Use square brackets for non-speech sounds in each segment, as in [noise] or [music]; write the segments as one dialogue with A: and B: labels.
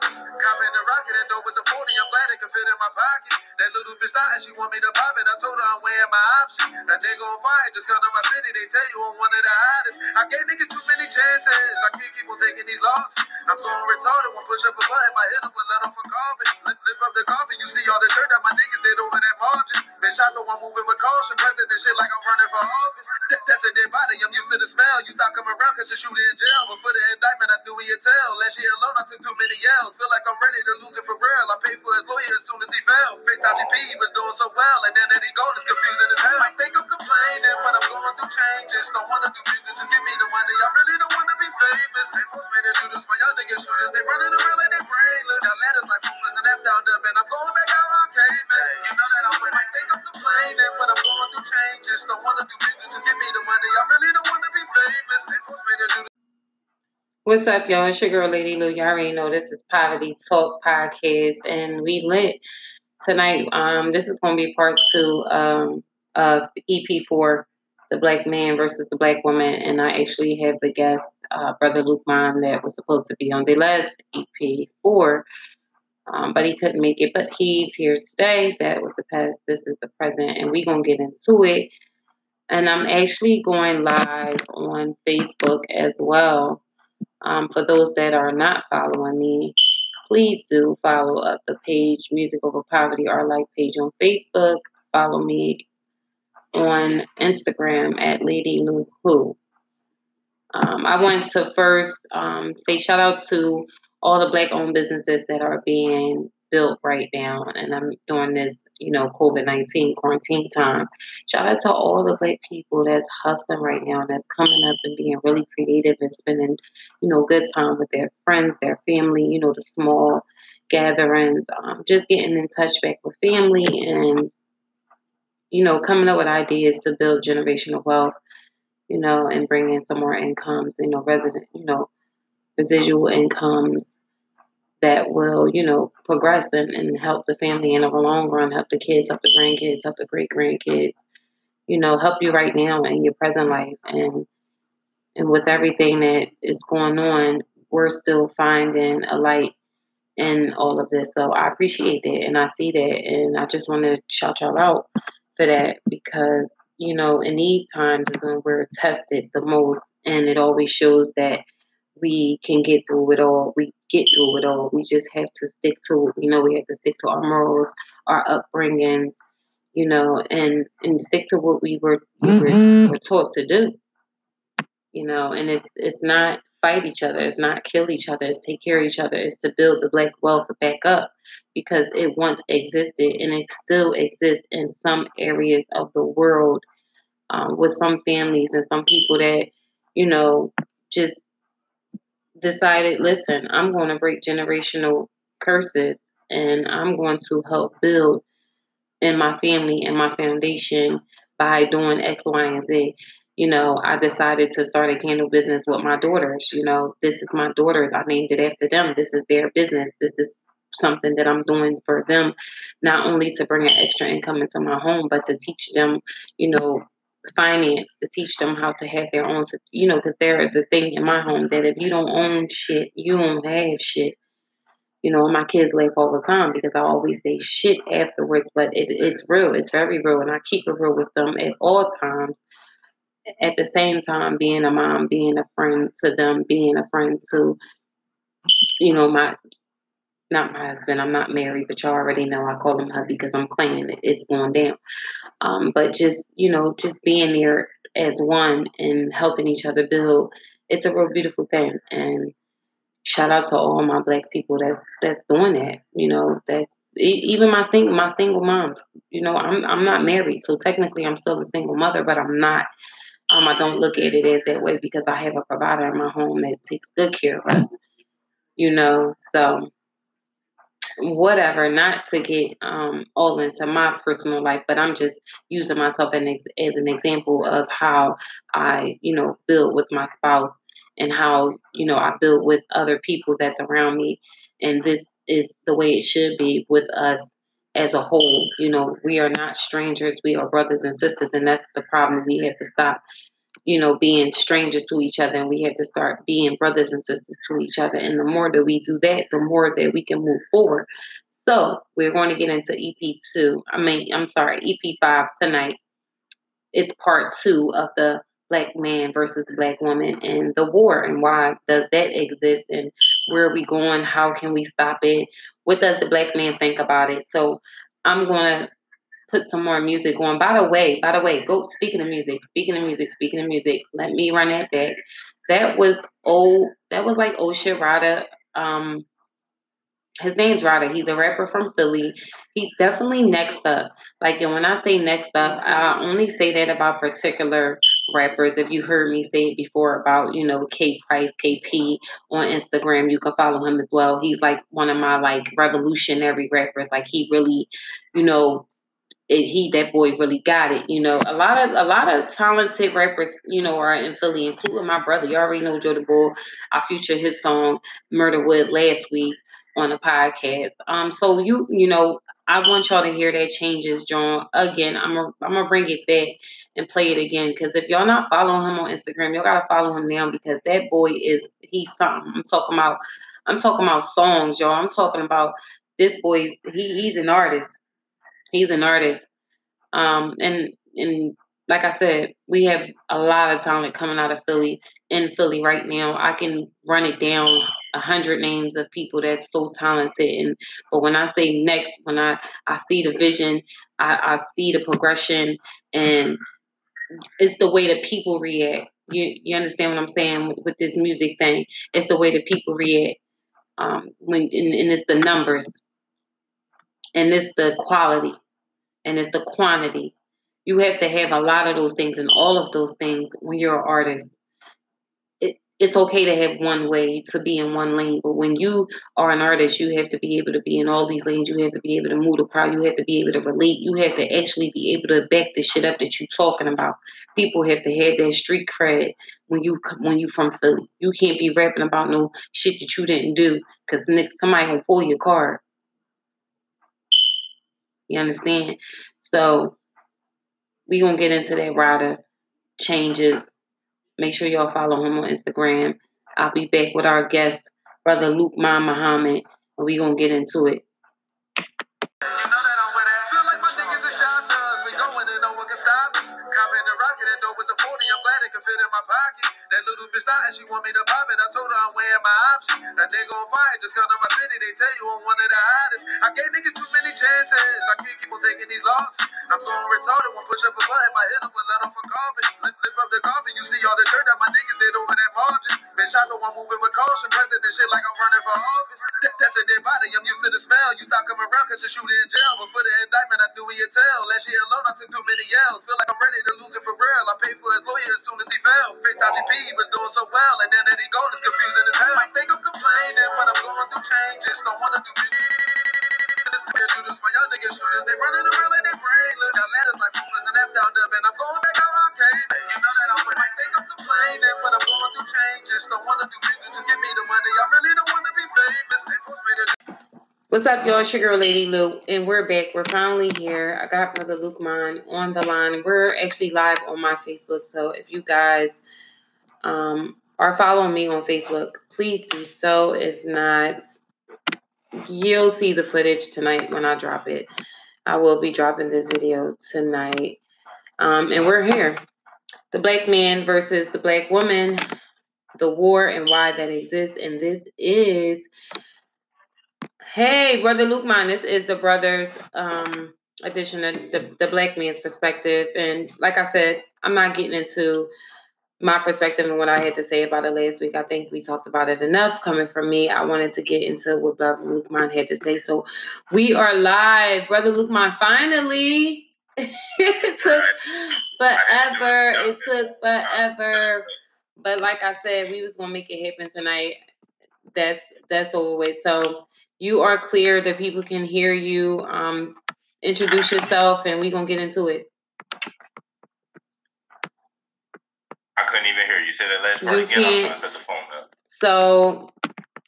A: dollars. Copping the rocket and dope was a 40. I'm glad it can fit in my pocket. That little bitch thought she want me to pop it. I told her I'm weighing my options. A nigga on fire just come to my city. They tell you I'm one of the hottest. I gave niggas too many chances. I keep on taking these losses. I'm going retarded. One push up a button, my hit up and let off a carbon. Lift, up the coffin, you see all the dirt that my niggas did over that margin. Been shot, so I'm moving with caution. President shit like I'm running for office. That, that's a dead body. I'm used to the smell. You stop coming around cause you shoot in jail. But for the indictment, I knew he'd tell. Last year alone, I took too many yells. Feel like I'm ready to lose it for real. I paid for his lawyer as soon as he fell. FaceTime GP, he was doing so well. And then that he gone, it's confusing as hell. Might think I'm complaining, but I'm going through changes. Don't wanna do music, just give me the money. I really don't wanna be famous. They force me to do this. My young niggas shooters, they running around like they brainless. Got letters like roofless and F down them, and I'm going back out how I came in. You know that I'm might think I'm complaining, but I'm going through changes. Don't wanna do music, just give me the money. I really don't wanna be famous. They force me to do
B: What's up, y'all? It's your girl, Lady Lue. You already know this is Poverty Talk Podcast, and we lit tonight. Um, this is going to be part two um, of EP4, The Black Man versus the Black Woman, and I actually have the guest, uh, Brother Luqman, that was supposed to be on the last EP4, um, but he couldn't make it. But he's here today. That was the past. This is the present, and we're going to get into it. And I'm actually going live on Facebook as well. Um, for those that are not following me, please do follow up the page Music Over Poverty Our Life page on Facebook. Follow me on Instagram at Lady Lue Who. Um, I want to first um, say shout out to all the black owned businesses that are being built right now. And I'm doing this, you know, COVID 19 quarantine time. Shout out to all the black people that's hustling right now, that's coming up and being really creative and spending, you know, good time with their friends, their family, you know, the small gatherings, um, just getting in touch back with family and, you know, coming up with ideas to build generational wealth, you know, and bring in some more incomes, you know, resident, you know, residual incomes that will, you know, progress and, and help the family in the long run, help the kids, help the grandkids, help the great grandkids, you know, help you right now in your present life. And and with everything that is going on, we're still finding a light in all of this. So I appreciate that and I see that and I just want to shout y'all out for that because, you know, in these times is when we're tested the most and it always shows that we can get through it all. We get through it all. We just have to stick to. You know, we have to stick to our morals, our upbringings, you know, and and stick to what we were, mm-hmm. were, were taught to do. You know, and it's it's not fight each other, it's not kill each other, it's take care of each other, it's to build the black wealth back up because it once existed and it still exists in some areas of the world um, with some families and some people that, you know, just decided, listen, I'm going to break generational curses and I'm going to help build in my family and my foundation by doing X, Y, and Z. You know, I decided to start a candle business with my daughters. You know, this is my daughters. I named it after them. This is their business. This is something that I'm doing for them, not only to bring an extra income into my home, but to teach them, you know, finance to teach them how to have their own, you know, because there is a thing in my home that if you don't own shit, you don't have shit. You know, my kids laugh all the time because I always say shit afterwards, but it, it's real. It's very real. And I keep it real with them at all times. At the same time, being a mom, being a friend to them, being a friend to, you know, my not my husband. I'm not married, but y'all already know I call him hubby because I'm claiming it. It's going down. Um, but just you know, just being there as one and helping each other build, it's a real beautiful thing. And shout out to all my black people that's that's doing that. You know, that's even my single my single moms. You know, I'm I'm not married, so technically I'm still a single mother, but I'm not. Um, I don't look at it as that way because I have a provider in my home that takes good care of us. You know, so whatever, not to get um, all into my personal life, but I'm just using myself as, as an example of how I, you know, build with my spouse and how, you know, I build with other people that's around me. And this is the way it should be with us as a whole. You know, we are not strangers, we are brothers and sisters, and that's the problem we have to stop you know, being strangers to each other and we have to start being brothers and sisters to each other. And the more that we do that, the more that we can move forward. So we're going to get into EP two. I mean, I'm sorry, EP five tonight. It's part two of the black man versus the black woman and the war and why does that exist and where are we going? How can we stop it? What does the black man think about it? So I'm gonna put some more music on. By the way, by the way, go speaking of music, speaking of music, speaking of music, let me run that back. That was old that was like Osha Rida. Um his name's Rida. He's a rapper from Philly. He's definitely next up. Like, and when I say next up, I only say that about particular rappers. If you heard me say it before about, you know, K Price, KP on Instagram, you can follow him as well. He's like one of my like revolutionary rappers. Like he really, you know, it, he that boy really got it. You know, a lot of a lot of talented rappers, you know, are in Philly, including my brother. You already know Joe the Bull. I featured his song Murderwood last week on the podcast. Um, so you you know, I want y'all to hear that changes, John. Again, I'm a, I'm gonna bring it back and play it again because if y'all not following him on Instagram, y'all gotta follow him now because that boy is he's something. I'm talking about I'm talking about songs, y'all. I'm talking about this boy. He he's an artist. He's an artist. Um, and and like I said, we have a lot of talent coming out of Philly in Philly right now. I can run it down a hundred names of people that's so talented. And but when I say next, when I I see the vision, I, I see the progression, and it's the way that people react. You you understand what I'm saying with, with this music thing? It's the way that people react. Um, when and, and it's the numbers, and it's the quality, and it's the quantity. You have to have a lot of those things and all of those things when you're an artist It, it's okay to have one way to be in one lane, but when you are an artist, you have to be able to be in all these lanes. You have to be able to move the crowd. You have to be able to relate. You have to actually be able to back the shit up that you're talking about. People have to have that street credit when you when you from Philly. You can't be rapping about no shit that you didn't do because somebody gonna pull your card. You understand? So we gonna get into that Rida changes Make sure y'all follow him on Instagram. I'll be back with our guest, Brother Luqman Muhammad, and we gonna get into it.
A: That little bitch thought she want me to pop it. I told her I'm wearing my options. A nigga on fire just come to my city. They tell you I'm one of the hottest. I gave niggas too many chances. I can't keep on taking these losses. I'm going retarded. One push up a button, my hit will let off a coffin. Lift, lift up the coffin, you see all the dirt that my niggas did over that margin. Been shot, so I'm moving with caution. President shit like I'm running for office. That's a dead body. I'm used to the smell. You stop coming around cause you're shooting in jail. But for the indictment, I knew he'd tell. Last year alone, I took too many yells. Feel like I'm ready to lose it for real. I paid for his lawyer as soon as he fell. FaceTime GP, was doing so well. And now that he gone, it's confusing as hell. Might think I'm complaining, but I'm going through changes. Don't wanna do shooters, my shooters, they running around like they brainless. Got ladders like movers and and I'm going back I came. You know that I might think I'm complaining, but I'm going through changes. Don't wanna do music, just give me the money. I really don't wanna be famous.
B: What's up, y'all? Sugar Lady Luke, and we're back. We're finally here. I got Brother Luqman on the line. We're actually live on my Facebook, so if you guys um, are following me on Facebook, please do so. If not, you'll see the footage tonight when I drop it. I will be dropping this video tonight. Um, and we're here. The black man versus the black woman, the war and why that exists. And this is, hey, Brother Luqman, this is the brothers um, edition of the, the black man's perspective. And like I said, I'm not getting into my perspective and what I had to say about it last week. I think we talked about it enough coming from me. I wanted to get into what Brother Luqman had to say. So we are live. Brother Luqman, finally. it [laughs] took forever. It took forever. But like I said, we was gonna make it happen tonight. That's that's over with. So you are clear that people can hear you. Um, introduce yourself and we're gonna get into it.
C: I couldn't even hear you. Say that last part
B: You
C: again. I'm
B: can't-
C: trying to set the phone up.
B: So,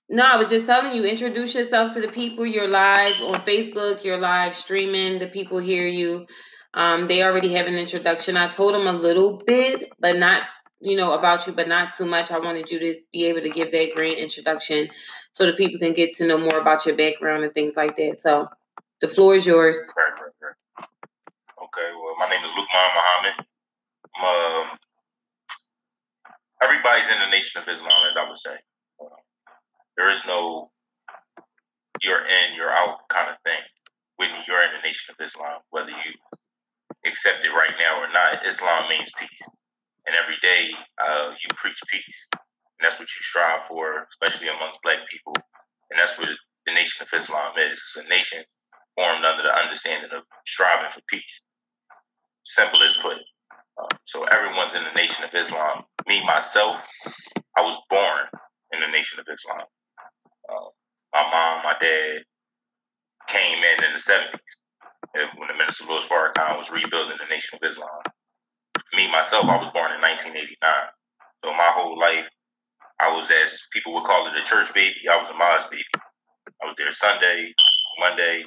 B: no, I was just telling you, introduce yourself to the people. You're live on Facebook, you're live streaming, the people hear you. Um, they already have an introduction. I told them a little bit, but not you know, about you, but not too much. I wanted you to be able to give that great introduction so that people can get to know more about your background and things like that. So the floor is yours.
C: Right, right, right. Okay, well, my name is Luqman Muhammad. Um, everybody's in the Nation of Islam, as I would say. There is no you're in, you're out kind of thing. When you're in the Nation of Islam, whether you accept it right now or not, Islam means peace. And every day uh, you preach peace. And that's what you strive for, especially amongst black people. And that's what the Nation of Islam is. It's a nation formed under the understanding of striving for peace. Simple as put. So everyone's in the Nation of Islam. Me, myself, I was born in the Nation of Islam. Uh, my mom, my dad came in in the 70s when the Minister Louis Farrakhan was rebuilding the Nation of Islam. Me, myself, I was born in 1989. So my whole life, I was, as people would call it, a church baby. I was a mosque baby. I was there Sunday, Monday,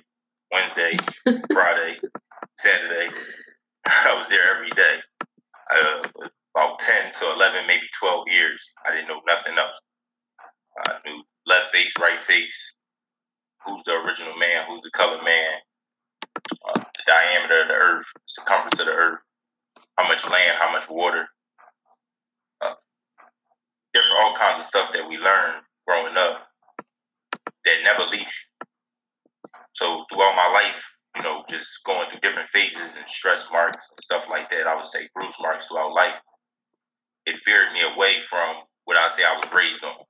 C: Wednesday, [laughs] Friday, Saturday. [laughs] I was there every day. Uh, about 10 to 11, maybe 12 years. I didn't know nothing else. I knew left face, right face, who's the original man, who's the colored man, uh, the diameter of the earth, circumference of the earth, how much land, how much water. Uh, different, all kinds of stuff that we learn growing up that never leaves you. So throughout my life, you know, just going through different phases and stress marks and stuff like that, I would say bruise marks throughout life, it veered me away from what I say I was raised on.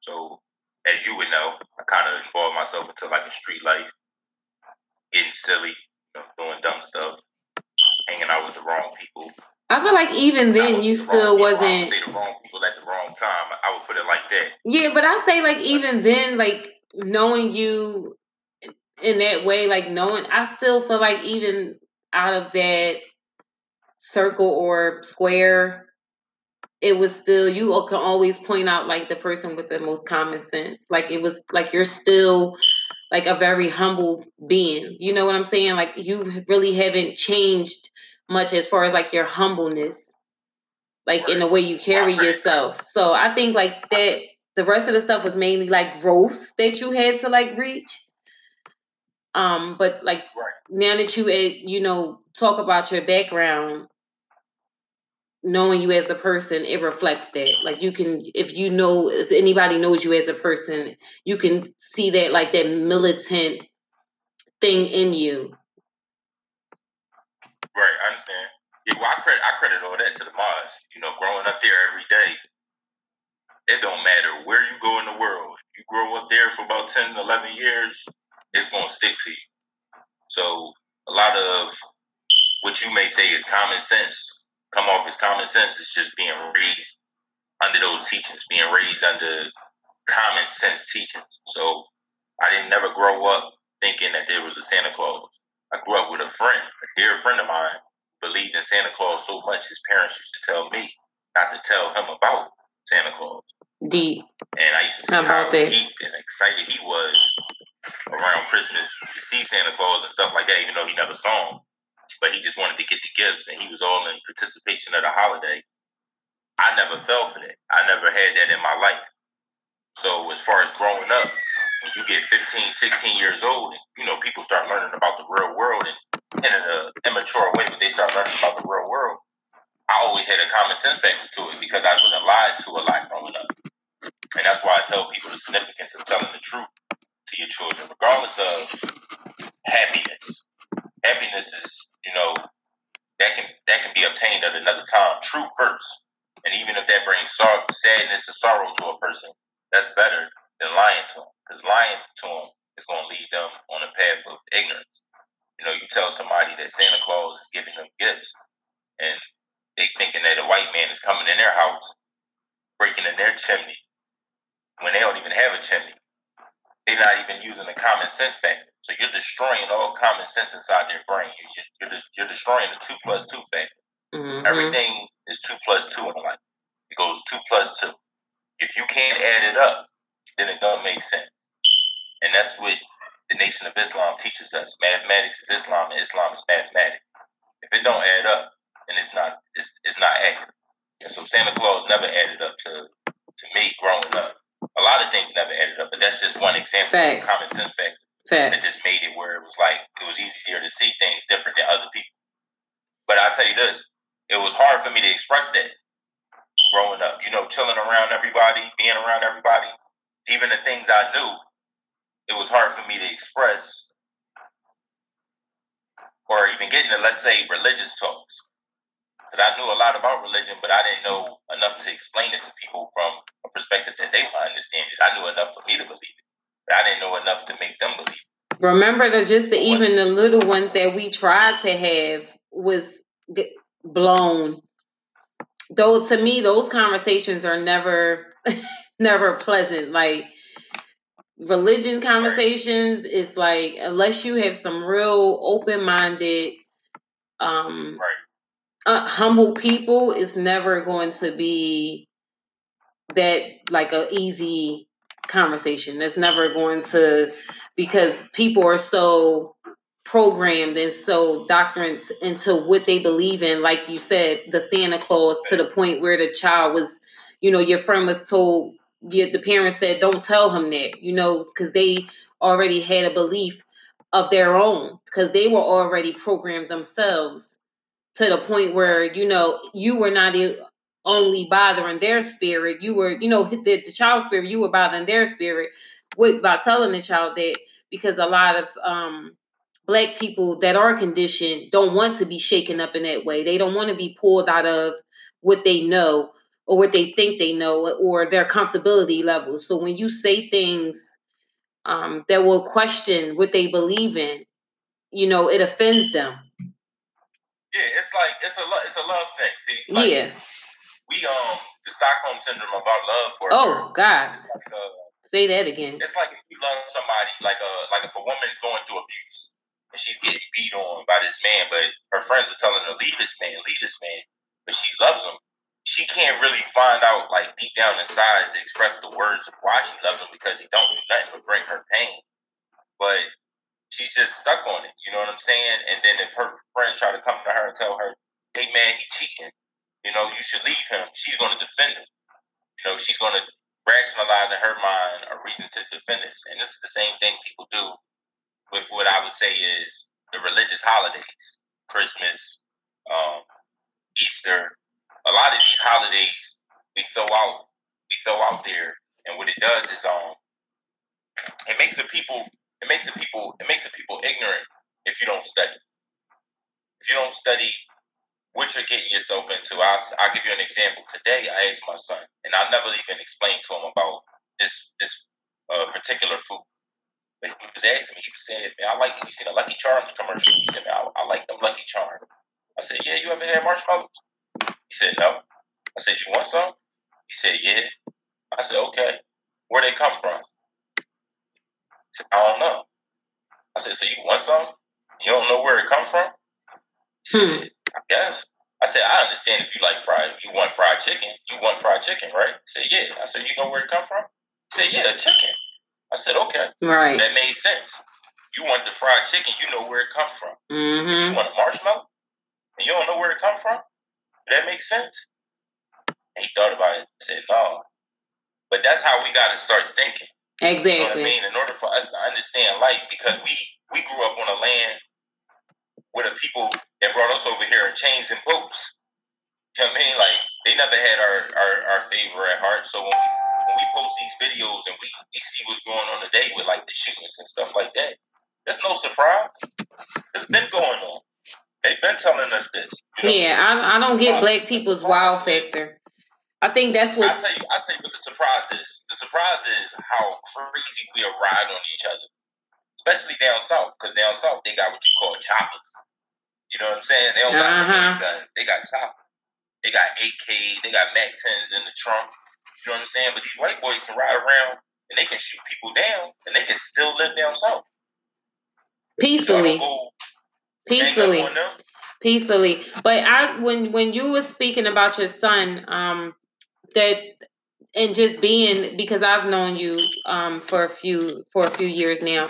C: So, as you would know, I kind of involved myself into like a street life, getting silly, you know, doing dumb stuff, hanging out with the wrong people.
B: I feel like even then you still wasn't
C: the wrong people at the wrong time. I would put it like that.
B: Yeah, but I say like even then, like knowing you in that way, like knowing, I still feel like even out of that circle or square, it was still you can always point out like the person with the most common sense. Like it was like you're still like a very humble being. You know what I'm saying? Like you really haven't changed much as far as like your humbleness, like right. in the way you carry yourself. So I think like that the rest of the stuff was mainly like growth that you had to like reach. Um, but like right. now that you you know talk about your background, knowing you as a person, it reflects that. Like you can, if you know, if anybody knows you as a person, you can see that like that militant thing in you.
C: Right, I understand. Yeah, well, I credit I credit all that to the Mars. You know, growing up there every day, it don't matter where you go in the world. You grow up there for about 10, 11 years, it's gonna stick to you. So a lot of what you may say is common sense come off as common sense is just being raised under those teachings, being raised under common sense teachings. So I didn't never grow up thinking that there was a Santa Claus. I grew up with a friend, a dear friend of mine, believed in Santa Claus so much his parents used to tell me not to tell him about Santa Claus.
B: Deep.
C: And I used to see how deep and excited he was around Christmas to see Santa Claus and stuff like that, even though he never saw him but he just wanted to get the gifts and he was all in participation of the holiday. I never fell for that. I never had that in my life. So as far as growing up, when you get 15, 16 years old, and you know people start learning about the real world and in an immature way, but they start learning about the real world. I always had a common sense factor to it because I wasn't lied to a lot growing up, and that's why I tell people the significance of telling the truth to your children, regardless of happiness. Happiness is you know, that can that can be obtained at another time. Truth first, and even if that brings sadness and sorrow to a person, that's better than lying to them. Because lying to them is going to lead them on a path of ignorance. You know, you tell somebody that Santa Claus is giving them gifts, and they thinking that a white man is coming in their house, breaking in their chimney, when they don't even have a chimney. They're not even using the common sense factor. So you're destroying all common sense inside their brain. You're, you're, you're destroying the two plus two factor. Mm-hmm. Everything is two plus two in life. It goes two plus two. If you can't add it up, then it doesn't make sense. And that's what the Nation of Islam teaches us. Mathematics is Islam, and Islam is mathematics. If it don't add up, then it's not it's, it's not accurate. And so Santa Claus never added up to to me growing up. A lot of things never added up, but that's just one example
B: Facts.
C: of common sense factor
B: Fact.
C: that just made it where it was like it was easier to see things different than other people. But I'll tell you this, it was hard for me to express that growing up. You know, chilling around everybody, being around everybody, even the things I knew, it was hard for me to express or even getting into, let's say, religious talks. Because I knew a lot about religion, but I didn't know enough to explain it to people from a perspective that they would understand it. I knew enough for me to believe it, but I didn't know enough to make them believe it.
B: Remember that just the even the little ones that we tried to have was g- blown. Though to me, those conversations are never, [laughs] never pleasant. Like religion conversations is like unless you have some real open minded, um,
C: Right.
B: Uh, humble people, is never going to be that like a easy conversation. It's never going to because people are so programmed and so doctrined into what they believe in. Like you said, the Santa Claus to the point where the child was, you know, your friend was told, the parents said, don't tell him that, you know, because they already had a belief of their own because they were already programmed themselves to the point where you know you were not only bothering their spirit you were you know the, the child's spirit you were bothering their spirit with by telling the child that because a lot of um black people that are conditioned don't want to be shaken up in that way. They don't want to be pulled out of what they know or what they think they know or their comfortability level. So when you say things um, that will question what they believe in you know it offends them
C: Yeah, it's like it's a lo- it's a love thing. See, like,
B: yeah
C: we um the Stockholm syndrome of our love for
B: oh god
C: like uh,
B: say that again
C: it's like if you love somebody like a like if a woman's going through abuse and she's getting beat on by this man, but her friends are telling her leave this man, leave this man, but she loves him. She can't really find out like deep down inside to express the words of why she loves him because he don't do nothing but bring her pain. But she's just stuck on it. You know what I'm saying? And then if her friends try to come to her and tell her, "Hey man, he cheating," you know, you should leave him. She's going to defend him. You know, she's going to rationalize in her mind a reason to defend this. And this is the same thing people do with what I would say is the religious holidays, Christmas, um, Easter. A lot of these holidays we throw out, we throw out there, and what it does is um, it makes the people, it makes the people, it makes the people ignorant if you don't study. If you don't study what you're getting yourself into, I'll, I'll give you an example. Today, I asked my son, and I never even explained to him about this this uh, particular food. But he was asking me, he was saying, man, I like, you seen a Lucky Charms commercial. He said, man, I, I like them Lucky Charms. I said, yeah, you ever had marshmallows? He said, no. I said, you want some? He said, yeah. I said, okay. Where they come from? Said, I don't know. I said, so you want some? You don't know where it come from?
B: Hmm.
C: I guess. I said, I understand if you like fried, you want fried chicken. You want fried chicken, right? He said, yeah. I said, you know where it come from? He said, yeah, chicken. I said, okay.
B: right
C: That made sense. You want the fried chicken, you know where it comes from. You
B: mm-hmm
C: want a marshmallow, and you don't know where it comes from. That makes sense. And he thought about it and said, no. But that's how we got to start thinking. You know what I mean? In order for us to understand life, because we we grew up on a land with the people that brought us over here in chains and boats. You know what I mean? Like they never had our our, our favor at heart. So when we when we post these videos and we, we see what's going on today with like the shootings and stuff like that, there's no surprise. It's been going on. They've been telling us this. You know?
B: yeah I, I don't get um, black people's wow factor i think that's what.
C: I tell you, I tell you what the surprise is. The surprise is how crazy we riding on each other, especially down south. Because down south they got what you call choppers. You know what I'm saying? They don't got
B: Uh-huh.
C: machine guns. They got choppers. They got AK. They got Mac 10s in the trunk. You know what I'm saying? But these white boys can ride around and they can shoot people down and they can still live down south.
B: Peacefully peacefully
C: gang up on them.
B: peacefully but i when when you were speaking about your son um that and just being because i've known you um for a few for a few years now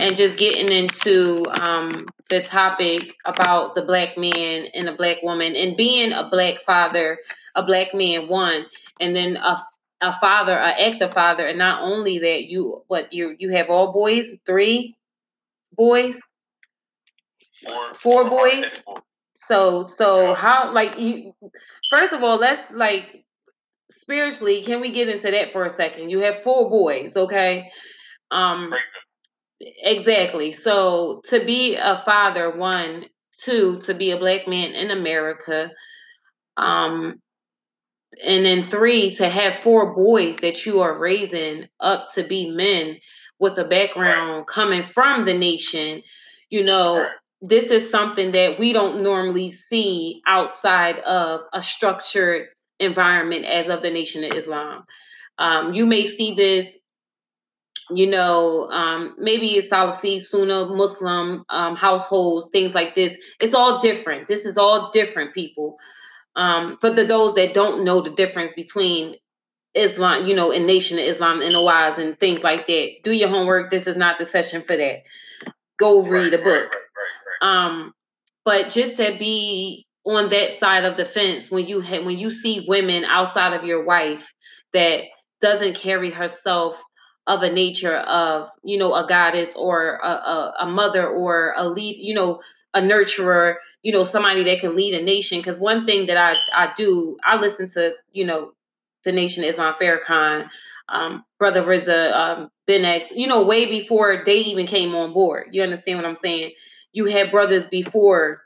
B: and just getting into um the topic about the black man and the black woman and being a black father a black man, one, and then a a father, a active father, and not only that, you what you you have all boys, three boys,
C: four,
B: boys?
C: boys. [laughs]
B: So so how like you first of all let's like spiritually can we get into that for a second? You have four boys, okay? Um exactly. So to be a father, one, two, to be a black man in America, um and then three to have four boys that you are raising up to be men with a background coming from the nation you know this is something that we don't normally see outside of a structured environment as of the nation of islam um, you may see this you know um, maybe it's salafi sunnah muslim um, households things like this it's all different this is all different people um, for the those that don't know the difference between Islam, you know, and Nation of Islam and Nawaz and things like that. Do your homework. This is not the session for that. Go read a book. Um, but just to be on that side of the fence when you ha- when you see women outside of your wife that doesn't carry herself of a nature of you know a goddess or a, a, a mother or a lead you know a nurturer you know somebody that can lead a nation. Because one thing that I I do I listen to you know the Nation of Islam Farrakhan um, brother Rizza um, Ben X you know way before they even came on board. You understand what I'm saying? You had brothers before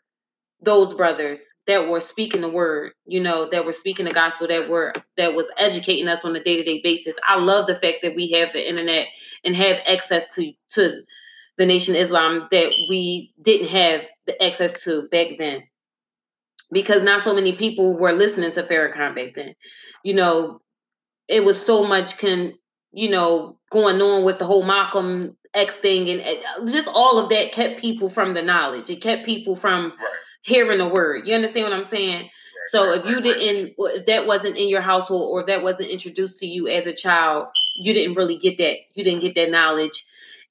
B: those brothers that were speaking the word, you know, that were speaking the gospel, that were that was educating us on a day to day basis. I love the fact that we have the internet and have access to to the nation Islam that we didn't have the access to back then, because not so many people were listening to Farrakhan back then. You know, it was so much can you know going on with the whole Malcolm X thing and uh, just all of that kept people from the knowledge. It kept people from. Hearing the word. You understand what I'm saying? So if you didn't, if that wasn't in your household or that wasn't introduced to you as a child, you didn't really get that. You didn't get that knowledge.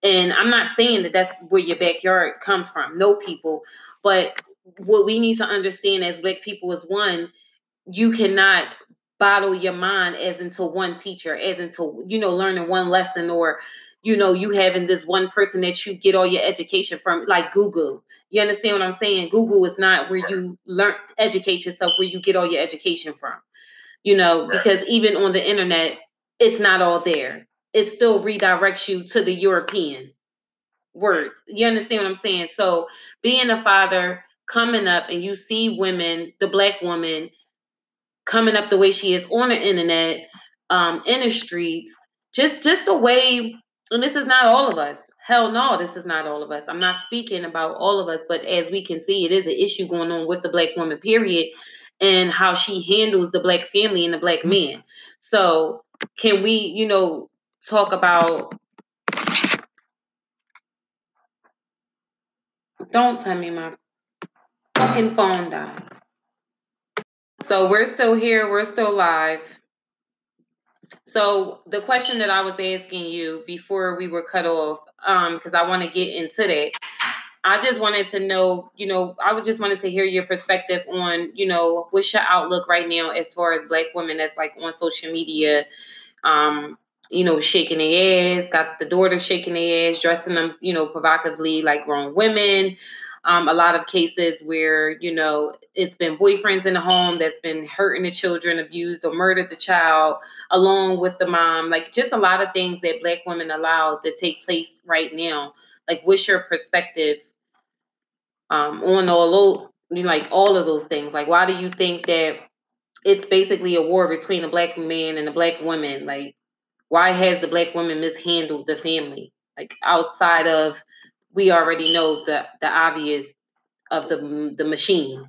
B: And I'm not saying that that's where your backyard comes from. No people, but what we need to understand as black people is one, you cannot bottle your mind as into one teacher, as into you know learning one lesson or you know you having this one person that you get all your education from, like Google. You understand what I'm saying? Google is not where you learn educate yourself, where you get all your education from. You know, because even on the internet, it's not all there. It still redirects you to the European words. You understand what I'm saying? So being a father coming up and you see women, the black woman coming up the way she is on the internet, um, in the streets, just just the way and this is not all of us. Hell no, this is not all of us. I'm not speaking about all of us, but as we can see, it is an issue going on with the black woman, period, and how she handles the black family and the black mm-hmm. man. So can we, you know, talk about don't tell me my fucking phone died. So we're still here, we're still live. So the question that I was asking you before we were cut off, um, because I want to get into that. I just wanted to know, you know, I just wanted to hear your perspective on, you know, what's your outlook right now as far as black women that's like on social media, um, you know, shaking their ass, got the daughters shaking their ass, dressing them, you know, provocatively like grown women. Um, a lot of cases where, you know, it's been boyfriends in the home that's been hurting the children, abused or murdered the child along with the mom. Like just a lot of things that black women allow to take place right now. Like what's your perspective um, on all those, like all of those things? Like why do you think that it's basically a war between a black man and a black woman? Like why has the black woman mishandled the family? Like outside of we already know the the obvious of the the machine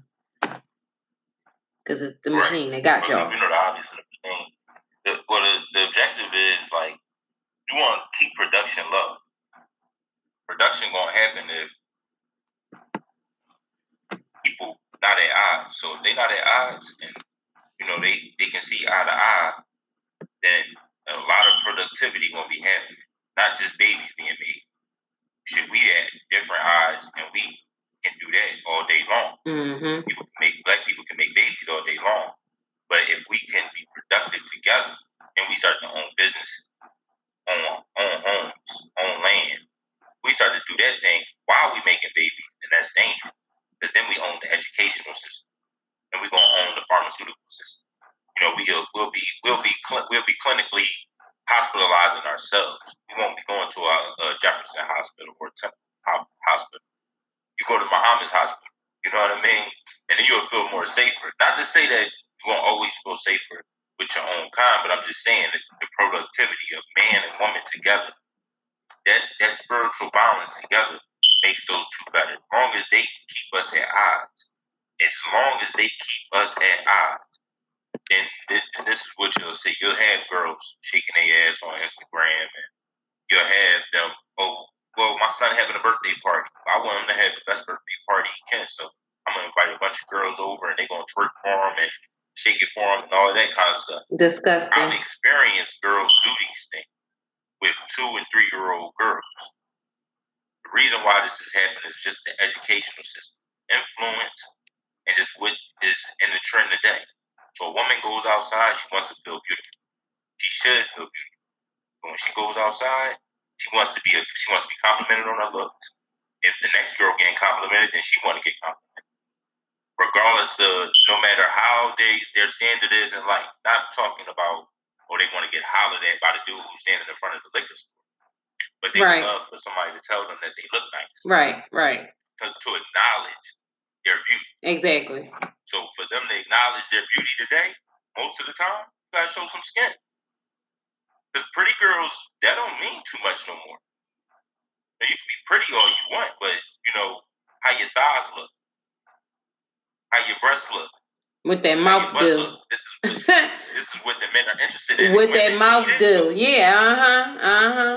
B: because it's the machine that got y'all.
C: You know the obvious of the thing. The, well, the, the objective is like you want to keep production low. Production gonna happen if people not at odds. So if they not at odds and you know they they can see eye to eye, then a lot of productivity gonna be happening. Not just babies being made. Should we at different odds and we can do that all day long.
B: Mm-hmm.
C: People can make black people can make babies all day long. But if we can be productive together and we start to own business, own own homes, own land, we start to do that thing while we making babies, and that's dangerous. Because then we own the educational system, and we're gonna own the pharmaceutical system. You know, we'll we'll be we'll be we'll be clinically hospitalizing ourselves. We won't be going to a, a Jefferson Hospital or Temple Hospital. You go to Muhammad's Hospital. You know what I mean? And then you'll feel more safer. Not to say that you won't always feel safer with your own kind, but I'm just saying that the productivity of man and woman together, that that spiritual balance together makes those two better. As long as they keep us at odds, as long as they keep us at odds, and, th- and this is what you'll see. You'll have girls shaking their ass on Instagram, and you'll have them. Oh, well, my son having a birthday party. I want him to have the best birthday party he can. So I'm gonna invite a bunch of girls over, and they're gonna twerk for him and shake it for him and all of that kind of stuff.
B: Disgusting.
C: I've experienced girls do these things with two and three year old girls. The reason why this is happening is just the educational system influence and just what is in the trend today. So a woman goes outside, she wants to feel beautiful. She should feel beautiful. But when she goes outside, she wants to be a, she wants to be complimented on her looks. If the next girl getting complimented, then she want to get complimented. Regardless of no matter how they their standard is in life. Not talking about or they want to get hollered at by the dude who's standing in front of the liquor store. But they right. love for somebody to tell them that they look nice.
B: Right, right.
C: To, to acknowledge their beauty.
B: Exactly.
C: So for them to acknowledge their beauty today, most of the time, you gotta show some skin. Because pretty girls, that don't mean too much no more. Now, you can be pretty all you want, but you know how your thighs look, how your breasts look.
B: What that mouth do.
C: This is what, [laughs] this is what the men are interested in.
B: What that mouth do. Yeah, uh-huh. Uh-huh.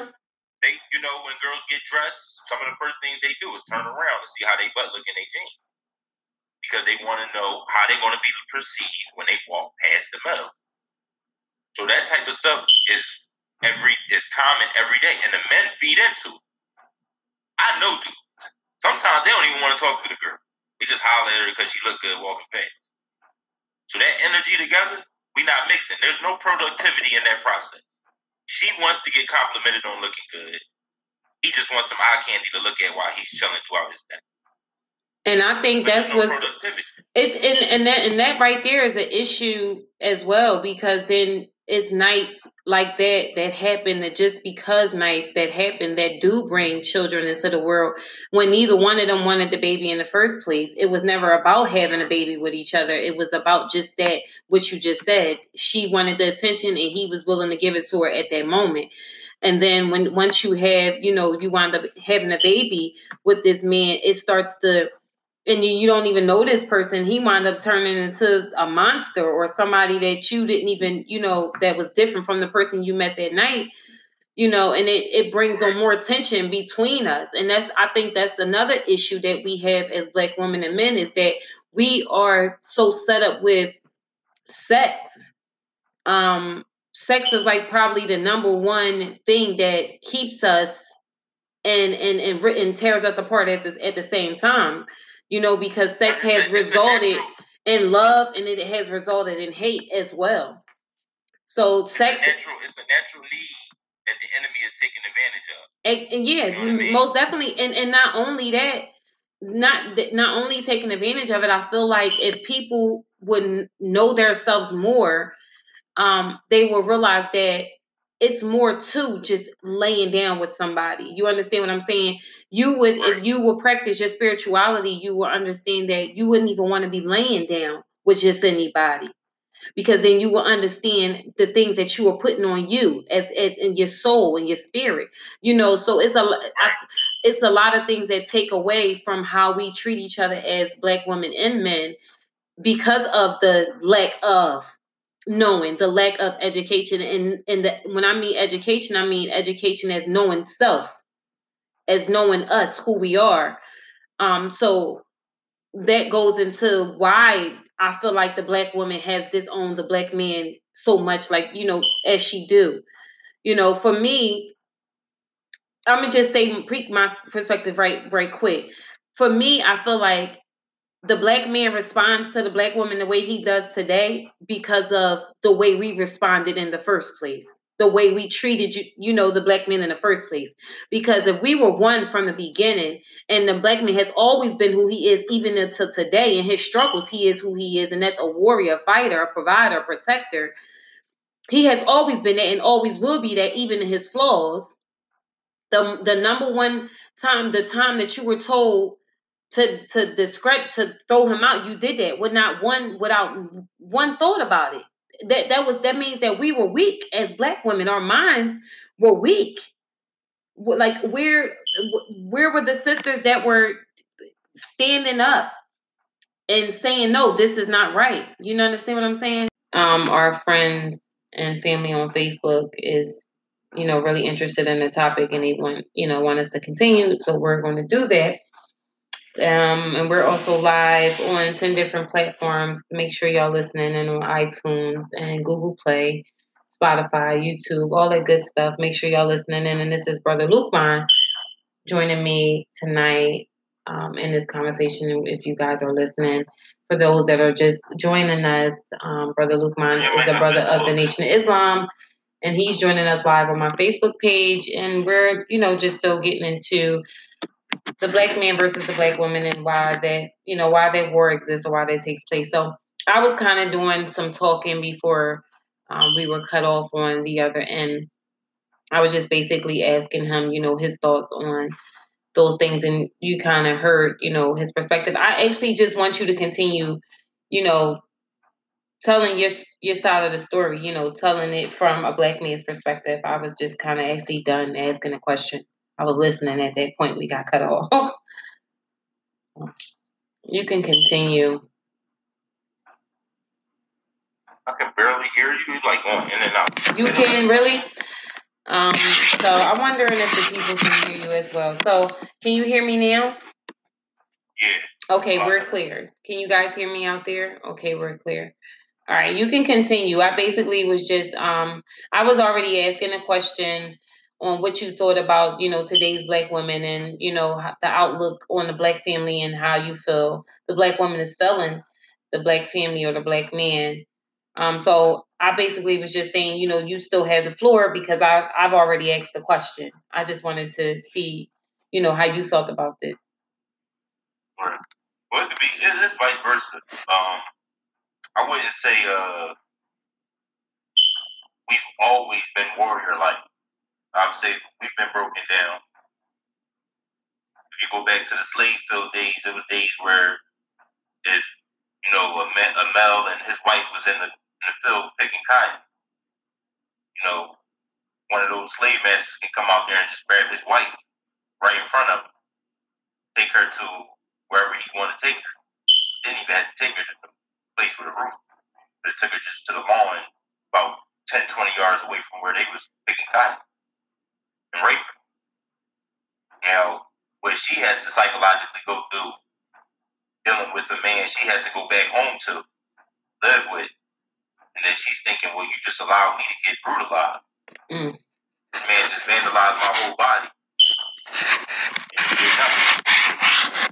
C: They you know, when girls get dressed, some of the first things they do is turn around and see how they butt look in their jeans because they want to know how they're going to be perceived when they walk past the metal. So that type of stuff is every is common every day, and the men feed into. It. I know, dude. Sometimes they don't even want to talk to the girl. They just holler at her because she look good walking past. So that energy together, we not mixing. There's no productivity in that process. She wants to get complimented on looking good. He just wants some eye candy to look at while he's chilling throughout his day.
B: And I think that's what it and, and that and that right there is an issue as well because then it's nights like that that happen that just because nights that happen that do bring children into the world when neither one of them wanted the baby in the first place it was never about having a baby with each other. It was about just that what you just said. She wanted the attention and he was willing to give it to her at that moment. And then when once you have you know you wind up having a baby with this man it starts to and you, don't even know this person, he wound up turning into a monster or somebody that you didn't even, you know, that was different from the person you met that night, you know, and it, it brings on more tension between us. And that's, I think that's another issue that we have as black women and men is that we are so set up with sex. Um, sex is like probably the number one thing that keeps us and and and, and tears us apart at the same time you know, because sex has resulted in love and it has resulted in hate as well. So
C: it's
B: sex
C: a natural, it's a natural need that the enemy is taking advantage of.
B: And, and yeah, you know I mean? most definitely. And and not only that, not not only taking advantage of it, I feel like if people would know themselves more, um, they will realize that it's more to just laying down with somebody. You understand what I'm saying? You would, if you would practice your spirituality, you will understand that you wouldn't even want to be laying down with just anybody. Because then you will understand the things that you are putting on you as, as in your soul and your spirit. You know, so it's a I, it's a lot of things that take away from how we treat each other as black women and men because of the lack of knowing the lack of education and and the, when i mean education i mean education as knowing self as knowing us who we are. Um so that goes into why i feel like the black woman has disowned the black man so much like you know as she do. You know for me i'm gonna just say my perspective right very quick. For me i feel like the black man responds to the black woman the way he does today because of the way we responded in the first place the way we treated you you know the black men in the first place. Because if we were one from the beginning and the black man has always been who he is even until today in his struggles he is who he is and that's a warrior fighter a provider a protector. He has always been that and always will be that even in his flaws. The the number one time the time that you were told to to discredit to throw him out you did that with not one without one thought about it that that was that means that we were weak as black women. Our minds were weak. Like where where were the sisters that were standing up and saying no this is not right. You understand what i'm saying? Um our friends and family on facebook is you know really interested in the topic and they want you know want us to continue so we're going to do that um, and we're also live on 10 different platforms. Make sure y'all listening in on iTunes and Google Play, Spotify, YouTube, all that good stuff. Make sure y'all listening in. And this is Brother Luqman joining me tonight um, in this conversation. If you guys are listening, for those that are just joining us, um, Brother Luqman is a brother of the Nation of Islam. And he's joining us live on my Facebook page. And we're, you know, just still getting into the black man versus the black woman and why that you know why that war exists or why that takes place. So I was kind of doing some talking before um, we were cut off on the other end. I was just basically asking him, you know, his thoughts on those things, and you kind of heard, you know, his perspective. I actually just want you to continue, you know, telling your your side of the story, you know, telling it from a black man's perspective. I was just kind of actually done asking a question. I was listening at that point. We got cut off. [laughs] you can continue.
C: I can barely hear you, like going in and out.
B: You can really. Um, so I'm wondering if the people can hear you as well. So can you hear me now?
C: Yeah.
B: Okay, we're clear. Can you guys hear me out there? Okay, we're clear. All right, you can continue. I basically was just um I was already asking a question on what you thought about you know today's black women and you know the outlook on the black family and how you feel the black woman is feeling the black family or the black man. Um so i basically was just saying you know you still have the floor because i i've already asked the question. I just wanted to see you know how you felt about it.
C: Right. Well it be it's vice versa. Um i wouldn't say uh we've always been warrior like I'll say we've been broken down. If you go back to the slave field days, it was days where if you know a, man, a male and his wife was in the, in the field picking cotton, you know, one of those slave masters can come out there and just grab his wife right in front of him, take her to wherever he wanted to take her. Didn't even have to take her to the place with a roof, but it took her just to the lawn about 10, 20 yards away from where they was picking cotton and rape her. Now, what she has to psychologically go through dealing with a man she has to go back home to live with. And then she's thinking, well, you just allowed me to get brutalized. Mm. This man just vandalized my whole body. And he did.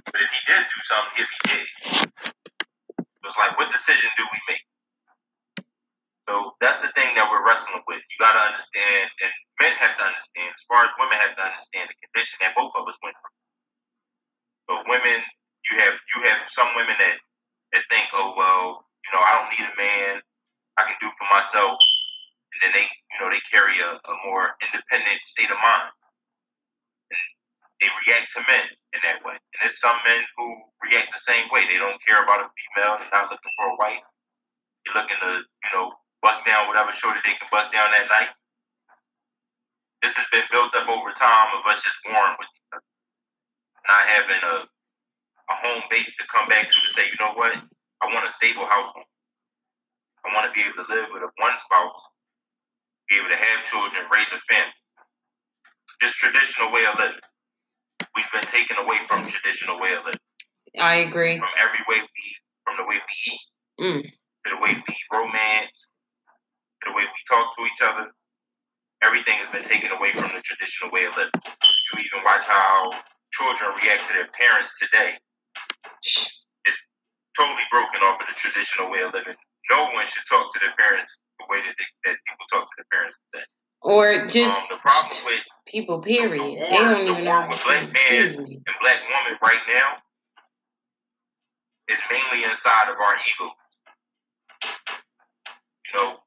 C: But if he did do something, if he did, it's like, what decision do we make? So that's the thing that we're wrestling with. You got to understand, and men have to understand, as far as women have to understand the condition that both of us went through. So women, you have you have some women that that think, oh well, you know, I don't need a man. I can do for myself. And then they, you know, they carry a, a more independent state of mind. And they react to men in that way. And there's some men who react the same way. They don't care about a female. They're not looking for a wife. They're looking to, you know, bust down whatever shorty they can bust down that night. This has been built up over time of us just warring with each other. Not having a, a home base to come back to to say, you know what, I want a stable household. I want to be able to live with a one spouse, be able to have children, raise a family. Just traditional way of living. We've been taken away from traditional way of living.
B: I agree.
C: From every way we eat, from the way we eat, mm. to the way we romance, the way we talk to each other, everything has been taken away from the traditional way of living. You even watch how children react to their parents today. It's totally broken off of the traditional way of living. No one should talk to their parents the way that, they, that people talk to their parents today.
B: Or just
C: Um, the problem with
B: people,
C: the
B: period.
C: war,
B: They don't
C: the
B: even
C: war
B: know.
C: with black man and black woman right now is mainly inside of our egos. You know,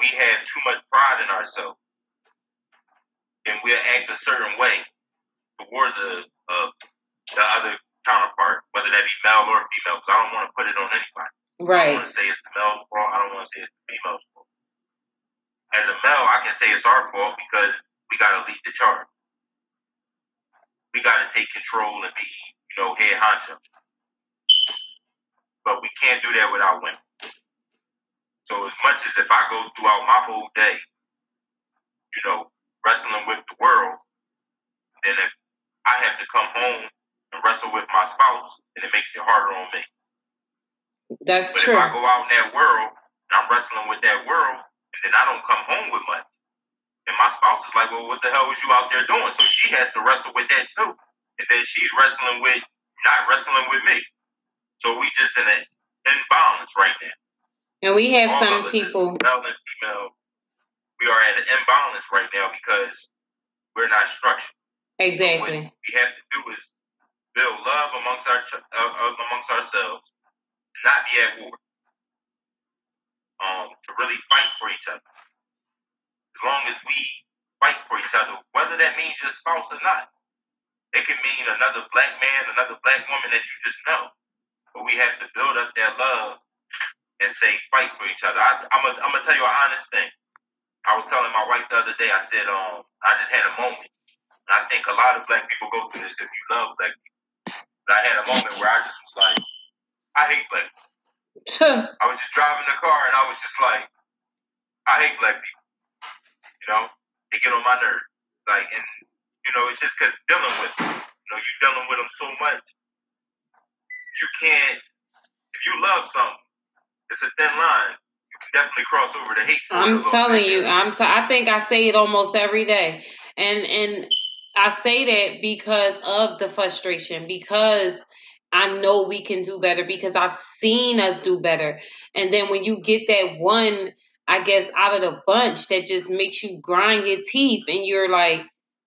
C: we have too much pride in ourselves, and we'll act a certain way towards a, a the other counterpart, whether that be male or female. Because I don't want to put it on anybody. Right. I don't want to say it's the male's fault. I don't want to say it's the female's fault. As a male, I can say it's our fault because we got to lead the charge. We got to take control and be, you know, head honcho. But we can't do that without women. So as much as if I go throughout my whole day, you know, wrestling with the world, then if I have to come home and wrestle with my spouse, then it makes it harder on me.
B: That's
C: But
B: true.
C: if I go out in that world and I'm wrestling with that world, and then I don't come home with much, and my spouse is like, "Well, what the hell was you out there doing?" So she has to wrestle with that too, and then she's wrestling with not wrestling with me. So we just in an imbalance right now.
B: And we have some
C: of us is
B: people.
C: female, we are at an imbalance right now because we're not structured.
B: Exactly.
C: What we have to do is build love amongst our uh, uh, amongst ourselves, not be at war. Um, to really fight for each other. As long as we fight for each other, whether that means your spouse or not, it can mean another black man, another black woman that you just know. But we have to build up that love and say fight for each other. I, I'm gonna I'm gonna tell you an honest thing. I was telling my wife the other day. I said, um, I just had a moment. And I think a lot of black people go through this if you love black people. But I had a moment where I just was like, I hate black people. [laughs] I was just driving the car and I was just like, I hate black people. You know, they get on my nerves. Like, and you know, it's just because dealing with them. You know, you dealing with them so much. You can't. If you love something, it's a thin line. You can definitely cross over the hate. for it a
B: I'm telling
C: bit.
B: you, I'm. T- I think I say it almost every day, and and I say that because of the frustration, because I know we can do better, because I've seen us do better, and then when you get that one, I guess out of the bunch that just makes you grind your teeth, and you're like.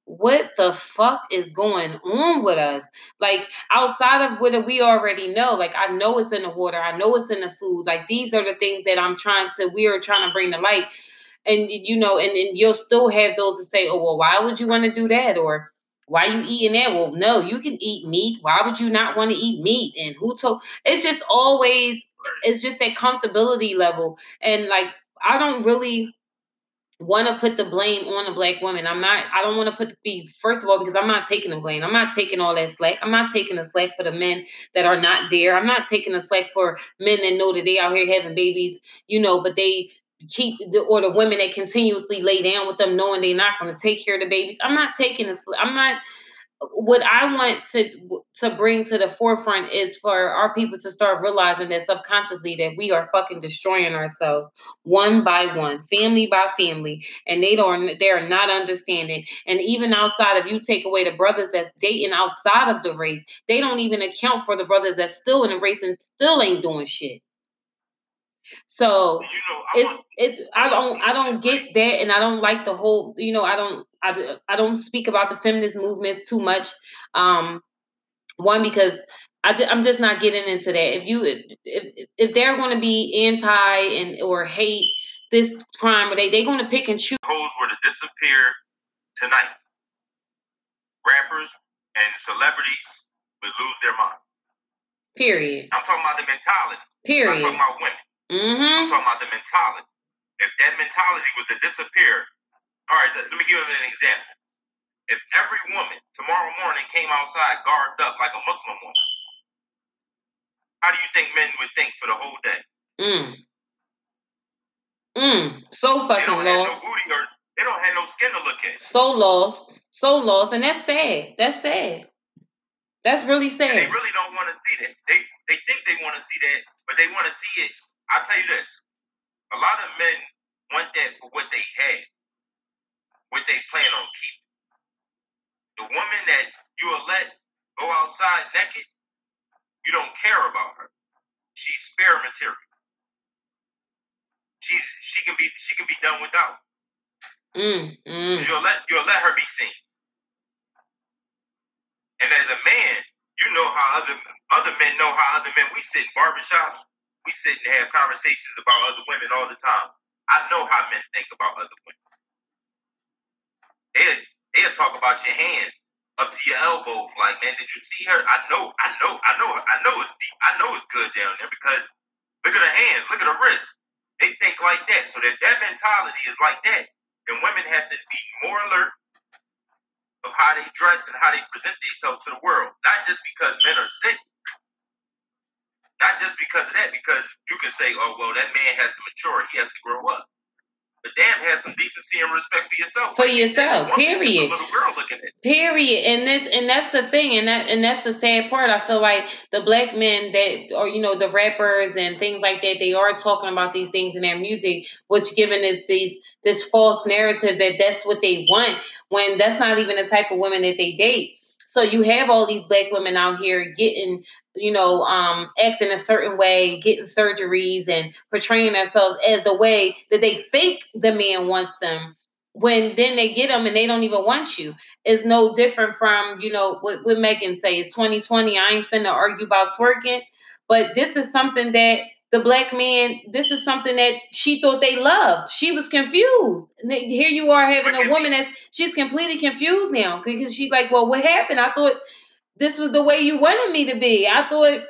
B: What the fuck is going on with us? Like outside of what we already know, like I know it's in the water, I know it's in the food. Like these are the things that I'm trying to, we are trying to bring to light and you know, and, and you'll still have those that say, "Oh, well, why would you want to do that?" or "Why you eating that?" Well, no, you can eat meat. Why would you not want to eat meat? And who told? It's just always, it's just that comfortability level, and like I don't really want to put the blame on the black woman. I'm not. I don't want to put the be first of all because I'm not taking the blame. I'm not taking all that slack. I'm not taking the slack for the men that are not there. I'm not taking the slack for men that know that they out here having babies, you know, but they keep the, or the women that continuously lay down with them knowing they're not going to take care of the babies. I'm not taking this. I'm not. What I want to to bring to the forefront is for our people to start realizing that subconsciously that we are fucking destroying ourselves one by one, family by family, and they don't they are not understanding. And even outside, if you take away the brothers that's dating outside of the race, they don't even account for the brothers that's still in the race and still ain't doing shit. So
C: You know, I
B: it's it I don't I don't get that and I don't like the whole you know I don't I don't speak about the feminist movements too much um one because I ju- I'm just not getting into that if you if if, if they're going to be anti and or hate this crime or they they going to pick and choose
C: hoes were to disappear tonight, rappers and celebrities would lose their mind.
B: period
C: I'm talking about the mentality.
B: Period.
C: I'm talking about women.
B: Mhm
C: I'm talking about the mentality. If that mentality was to disappear, all right, let me give you an example. If every woman tomorrow morning came outside garbed up like a Muslim woman, how do you think men would think for the whole day?
B: mm mm so
C: They
B: fucking
C: don't have no booty or they don't have no skin to look at.
B: so lost so lost and that's sad that's sad that's really
C: And they really don't want to see that. They they think they want to see that, but they want to see it. I'll tell you this. A lot of men want that for what they had, what they plan on keeping. The woman that you will let go outside naked, you don't care about her. She's spare material. She's she can be she can be done without.
B: Mm, mm.
C: You'll let you'll let her be seen. And as a man, you know how other other men know how other men. We sit in barbershops, we sit and have conversations about other women all the time. I know how men think about other women. They they'll talk about your hands up to your elbow. Like, man, did you see her? I know, I know, I know, I know it's deep. I know it's good down there because look at her hands, look at her wrists. They think like that. So that that mentality is like that. Then women have to be more alert of how they dress and how they present themselves to the world. Not just because men are sick. Not just because of that, because you can say, oh, well, that man has to mature. He has to grow up. But damn, have some decency and respect for yourself.
B: For yourself, period.
C: Period.
B: Period. And this and that's the thing, and that and that's the sad part. I feel like the black men that or you know, the rappers and things like that, they are talking about these things in their music, which given is these this false narrative that that's what they want when that's not even the type of women that they date. So you have all these black women out here getting, you know, um, acting a certain way, getting surgeries and portraying themselves as the way that they think the man wants them. When then they get them and they don't even want you. It's no different from, you know, what, what Megan say. It's 2020. I ain't finna argue about twerking. But this is something that the black man, this is something that she thought they loved. She was confused. Here you are having a woman that she's completely confused now because she's like, well, what happened? I thought this was the way you wanted me to be. I thought,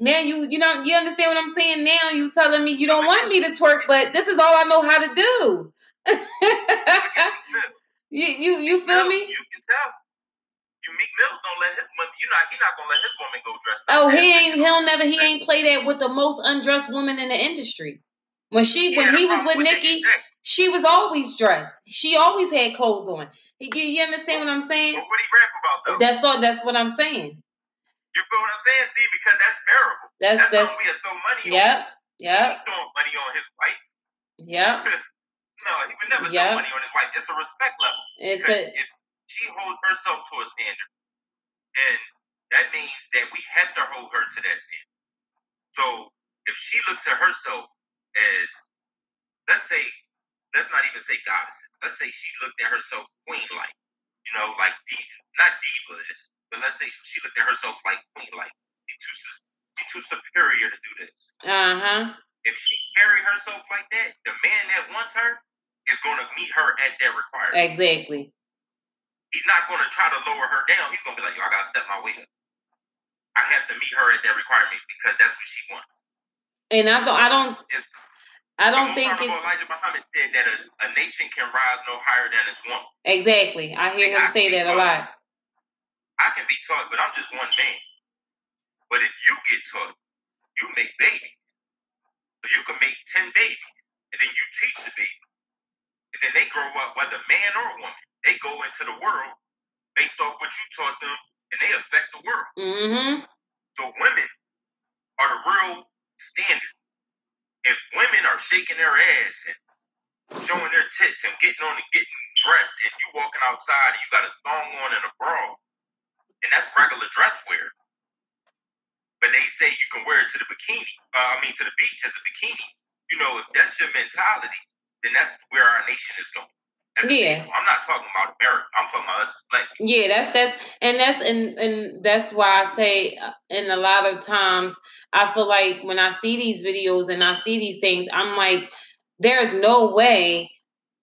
B: man, you you know you understand what I'm saying now. You telling me you don't want me to twerk, but this is all I know how to do. [laughs] you you you feel me?
C: You can tell. You Meek Mills don't let his. You not he not gonna let his woman go dressed.
B: Oh, he ain't. He'll never. He ain't play that with the most undressed woman in the industry. When she yeah, when he was with Nicki, she was always dressed. She always had clothes on. You, you understand what I'm saying?
C: Well, what he rap about though?
B: That's all. That's what I'm saying.
C: You feel what I'm saying? See, because that's bearable. That's that's, that's something we throw money
B: yep,
C: on.
B: Yep.
C: He's throwing money on his wife.
B: Yep. [laughs]
C: no, he would never yep. throw money on his wife. It's a respect level.
B: It's a,
C: if she holds herself to a standard. And that means that we have to hold her to that standard. So if she looks at herself as, let's say, let's not even say goddesses. Let's say she looked at herself queen-like, you know, like diva, not diva, but let's say she looked at herself like queen-like. She's too, she's too superior to do this.
B: Uh huh.
C: If she carry herself like that, the man that wants her is going to meet her at that requirement.
B: Exactly
C: he's not going to try to lower her down. He's going to be like, yo, I got to step my way up. I have to meet her at that requirement because that's what she wants.
B: And I don't, I don't, it's, I don't think it's.
C: Elijah Muhammad said that a, a, nation can rise no higher than its woman.
B: Exactly, I hear him I say that taught, a lot.
C: I can be taught, but I'm just one man. But if you get taught, you make babies. So you can make ten babies, and then you teach the baby, and then they grow up, whether man or woman they go into the world based off what you taught them, and they affect the world.
B: Mm-hmm.
C: So women are the real standard. If women are shaking their ass and showing their tits and getting on and getting dressed, and you walking outside and you got a thong on and a bra, and that's regular dress wear. But they say you can wear it to the bikini. Uh, I mean, to the beach as a bikini. You know, if that's your mentality, then that's where our nation is going
B: yeah.
C: I'm not talking about America. I'm talking about us like
B: Yeah, that's that's and that's and and that's why I say uh, in a lot of times I feel like when I see these videos and I see these things, I'm like, there's no way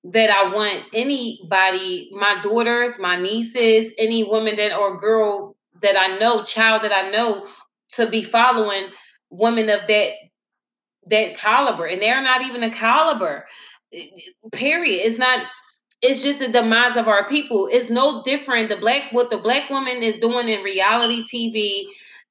B: that I want anybody, my daughters, my nieces, any woman that or girl that I know, child that I know, to be following women of that that caliber, and they're not even a caliber. Period. It's not it's just the demise of our people. It's no different. The black what the black woman is doing in reality TV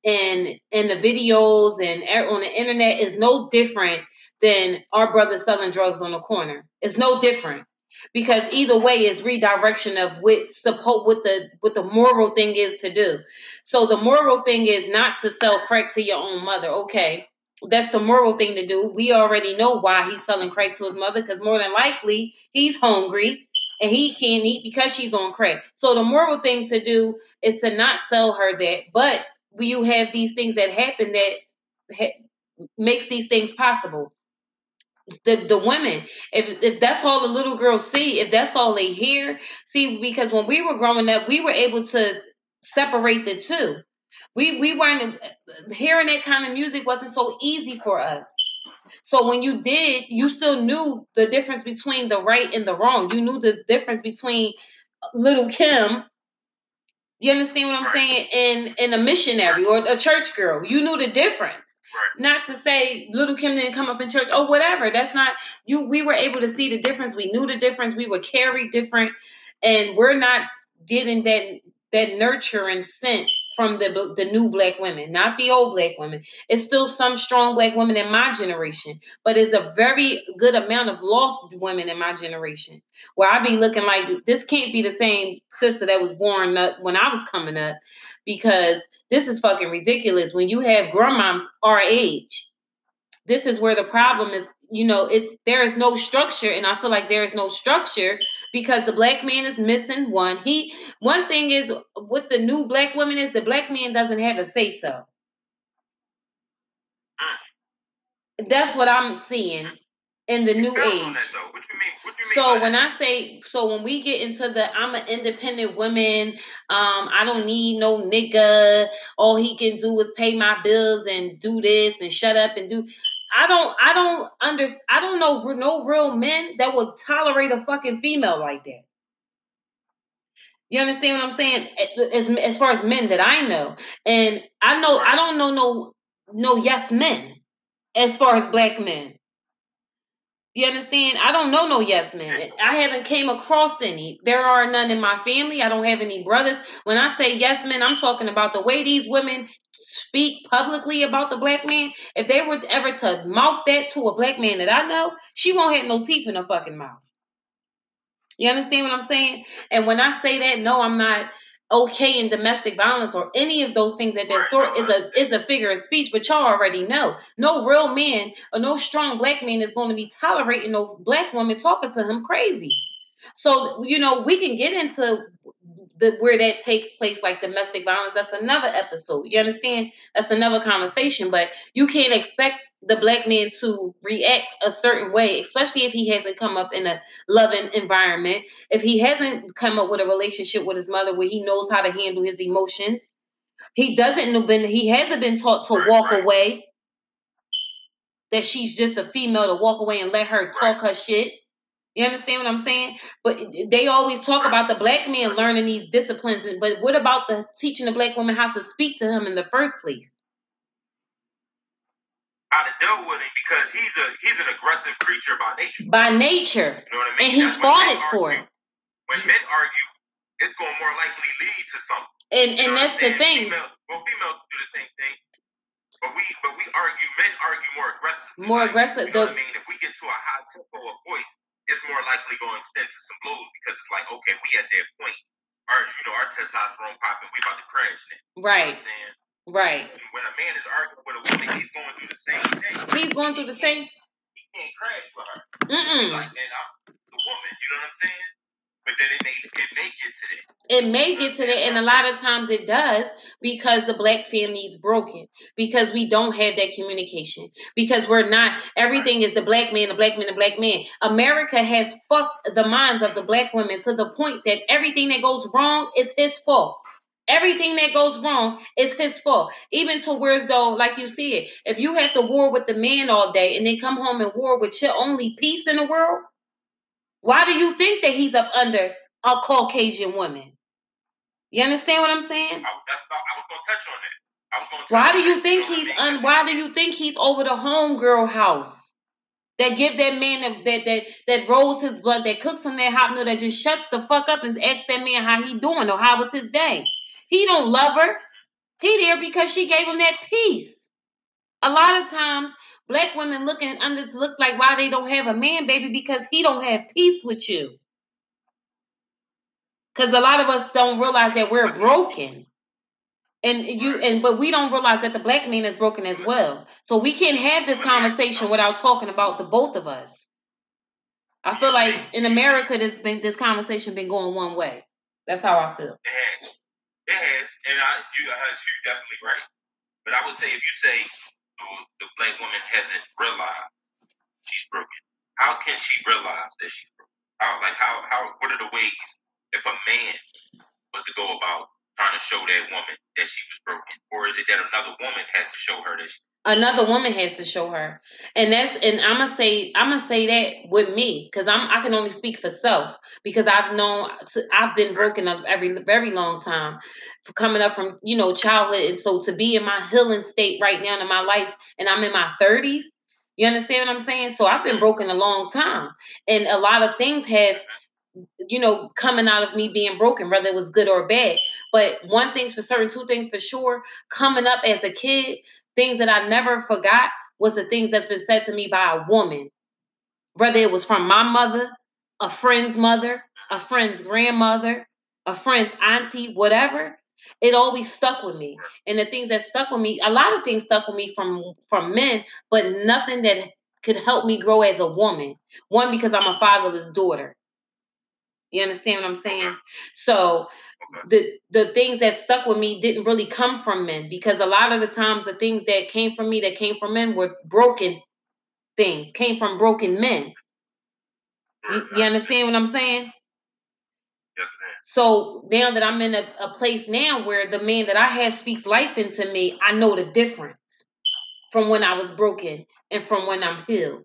B: and in the videos and on the internet is no different than our brothers selling drugs on the corner. It's no different because either way is redirection of what support what the what the moral thing is to do. So the moral thing is not to sell crack to your own mother. Okay. That's the moral thing to do. We already know why he's selling crack to his mother because more than likely he's hungry and he can't eat because she's on crack. So the moral thing to do is to not sell her that. But you have these things that happen that makes these things possible. The the women, if if that's all the little girls see, if that's all they hear, see, because when we were growing up, we were able to separate the two. We we weren't hearing that kind of music wasn't so easy for us. So when you did, you still knew the difference between the right and the wrong. You knew the difference between uh, Little Kim. You understand what I'm saying? And and a missionary or a church girl. You knew the difference. Not to say Little Kim didn't come up in church or whatever. That's not you. We were able to see the difference. We knew the difference. We were carried different, and we're not getting that that nurturing sense from the the new black women, not the old black women. It's still some strong black women in my generation, but it's a very good amount of lost women in my generation. Where I be looking like this can't be the same sister that was born up when I was coming up, because this is fucking ridiculous. When you have grandmoms our age, this is where the problem is. You know, it's there is no structure, and I feel like there is no structure because the black man is missing one. He one thing is with the new black woman is the black man doesn't have a say so. That's what I'm seeing in the new age. so when I say so when we get into the I'm an independent woman, um, I don't need no nigga. All he can do is pay my bills and do this and shut up and do I don't I don't under I don't know no real men that will tolerate a fucking female like that. You understand what I'm saying? As as far as men that I know, and I know I don't know no no yes men as far as black men. You understand? I don't know no yes men. I haven't came across any. There are none in my family. I don't have any brothers. When I say yes men, I'm talking about the way these women speak publicly about the black man. If they were ever to mouth that to a black man that I know, she won't have no teeth in her fucking mouth. You understand what I'm saying? And when I say that, no, I'm not okay in domestic violence or any of those things that that sort is a is a figure of speech, but y'all already know. No real man or no strong black man is going to be tolerating no black woman talking to him crazy. So you know we can get into the where that takes place, like domestic violence. That's another episode. You understand? That's another conversation. But you can't expect the black man to react a certain way, especially if he hasn't come up in a loving environment, if he hasn't come up with a relationship with his mother where he knows how to handle his emotions. He doesn't know been he hasn't been taught to walk away. That she's just a female to walk away and let her talk her shit. You understand what I'm saying? But they always talk about the black man learning these disciplines, but what about the teaching the black woman how to speak to him in the first place?
C: How to deal with him because he's a he's an aggressive creature by nature.
B: By nature.
C: You know what I mean?
B: And he's
C: That's
B: fought it for it.
C: When men argue, it's going to more likely lead to something.
B: And
C: You
B: and that's the thing.
C: Female, well, females do the same thing, but we but we argue. Men argue more aggressively.
B: More
C: Like,
B: aggressive.
C: You know
B: The
C: what I mean? If we get to a high tempo of voice, it's more likely going to extend to some blows because it's like, okay, we at that point. Our you know our testosterone popping, we about to crash now. You know
B: right,
C: I'm saying?
B: right.
C: When a man is arguing with a woman, he's going through the same thing.
B: He's going through the same.
C: He can't crash with her.
B: Mm-mm.
C: Like, and I'm the woman. You know what I'm saying? But then it may it may get to that.
B: It may get to that, and a lot of times it does because the black family is broken. Because we don't have that communication. Because we're not. Everything is the black man, the black man, the black man. America has fucked the minds of the black women to the point that everything that goes wrong is his fault. Everything that goes wrong is his fault. Even to where as though, like you said, if you have to war with the man all day and then come home and war with your only peace in the world, why do you think that he's up under a Caucasian woman? You understand what I'm saying?
C: I, that's, I was gonna touch on that. I was gonna.
B: Why do you think
C: know what I
B: he's un? Why do you think he's over the homegirl house? That give that man that that that, that rolls his blood, that cooks him that hot meal, that just shuts the fuck up and asks that man how he doing or how was his day. He don't love her. He there because she gave him that peace. A lot of times, black women looking under look like why they don't have a man, baby, because he don't have peace with you. Because a lot of us don't realize that we're broken. And you and but we don't realize that the black man is broken as well. So we can't have this conversation without talking about the both of us. I feel like in America this been this conversation been going one way. That's how I feel. [laughs]
C: It has. And I, you, you're definitely right. But I would say if you say the the black woman hasn't realized she's broken. How can she realize that she's broken? How like how how what are the ways if a man was to go about trying to show that woman that she was broken, or is it that another woman has to show her that? She,
B: another woman has to show her. And that's and i'm gonna say i'm gonna say that with me because i'm i can only speak for self because i've known i've been broken up every very long time for coming up from you know childhood. And so to be in my healing state right now in my life and i'm in my 30s you understand what i'm saying? So i've been mm. broken a long time. And a lot of things have you know coming out of me being broken whether it was good or bad. But one thing's for certain two things for sure coming up as a kid things that I never forgot was the things that's been said to me by a woman, whether it was from my mother, a friend's mother, a friend's grandmother, a friend's auntie, whatever. It always stuck with me. And the things that stuck with me, a lot of things stuck with me from from men, but nothing that could help me grow as a woman. One, because I'm a fatherless daughter. You understand what I'm saying? So the the things that stuck with me didn't really come from men because a lot of the times the things that came from me that came from men were broken things, came from broken men. You, you understand what I'm saying?
C: Yes.
B: So now that I'm in a, a place now where the man that I had speaks life into me, I know the difference from when I was broken and from when I'm healed.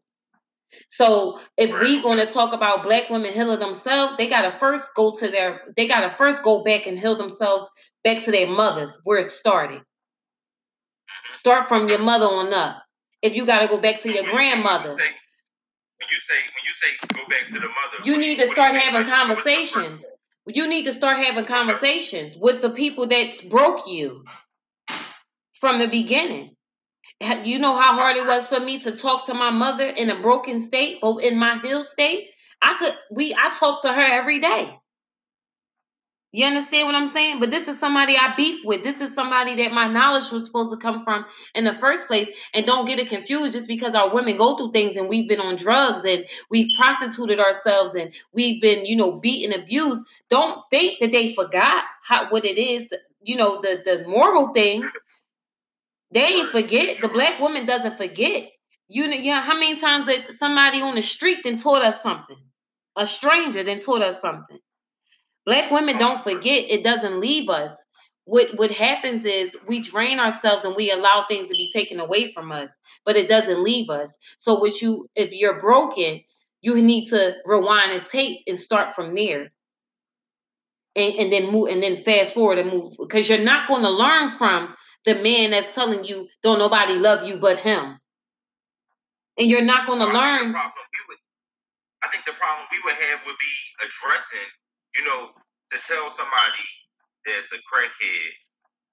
B: So if we going to talk about black women healing themselves, they got to first go to their, they got to first go back and heal themselves back to their mothers where it started. Start from your mother on up. If you got to go back to your grandmother.
C: When you say when you say go back to the mother,
B: you need to start having conversations. You need to start having conversations with the people that broke you from the beginning you know how hard it was for me to talk to my mother in a broken state, but in my healed state, I could we I talk to her every day. You understand what I'm saying? But this is somebody I beef with. This is somebody that my knowledge was supposed to come from in the first place. And don't get it confused just because our women go through things and we've been on drugs and we've prostituted ourselves and we've been, you know, beaten, abused. Don't think that they forgot how what it is, you know, the the moral things they ain't forget. The black woman doesn't forget. You know, yeah, how many times that somebody on the street then taught us something? A stranger then taught us something. Black women don't forget. It doesn't leave us. What what happens is we drain ourselves and we allow things to be taken away from us, but it doesn't leave us. So what you if you're broken, you need to rewind and tape and start from there. And, and then move and then fast forward and move because you're not going to learn from the man that's telling you don't nobody love you but him. And you're not going to learn.
C: I think, would, I think the problem we would have would be addressing, you know, to tell somebody that's a crackhead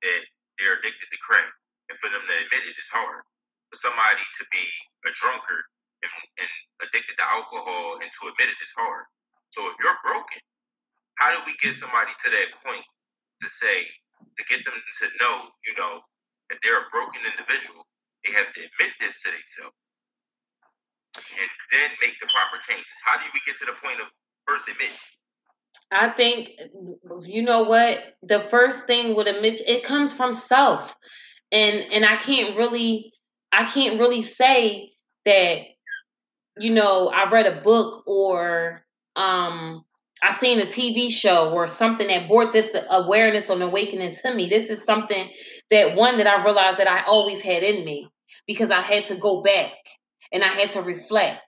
C: that they're addicted to crack, and for them to admit it is hard. For somebody to be a drunkard and, and addicted to alcohol and to admit it is hard. So if you're broken, how do we get somebody to that point to say, to get them to know, you know, that they're a broken individual, they have to admit this to themselves and then make the proper changes. How do we get to the point of first admit?
B: I think you know what the first thing with admit it comes from self, and and I can't really I can't really say that you know I read a book or um I seen a TV show or something that brought this awareness or awakening to me. This is something that one that I realized that I always had in me because I had to go back and I had to reflect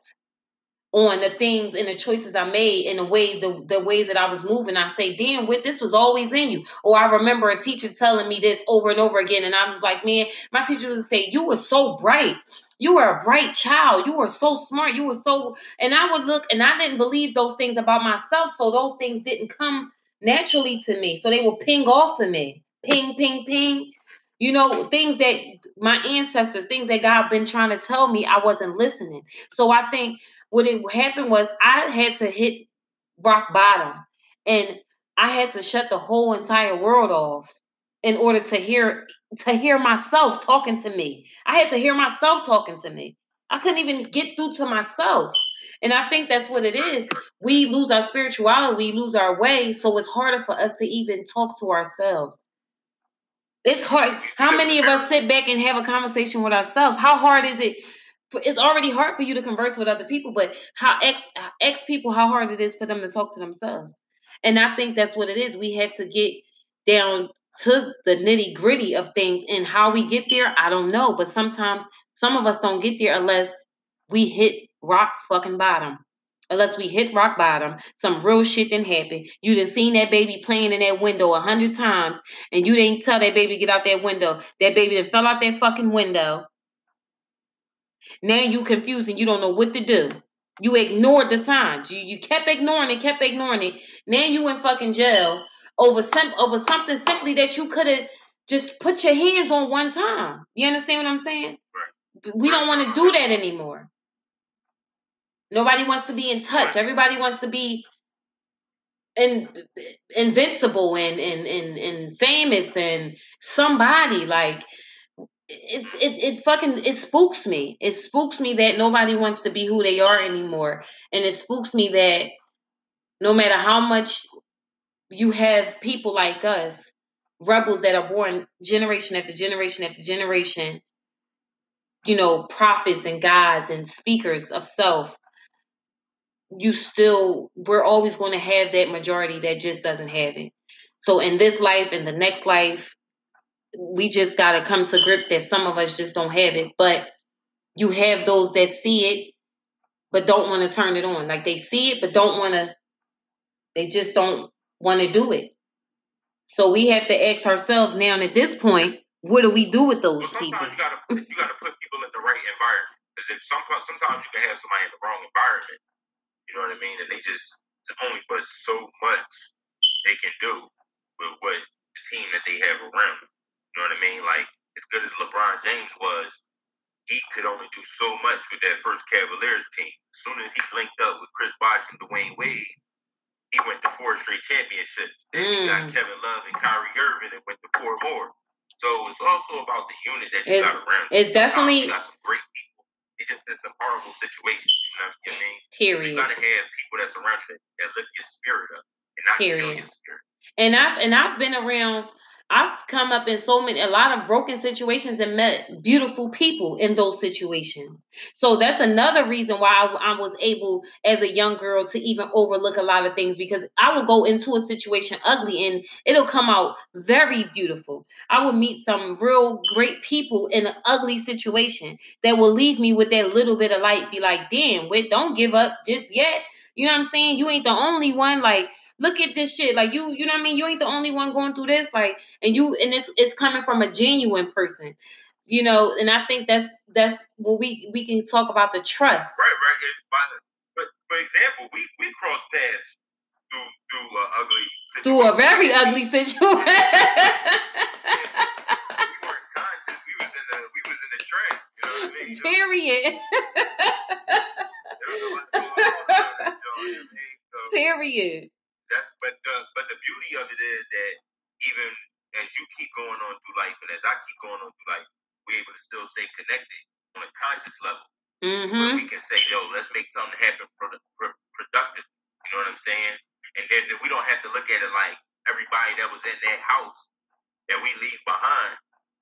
B: on the things and the choices I made and the way the, the ways that I was moving. I say, damn, what this was always in you. Or I remember a teacher telling me this over and over again, and I was like, man, my teacher was say, You were so bright. You were a bright child. You were so smart. You were so and I would look and I didn't believe those things about myself. So those things didn't come naturally to me. So they would ping off of me. Ping, ping, ping. You know, things that my ancestors, things that God been trying to tell me, I wasn't listening. So I think what it happened was I had to hit rock bottom and I had to shut the whole entire world off in order to hear to hear myself talking to me. I had to hear myself talking to me. I couldn't even get through to myself. And I think that's what it is. We lose our spirituality, we lose our way, so it's harder for us to even talk to ourselves. It's hard. How many of us sit back and have a conversation with ourselves? How hard is it? It's already hard for you to converse with other people, but how ex ex people, how hard it is for them to talk to themselves. And I think that's what it is. We have to get down to the nitty gritty of things, and how we get there, I don't know. But sometimes some of us don't get there unless we hit rock fucking bottom unless we hit rock bottom, some real shit didn't happen. You done seen that baby playing in that window a hundred times, and you didn't tell that baby get out that window. That baby done fell out that fucking window. Now you confused and you don't know what to do. You ignored the signs. You you kept ignoring it, kept ignoring it. Now you in fucking jail over some over something simply that you could have just put your hands on one time. You understand what I'm saying? We don't want to do that anymore. Nobody wants to be in touch. Everybody wants to be in, invincible and, and, and, and famous and somebody. Like it's it, it fucking it spooks me. It spooks me that nobody wants to be who they are anymore. And it spooks me that no matter how much you have people like us, rebels that are born generation after generation after generation, you know, prophets and gods and speakers of self you still we're always going to have that majority that just doesn't have it. So in this life in the next life, we just got to come to grips that some of us just don't have it, but you have those that see it but don't want to turn it on. Like they see it but don't want to they just don't want to do it. So we have to ask ourselves now and at this point, what do we do with those
C: well, sometimes
B: people?
C: You gotta, you gotta put people in the right environment. Because if some, sometimes you can have somebody in the wrong environment you know what I mean? And they just it's only but so much they can do with what the team that they have around. You know what I mean? Like as good as LeBron James was, he could only do so much with that first Cavaliers team. As soon as he linked up with Chris Bosh and Dwyane Wade, he went to four straight championships. Then mm. he got. Kevin Love and Kyrie Irving and went to four more. So it's also about the unit that you it's, got around.
B: It's definitely
C: you got some great people it just it's a horrible situation. You know what I mean?
B: Period.
C: You gotta have people that's around you that lift your spirit up and not Period. kill your spirit.
B: And I've and I've been around I've come up in so many, a lot of broken situations and met beautiful people in those situations. So that's another reason why I, I, was able, as a young girl, to even overlook a lot of things because I will go into a situation ugly and it'll come out very beautiful. I will meet some real great people in an ugly situation that will leave me with that little bit of light. Be like, damn, wait, don't give up just yet. You know what I'm saying? You ain't the only one. Like, look at this shit. Like you, you know what I mean? You ain't the only one going through this. Like, and you, and it's it's coming from a genuine person. You know, and I think that's that's what we we can talk about the trust.
C: Right, right. But for example, we we cross paths through through an ugly situation.
B: Through a very ugly situation. [laughs] we
C: weren't [laughs] conscious. We was in the we was in the track. You know what I mean?
B: Period. [laughs] Period
C: that's but the but the beauty of it is that even as you keep going on through life and as I keep going on through life, we're able to still stay connected on a conscious level.
B: Mm-hmm.
C: we can say, yo, let's make something happen pro- pro- productive. You know what I'm saying? And then, then we don't have to look at it like everybody that was in that house that we leave behind.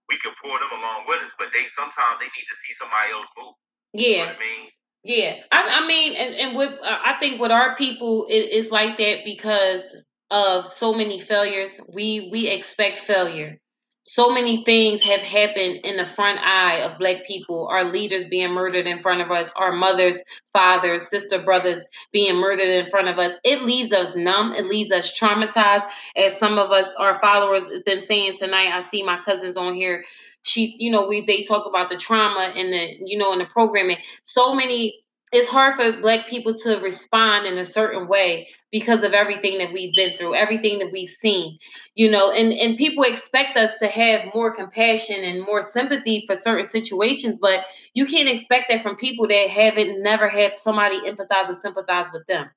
C: We can pull them along with us, but they sometimes they need to see somebody else move.
B: Yeah.
C: You know I mean?
B: Yeah, I, I mean, and, and with uh, I think with our people, it, it's like that because of so many failures. We we expect failure. So many things have happened in the front eye of Black people. Our leaders being murdered in front of us, our mothers, fathers, sister, brothers being murdered in front of us. It leaves us numb. It leaves us traumatized. As some of us, our followers, have been saying tonight. I see my cousins on here she's you know we they talk about the trauma and the you know in the programming. So many it's hard for black people to respond in a certain way because of everything that we've been through everything that we've seen you know and and people expect us to have more compassion and more sympathy for certain situations but you can't expect that from people that haven't never had somebody empathize or sympathize with them.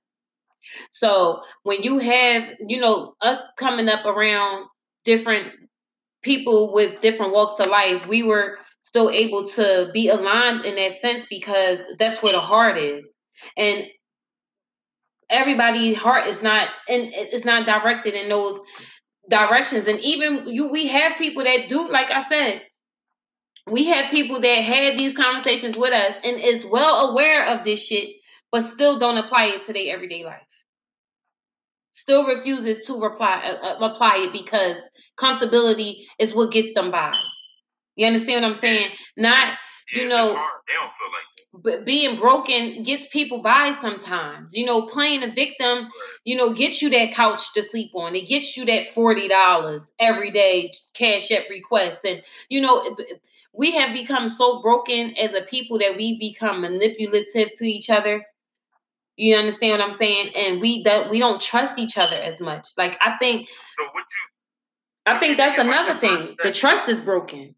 B: So when you have you know us coming up around different people with different walks of life, we were still able to be aligned in that sense because that's where the heart is. And everybody's heart is not and it's not directed in those directions. And even you, we have people that do, like I said, we have people that had these conversations with us and is well aware of this shit, but still don't apply it to their everyday life. Still refuses to reply uh, uh apply it because comfortability is what gets them by. You understand what I'm saying? Not you know,
C: they don't feel like
B: but being broken gets people by sometimes. You know, playing a victim, you know, gets you that couch to sleep on. It gets you that forty dollars every day cash app request, and you know, we have become so broken as a people that we become manipulative to each other. You understand what I'm saying? And we don't we don't trust each other as much. Like I think.
C: So would you?
B: I think that's another thing. The trust is broken.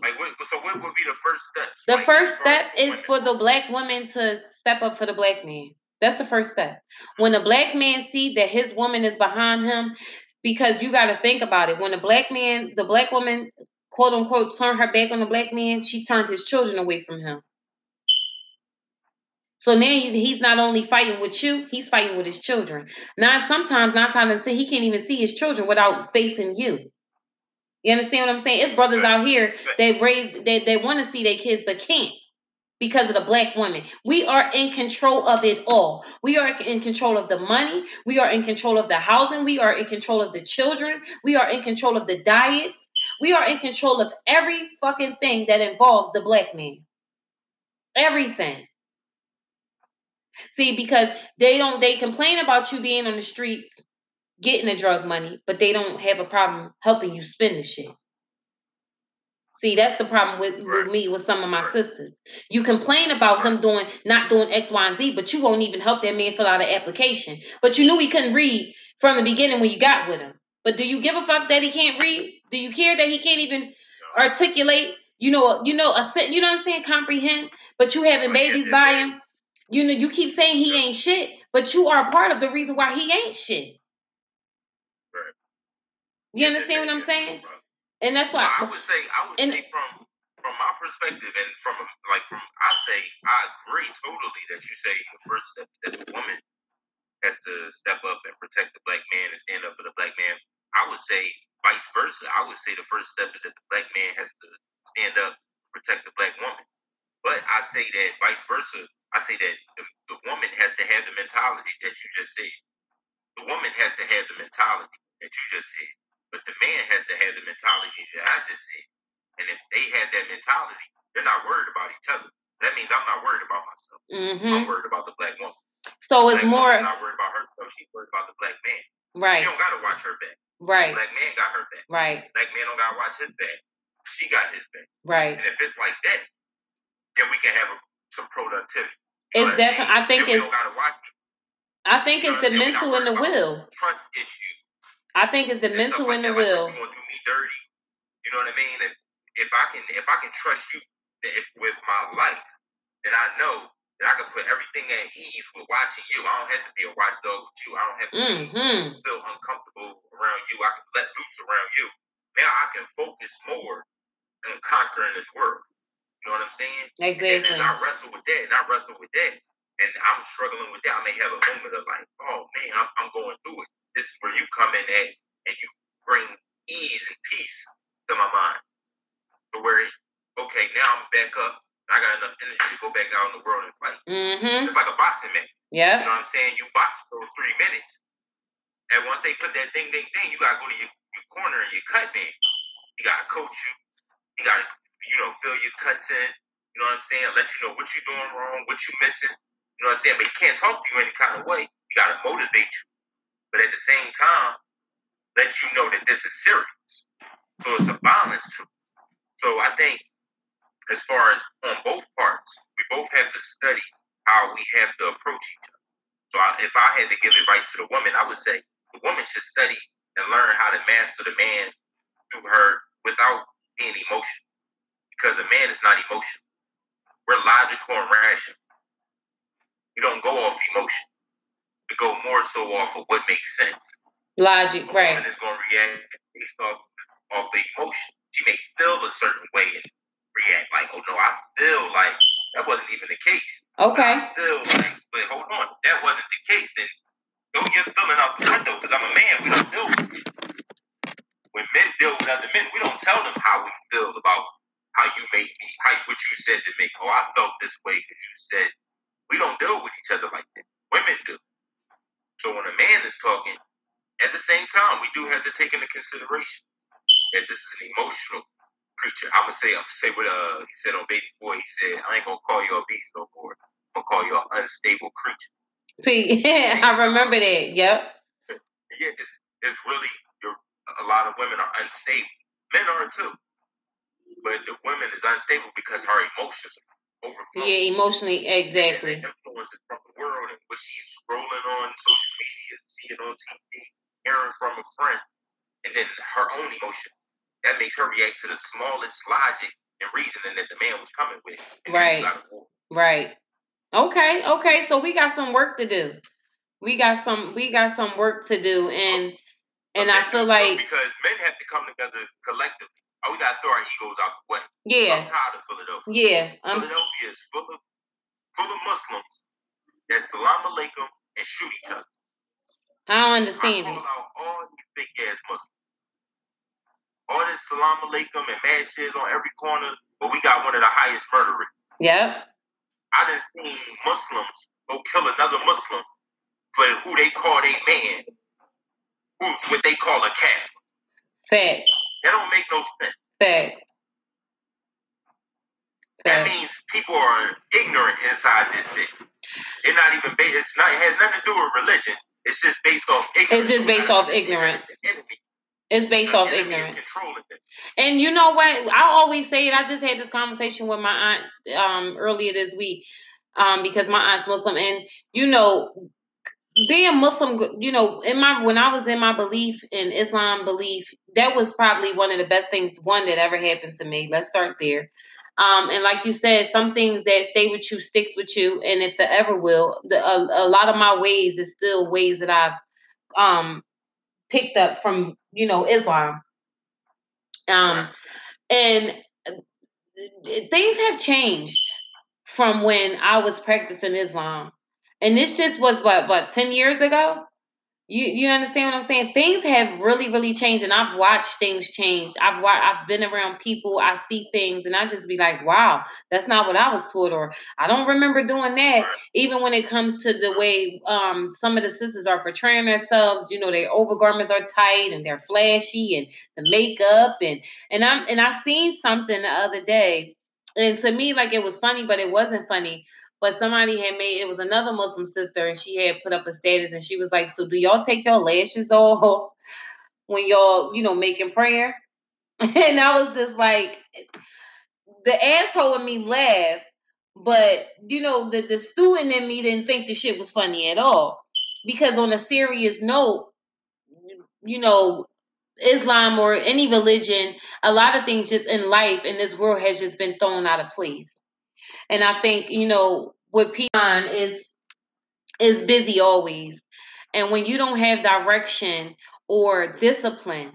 C: Like, what, so what would be the first step?
B: The like, first step is for the black woman to step up for the black man. That's the first step. When the black man see that his woman is behind him, because you got to think about it. When the black man, the black woman, quote unquote, turned her back on the black man, she turned his children away from him. So now he's not only fighting with you, he's fighting with his children. Now, sometimes, nine times out he can't even see his children without facing you. You understand what I'm saying? It's brothers out here that raised they, they want to see their kids but can't because of the black woman. We are in control of it all. We are in control of the money. We are in control of the housing. We are in control of the children. We are in control of the diets. We are in control of every fucking thing that involves the black man. Everything. See, because they don't they complain about you being on the streets getting the drug money, but they don't have a problem helping you spend the shit. See, that's the problem with, with me with some of my sisters. You complain about them doing not doing X, Y, and Z, but you won't even help that man fill out an application. But you knew he couldn't read from the beginning when you got with him. But do you give a fuck that he can't read? Do you care that he can't even articulate? You know, you know, a you know what I'm saying, comprehend. But you having babies by him. You know, you keep saying he ain't shit, but you are part of the reason why he ain't shit. You understand what I'm saying? And that's why
C: I would say I would and, say from from my perspective and from like from I say I agree totally that you say the first step that the woman has to step up and protect the black man and stand up for the black man. I would say vice versa. I would say the first step is that the black man has to stand up, protect the black woman. But I say that vice versa. I say that the, the woman has to have the mentality that you just said. The woman has to have the mentality that you just said. But the man has to have the mentality that I just said. And if they have that mentality, they're not worried about each other. That means I'm not worried about myself.
B: Mm-hmm.
C: I'm worried about the black woman.
B: So it's more.
C: not worried about herself. She's worried about the black man.
B: Right.
C: She don't got to watch her back.
B: Right.
C: The black man got her back.
B: Right.
C: Black man don't got to watch his back. She got his back.
B: Right.
C: And if it's like that, then we can have a, some productivity.
B: It's definitely. I think it's. I think it's the mental and the will.
C: Trust issue.
B: I think it's the and mental and the will.
C: Like, you do me dirty. You know what I mean? If, if I can, if I can trust you if, with my life, then I know that I can put everything at ease with watching you. I don't have to be a watchdog with you. I don't have to
B: mm-hmm.
C: feel uncomfortable around you. I can let loose around you. Now I can focus more on conquering this world. You know what I'm saying?
B: Exactly.
C: And I wrestle with that, and I wrestle with that, and I'm struggling with that. I may have a moment of like, oh man, I'm, I'm going through it. This is where you come in at and you bring ease and peace to my mind. To where, okay, now I'm back up. I got enough energy to go back out in the world and fight.
B: Mm-hmm.
C: It's like a boxing match.
B: Yeah.
C: You know what I'm saying? You box those three minutes. And once they put that ding, ding, ding, you got to go to your, your corner and your cut man. You got to coach you. You got to, you know, fill your cuts in. You know what I'm saying? Let you know what you're doing wrong, what you're missing. You know what I'm saying? But he can't talk to you any kind of way. You got to motivate you but at the same time, let you know that this is serious. So it's a balance too. So I think as far as on both parts, we both have to study how we have to approach each other. So I, if I had to give advice to the woman, I would say the woman should study and learn how to master the man through her without being emotional. Because a man is not emotional. We're logical and rational. We don't go off emotion to go more so off of what makes sense.
B: Logic,
C: a
B: right.
C: Is going to react based off, off the emotion. She may feel a certain way and react like, oh no, I feel like that wasn't even the case.
B: Okay.
C: I feel like, but hold on, that wasn't the case. Then throw your feeling out the window because I'm a man. We don't deal with it. When men deal with other men, we don't tell them how we feel about how you made me, how what you said to me. Oh, I felt this way because you said we don't deal with each other like that. Women do. So when a man is talking, at the same time, we do have to take into consideration that this is an emotional creature. I'm gonna say, I'm gonna say what uh he said on Baby Boy. He said, "I ain't gonna call you a beast no more. I'm gonna call you an unstable creature." [laughs]
B: Yeah, I remember that. Yep. [laughs]
C: Yeah, it's it's really a lot of women are unstable. Men are too, but the women is unstable because her emotions overflow.
B: Yeah, emotionally, exactly.
C: Influences from the world and what she's scrolling on social media, seeing on TV, hearing from a friend, and then her own emotion. That makes her react to the smallest logic and reasoning that the man was coming with.
B: Right. Right. Okay. Okay. So we got some work to do. We got some. We got some work to do, and and I feel like
C: because men have to come together collectively. Oh, we gotta throw our egos out the way.
B: Yeah.
C: I'm tired of Philadelphia.
B: Yeah.
C: I'm... Philadelphia is full of full of Muslims that salam alaikum and shoot each other.
B: I don't understand
C: I call out all these big ass Muslims. All this salam alaikum and mad shit on every corner, but we got one of the highest murder rates.
B: Yep.
C: I done seen Muslims go kill another Muslim for who they call a man who's what they call a Catholic.
B: Facts.
C: That don't make no sense.
B: Facts.
C: That means people are ignorant inside this shit. It's not even based. It's not. It has nothing to do with religion. It's just based off ignorance.
B: It's just based off ignorance. It's based the off ignorance. And you know what? I always say it. I just had this conversation with my aunt um, earlier this week um, because my aunt's Muslim, and you know, being Muslim, you know, in my when I was in my belief in Islam belief, that was probably one of the best things one that ever happened to me. Let's start there. Um, and like you said, some things that stay with you sticks with you, and it forever will. The, a, a lot of my ways is still ways that I've um, picked up from you know Islam. Um, and uh, things have changed from when I was practicing Islam and this just was what what 10 years ago? You you understand what i'm saying? Things have really really changed and i've watched things change. I've i've been around people i see things and i just be like wow that's not what i was taught or i don't remember doing that even when it comes to the way um, some of the sisters are portraying themselves. You know their overgarments are tight and they're flashy and the makeup and and i'm and i seen something the other day and to me like it was funny but it wasn't funny but somebody had made it was another Muslim sister, and she had put up a status, and she was like, "So do y'all take your lashes off when y'all, you know, making prayer?" [laughs] And I was just like, the asshole in me laughed, but you know, the the student in me didn't think the shit was funny at all. Because on a serious note, you know, Islam or any religion, a lot of things just in life in this world has just been thrown out of place. And I think, you know, with Peon is is busy always. And when you don't have direction or discipline,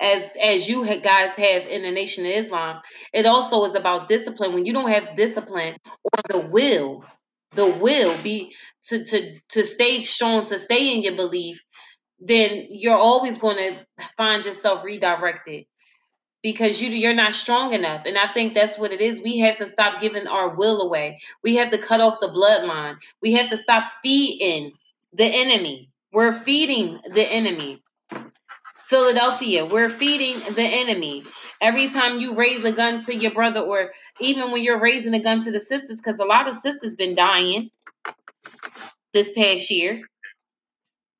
B: as as you guys have in the Nation of Islam, it also is about discipline. When you don't have discipline or the will, the will be to to to stay strong, to stay in your belief, then you're always going to find yourself redirected because you you're not strong enough. And i think that's what it is. We have to stop giving our will away. We have to cut off the bloodline. We have to stop feeding the enemy. We're feeding the enemy. Philadelphia we're feeding the enemy. Every time you raise a gun to your brother or even when you're raising a gun to the sisters because a lot of sisters been dying this past year.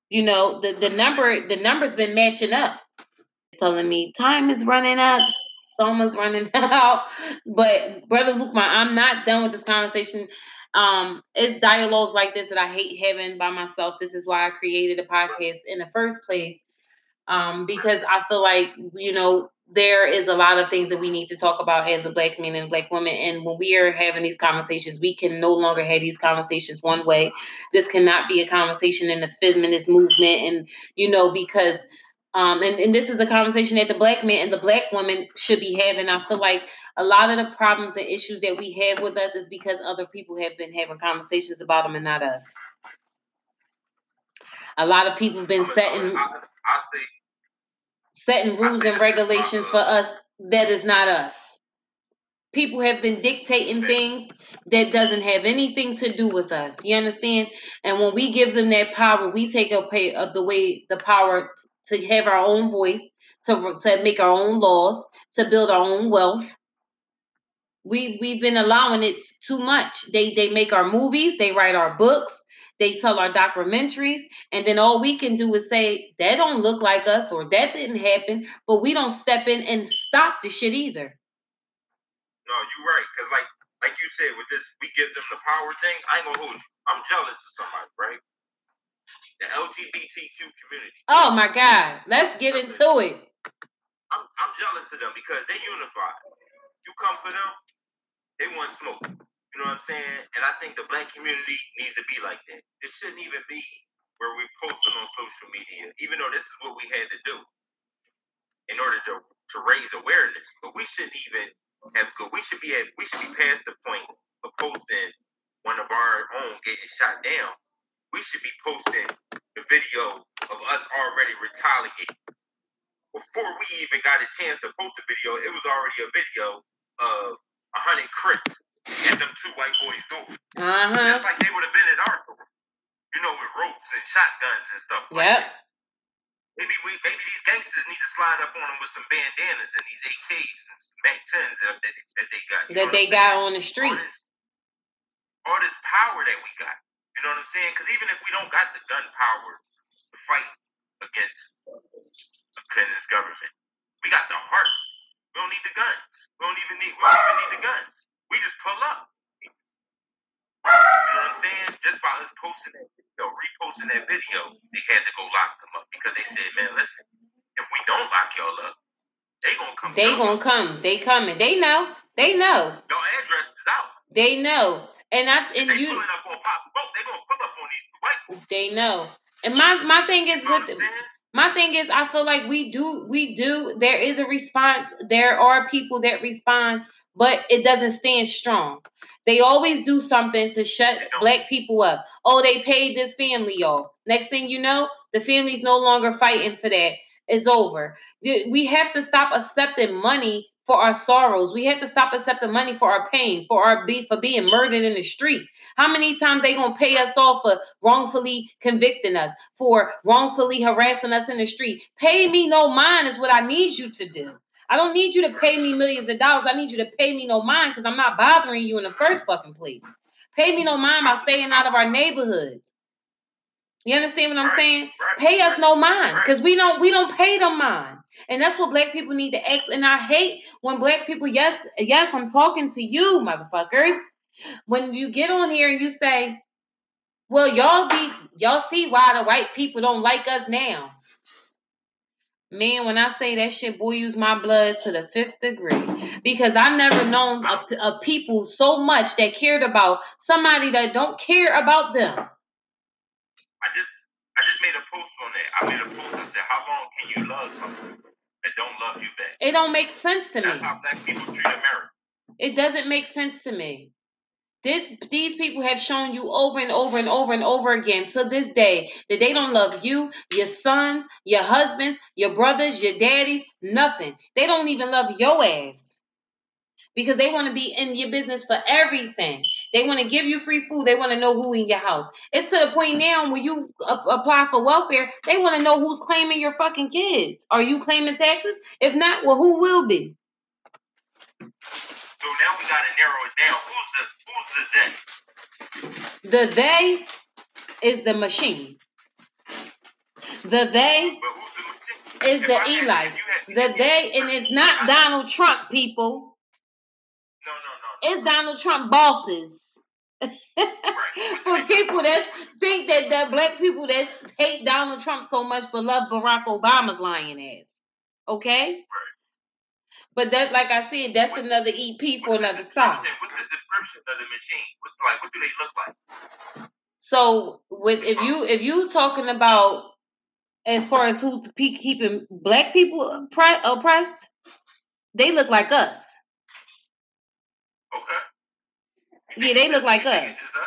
B: You know the, the number the number's been matching up telling me time is running up, summer's running [laughs] out. But brother Luke, my I'm not done with this conversation. Um, it's dialogues like this that I hate having by myself. This is why I created a podcast in the first place. Um, because I feel like, you know, there is a lot of things that we need to talk about as a black man and black woman. And when we are having these conversations, we can no longer have these conversations one way. This cannot be a conversation in the feminist movement. And, you know, because um, and, and this is a conversation that the black man and the black woman should be having. I feel like a lot of the problems and issues that we have with us is because other people have been having conversations about them and not us. A lot of people have been setting.
C: I, I say,
B: setting rules and regulations for us that is not us. People have been dictating things that doesn't have anything to do with us. You understand? And when we give them that power, we take away of the way the power to have our own voice, to to make our own laws, to build our own wealth. We we've been allowing it too much. They they make our movies, they write our books, they tell our documentaries, and then all we can do is say that don't look like us or that didn't happen, but we don't step in and stop the shit either.
C: No, you're right. Cause like like you said, with this, we give them the power thing. I ain't gonna hold you. I'm jealous of somebody, right? The LGBTQ community.
B: Oh my God. Let's get into it.
C: I'm, I'm jealous of them because they unified. You come for them, they want smoke. You know what I'm saying? And I think the black community needs to be like that. It shouldn't even be where we're posting on social media, even though this is what we had to do in order to, to raise awareness. But we shouldn't even have good. We should be at we should be past the point of posting one of our own getting shot down. We should be posting the video of us already retaliating. Before we even got a chance to post the video, it was already a video of a hundred crips at them two white boys door.
B: Uh-huh.
C: Just like they would have been at our door. You know, with ropes and shotguns and stuff like
B: Yep.
C: that. Maybe we maybe these gangsters need to slide up on them with some bandanas and these AKs and some Mac 10s that, that, that they got.
B: That they got on the street.
C: All this, all this power that we got. You know what I'm saying? Because even if we don't got the gun power to fight against a this government, we got the heart. We don't need the guns. We don't even need we don't even need the guns. We just pull up. You know what I'm saying? Just by us posting that video, reposting that video, they had to go lock them up because they said, man, listen, if we don't lock y'all up, they gonna come.
B: They gonna come. They coming. They know. They know.
C: Your address is out.
B: They know. And I and
C: they
B: you
C: pulling up on Pop Boat. They gonna pull up on these white folks.
B: they know. And my my thing is
C: You know
B: with my thing is I feel like we do we do there is a response. There are people that respond, but it doesn't stand strong. They always do something to shut black people up. Oh, they paid this family off. Next thing you know, the family's no longer fighting for that. It's over. We have to stop accepting money for our sorrows. We have to stop accepting money for our pain, for our be for being murdered in the street. How many times they gonna pay us off for wrongfully convicting us, for wrongfully harassing us in the street? Pay me no mind is what I need you to do. I don't need you to pay me millions of dollars. I need you to pay me no mind because I'm not bothering you in the first fucking place. Pay me no mind by staying out of our neighborhoods. You understand what I'm saying? Pay us no mind because we don't we don't pay them mind, and that's what black people need to ask. And I hate when black people yes yes I'm talking to you motherfuckers. When you get on here and you say, "Well, y'all be y'all see why the white people don't like us now." Man, when I say that shit boils my blood to the fifth degree because I've never known a, a people so much that cared about somebody that don't care about them.
C: I just I just made a post on that. I made a post. I said, how long can you love something that don't love you back?
B: It don't make sense to me.
C: That's how black people treat America.
B: It doesn't make sense to me. This these people have shown you over and over and over and over again to this day that they don't love you, your sons, your husbands, your brothers, your daddies, nothing. They don't even love your ass. Because they want to be in your business for everything. They want to give you free food. They want to know who in your house. It's to the point now when you a- apply for welfare, they want to know who's claiming your fucking kids. Are you claiming taxes? If not, well, who will be?
C: So now we gotta narrow it down. Who's the who's the they?
B: The they is the machine. The they
C: the
B: is
C: If
B: the Eli.
C: had-
B: The they, and it's not Donald Trump, people. It's Donald Trump bosses. [laughs] For people that think that the black people that hate Donald Trump so much but love Barack Obama's lying ass. Okay? But that, like I said, that's another EP for another song.
C: What's the description of the machine? What's the, like? What do they look like?
B: So with if you if you talking about as far as who keeping black people oppressed, they look like us.
C: Okay.
B: Yeah, they look like us.
C: it's just us?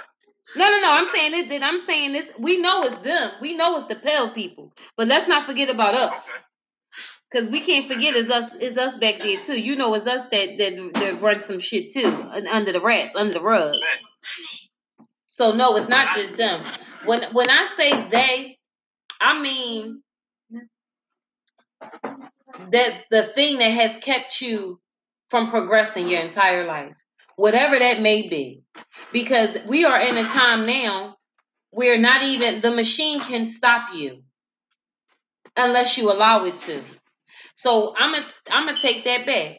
B: No, no, no. I'm saying it. That I'm saying this. We know it's them. We know it's the pale people. But let's not forget about us. Cause we can't forget it's us it's us back there too. You know it's us that that, that run some shit too under the rats, under the rug. So no, it's not just them. When when I say they, I mean that the thing that has kept you from progressing your entire life, whatever that may be, because we are in a time now where not even the machine can stop you unless you allow it to. So I'm gonna I'm gonna take that back.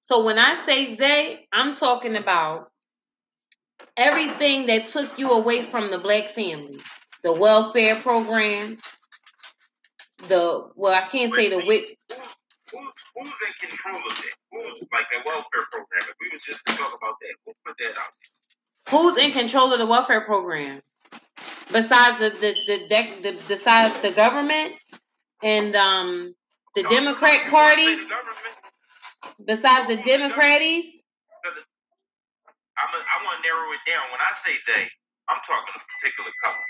B: So when I say they, I'm talking about everything that took you away from the black family, the welfare program, the well, I can't say the wit.
C: Who's, who's in control of it? Who's like the welfare program? If we was just to talk about that, who put that out?
B: Who's in control of the welfare program? Besides the the the, the, the besides the government and um the no, Democrat parties. Besides the Democrats.
C: I'm a, I want to narrow it down. When I say they, I'm talking a particular color.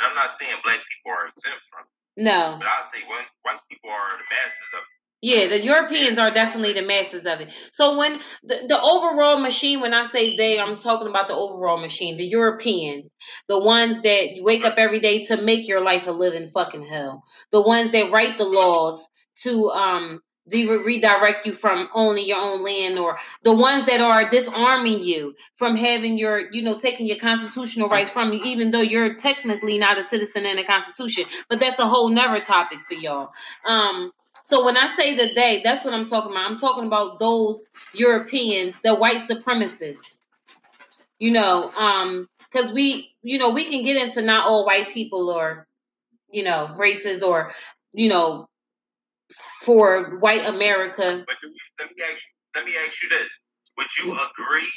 C: And I'm not saying black people are exempt from it.
B: No.
C: But I say white, white people are the masters of it.
B: Yeah, the Europeans are definitely the masters of it. So when the, the overall machine, when I say they, I'm talking about the overall machine, the Europeans, the ones that wake up every day to make your life a living fucking hell, the ones that write the laws to um de- redirect you from owning your own land or the ones that are disarming you from having your you know taking your constitutional rights from you even though you're technically not a citizen in the constitution but that's a whole never topic for y'all um so when i say the they that's what i'm talking about i'm talking about those europeans the white supremacists you know um because we you know we can get into not all white people or you know races or you know for white America.
C: But we, let me ask you, let me ask you this: Would you agree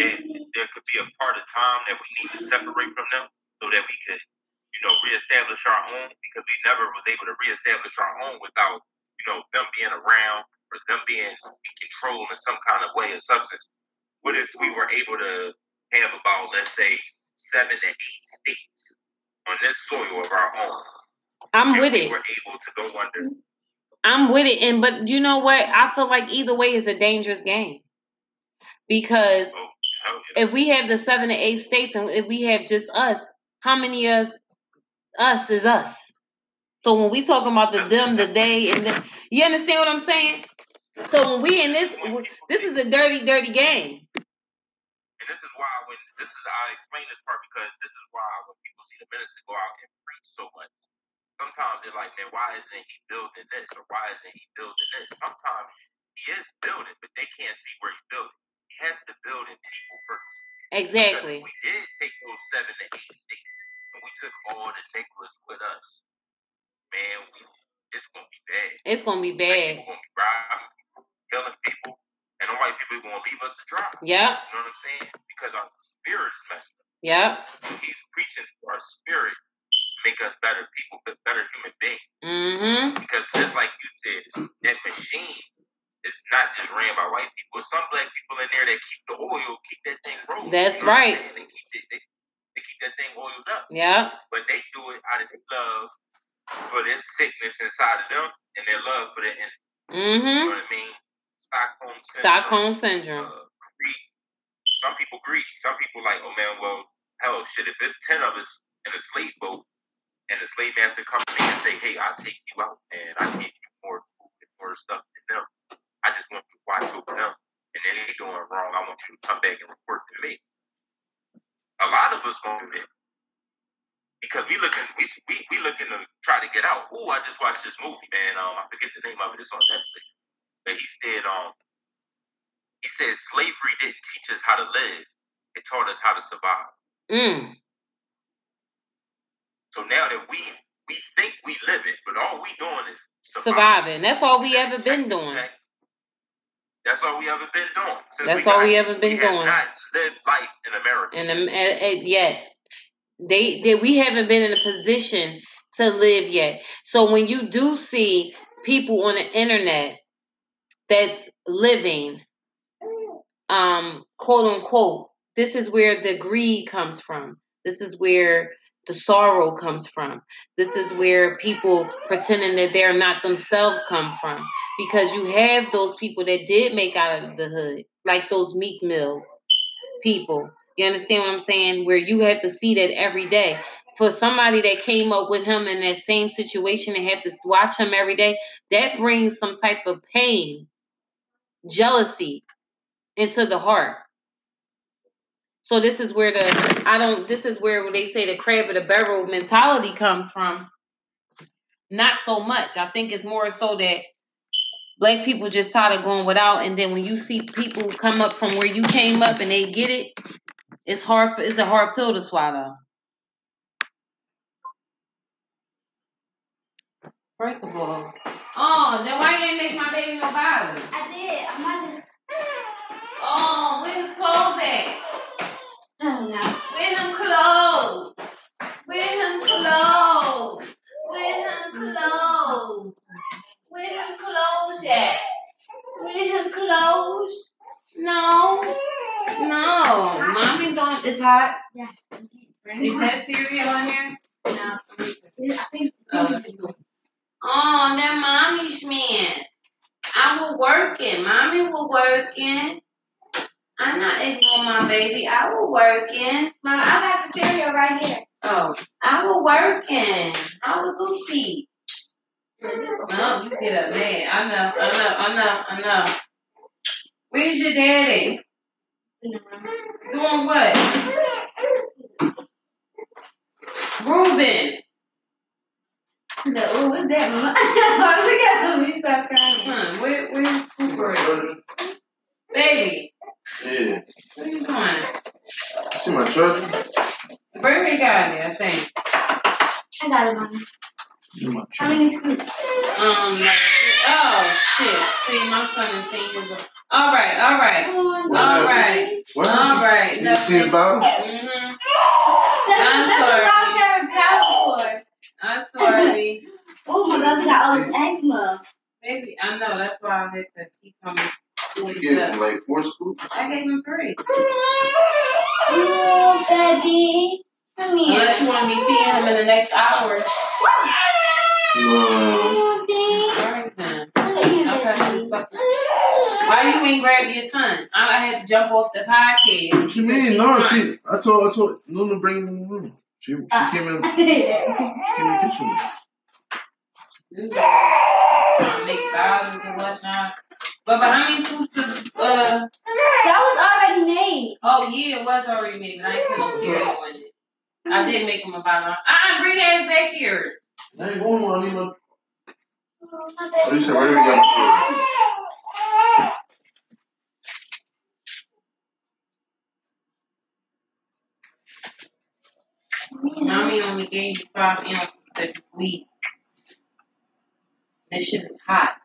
C: that there could be a part of time that we need to separate from them so that we could, you know, reestablish our own? Because we never was able to reestablish our own without, you know, them being around or them being in control in some kind of way or substance. What if we were able to have about, let's say, seven to eight states on this soil of our own?
B: I'm with
C: we
B: it.
C: We're able to go under
B: I'm with it, and but you know what? I feel like either way is a dangerous game because oh, oh if we have the seven to eight states and if we have just us, how many of us is us? So when we talking about the them, the they, and the, you understand what I'm saying? So when we in this, this is a dirty, dirty game.
C: And this is why when this is I explain this part because this is why when people see the minister go out and preach so much, sometimes they're like, man, why isn't he building this or why isn't he building this? Sometimes he is building, but they can't see where he's building. He has to build in people first.
B: Exactly.
C: we did take those seven to eight states and we took all the Negroes with us, man, we, it's gonna be bad.
B: It's gonna be bad.
C: Like, gonna be robbing, killing people, and the white people are gonna leave us to dry.
B: Yeah.
C: You know what I'm saying? Because our spirit is messed up.
B: Yep.
C: So he's preaching to our spirit make us better people, better human beings.
B: Mm-hmm.
C: Because just like you said, that machine is not just ran by white people. Some black people in there that keep the oil, keep that thing rolling.
B: That's you know right.
C: They keep, it, they, they keep that thing oiled up.
B: Yeah.
C: But they do it out of their love for this sickness inside of them and their love for the enemy.
B: Mm-hmm.
C: You know what I mean? Stockholm syndrome.
B: Stockholm syndrome. Uh,
C: greed. Some people greedy. Some people like, oh man, well, hell, shit. If there's ten of us in a slave boat, and the slave master comes to me and say, "Hey, I'll take you out, and I give you more food and more stuff than them. I just want you to watch over them, and then they doing wrong. I want you to come back and report to me." A lot of us gonna do that because we looking we we, we looking to try to get out. Oh, I just watched this movie, man. Um, I forget the name of it. It's on Netflix. But he said, um, he said slavery didn't teach us how to live; it taught us how to survive.
B: Mm.
C: So now that we we think we live it, but all we doing is
B: surviving. surviving. That's all we ever been doing.
C: That's all we ever been doing.
B: Since That's we all got, we ever been we doing.
C: not lived life in America.
B: In um, uh, yet, they, they we haven't been in a position to live yet. So when you do see people on the internet that's living, um, quote unquote, this is where the greed comes from. This is where the sorrow comes from. This is where people pretending that they're not themselves come from. Because you have those people that did make out of the hood, like those Meek Mills people. You understand what I'm saying? Where you have to see that every day. For somebody that came up with him in that same situation and have to watch him every day, that brings some type of pain, jealousy into the heart. So this is where the I don't this is where they say the crab of the barrel mentality comes from. Not so much. I think it's more so that black people just tired of going without, and then when you see people come up from where you came up and they get it, it's hard. For, it's a hard pill to swallow. First of all, oh, then why you ain't make my baby no bottle?
A: I did. I'm not.
B: Oh, where's his clothes at?
A: Oh, I don't know.
B: Where him clothes? Where him clothes? Where him clothes? Where him clothes at? Where him clothes? No. No. Mommy don't it's hot.
A: Yeah.
B: Is that cereal on here?
A: No. I think.
B: Oh, oh that mommy's man. I was working. Mommy was working. I'm not ignoring my baby. I was working.
A: Mom, I got the cereal right here.
B: Oh, I was working. I was asleep. No, oh, you get up mad. I know, I know, I know, I know. Where's your daddy? Doing what? Ruben.
A: No, what's that? Mom? [laughs] Look at him. He start crying.
B: Huh, where, where's Cooper? Baby,
D: Yeah.
B: what are you doing?
D: See my treasure?
B: Burberry got it, I think.
A: I got it, Mom.
D: See my
A: How many scoops?
B: Um, like, oh, shit. See, my son is saying his. All right, all right.
D: What
B: All
D: happened?
B: right.
D: What
B: All
D: happened?
B: right.
D: You see his bottle?
B: Mm-hmm.
A: That's,
B: I'm
A: that's
B: sorry.
A: what Dr. Power
B: I'm sorry. [laughs]
A: Oh my god, we got all this eczema.
B: Baby, I know. That's why I had to keep coming.
D: You gave him like four scoops?
B: I gave him three.
A: Oh, baby. Come here.
B: Unless you want me to feed him in the next hour.
D: No.
B: All right, then.
A: Come here,
B: I'll try to do
A: baby.
B: something. Why you ain't grab your son? I I had to jump off the podcast.
D: What you mean? No, she. I told. I told Luna bring him in the room. She, she
A: Uh.
D: came in. [laughs] She came in the kitchen.
B: Trying to make bottles and whatnot. But, but how many scoops of, uh,
A: That was already made.
B: oh yeah, it was already made, but I ain't put no cereal in it. I did make him a bottle. I bring that back here.
D: I ain't going on. I need my.
A: My
D: you
A: baby.
D: said whatever you.
B: Mommy only gave you five ounces this week. This shit is hot.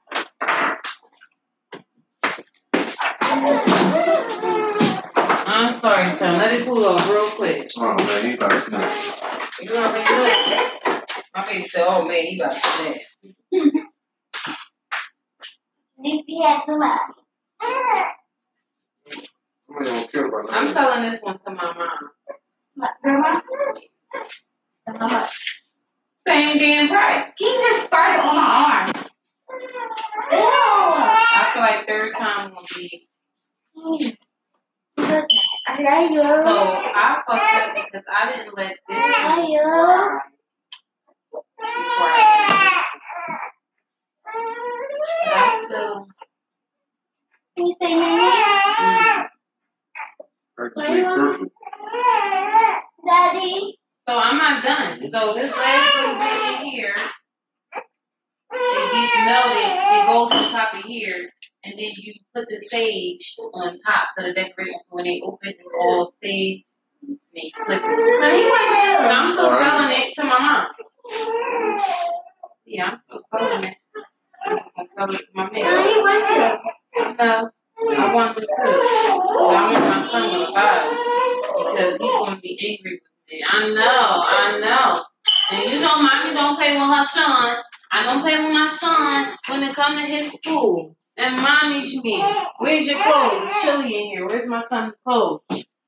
B: I'm sorry, son. Let it cool off real quick.
D: Oh man, he about to snap.
B: You already know. My baby said, oh man, he about to snap.
A: Nipsey had to laugh.
D: Somebody don't care about
B: I'm selling this one to my mom.
A: My grandma? How much?
B: Same damn price.
A: He just farted on my arm. Ew.
B: I feel like third time will be.
A: I love.
B: So I fucked up because I didn't let this
A: I
B: one
A: love you.
B: dry before I ate it. I.
A: Can you say my name? Daddy.
B: So I'm not done. So this last little bit in here, it gets melted. It goes on top of here, and then you put the sage on top for the decoration. So when they open, it's all sage. And flip it.
A: Mommy, want
B: But I'm still selling it to my mom.
A: You.
B: Yeah, I'm still selling it. I'm just gonna sell it to my man.
A: Mommy, want you.
B: No, I want them too. But I want my son to buy it because he's gonna be angry with me. I know, I know. And you know, mommy don't play with her son. I don't play with my son when it come to his school. And mommy's me. Where's your clothes? It's chilly in here. Where's my son's clothes?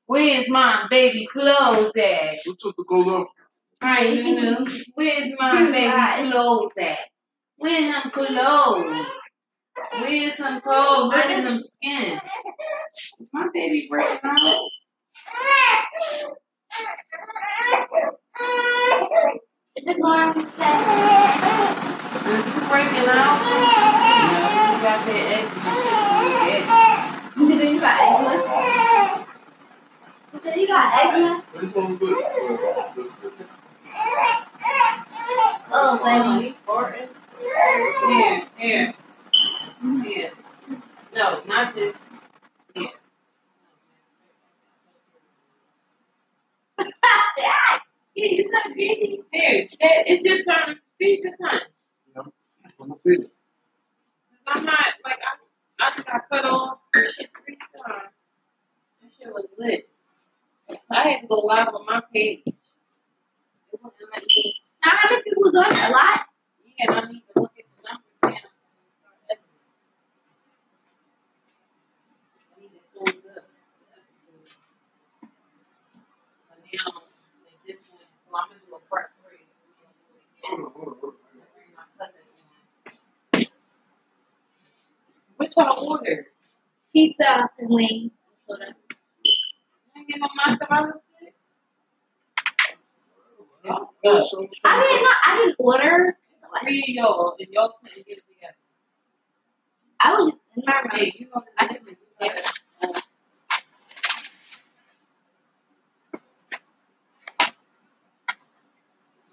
B: Where's my baby clothes at?
D: Who took the gold off?
B: Right, Nunu. Where's my [laughs] ah, baby clothes at? Where's some clothes? Where's some clothes? Look at them skins. My baby breaking out.
A: Is this one
B: Is you breaking out? No, you got that eczema.
A: You said you got eczema? You said you got eczema? Oh, baby.
B: Here, here, here. No, not this. Here. Yeah, you're not greedy. Here, it's your turn. Feed your son.
D: I'm gonna feed it.
B: I'm not like I, I just got cut off. Shit three times. That shit was lit. I had to go live on my page. Me.
A: How many people doing? A lot?
B: I need to to close up now, this so I'm gonna do a part three.
D: Hold
B: order?
A: Pizza and wings
B: stick? Y'all
D: Oh,
B: stuck.
D: so- so-
A: I didn't know. I didn't order.
B: Three of y'all, and y'all couldn't get it together.
A: I was in my room.
B: Hey, you know, I should be together.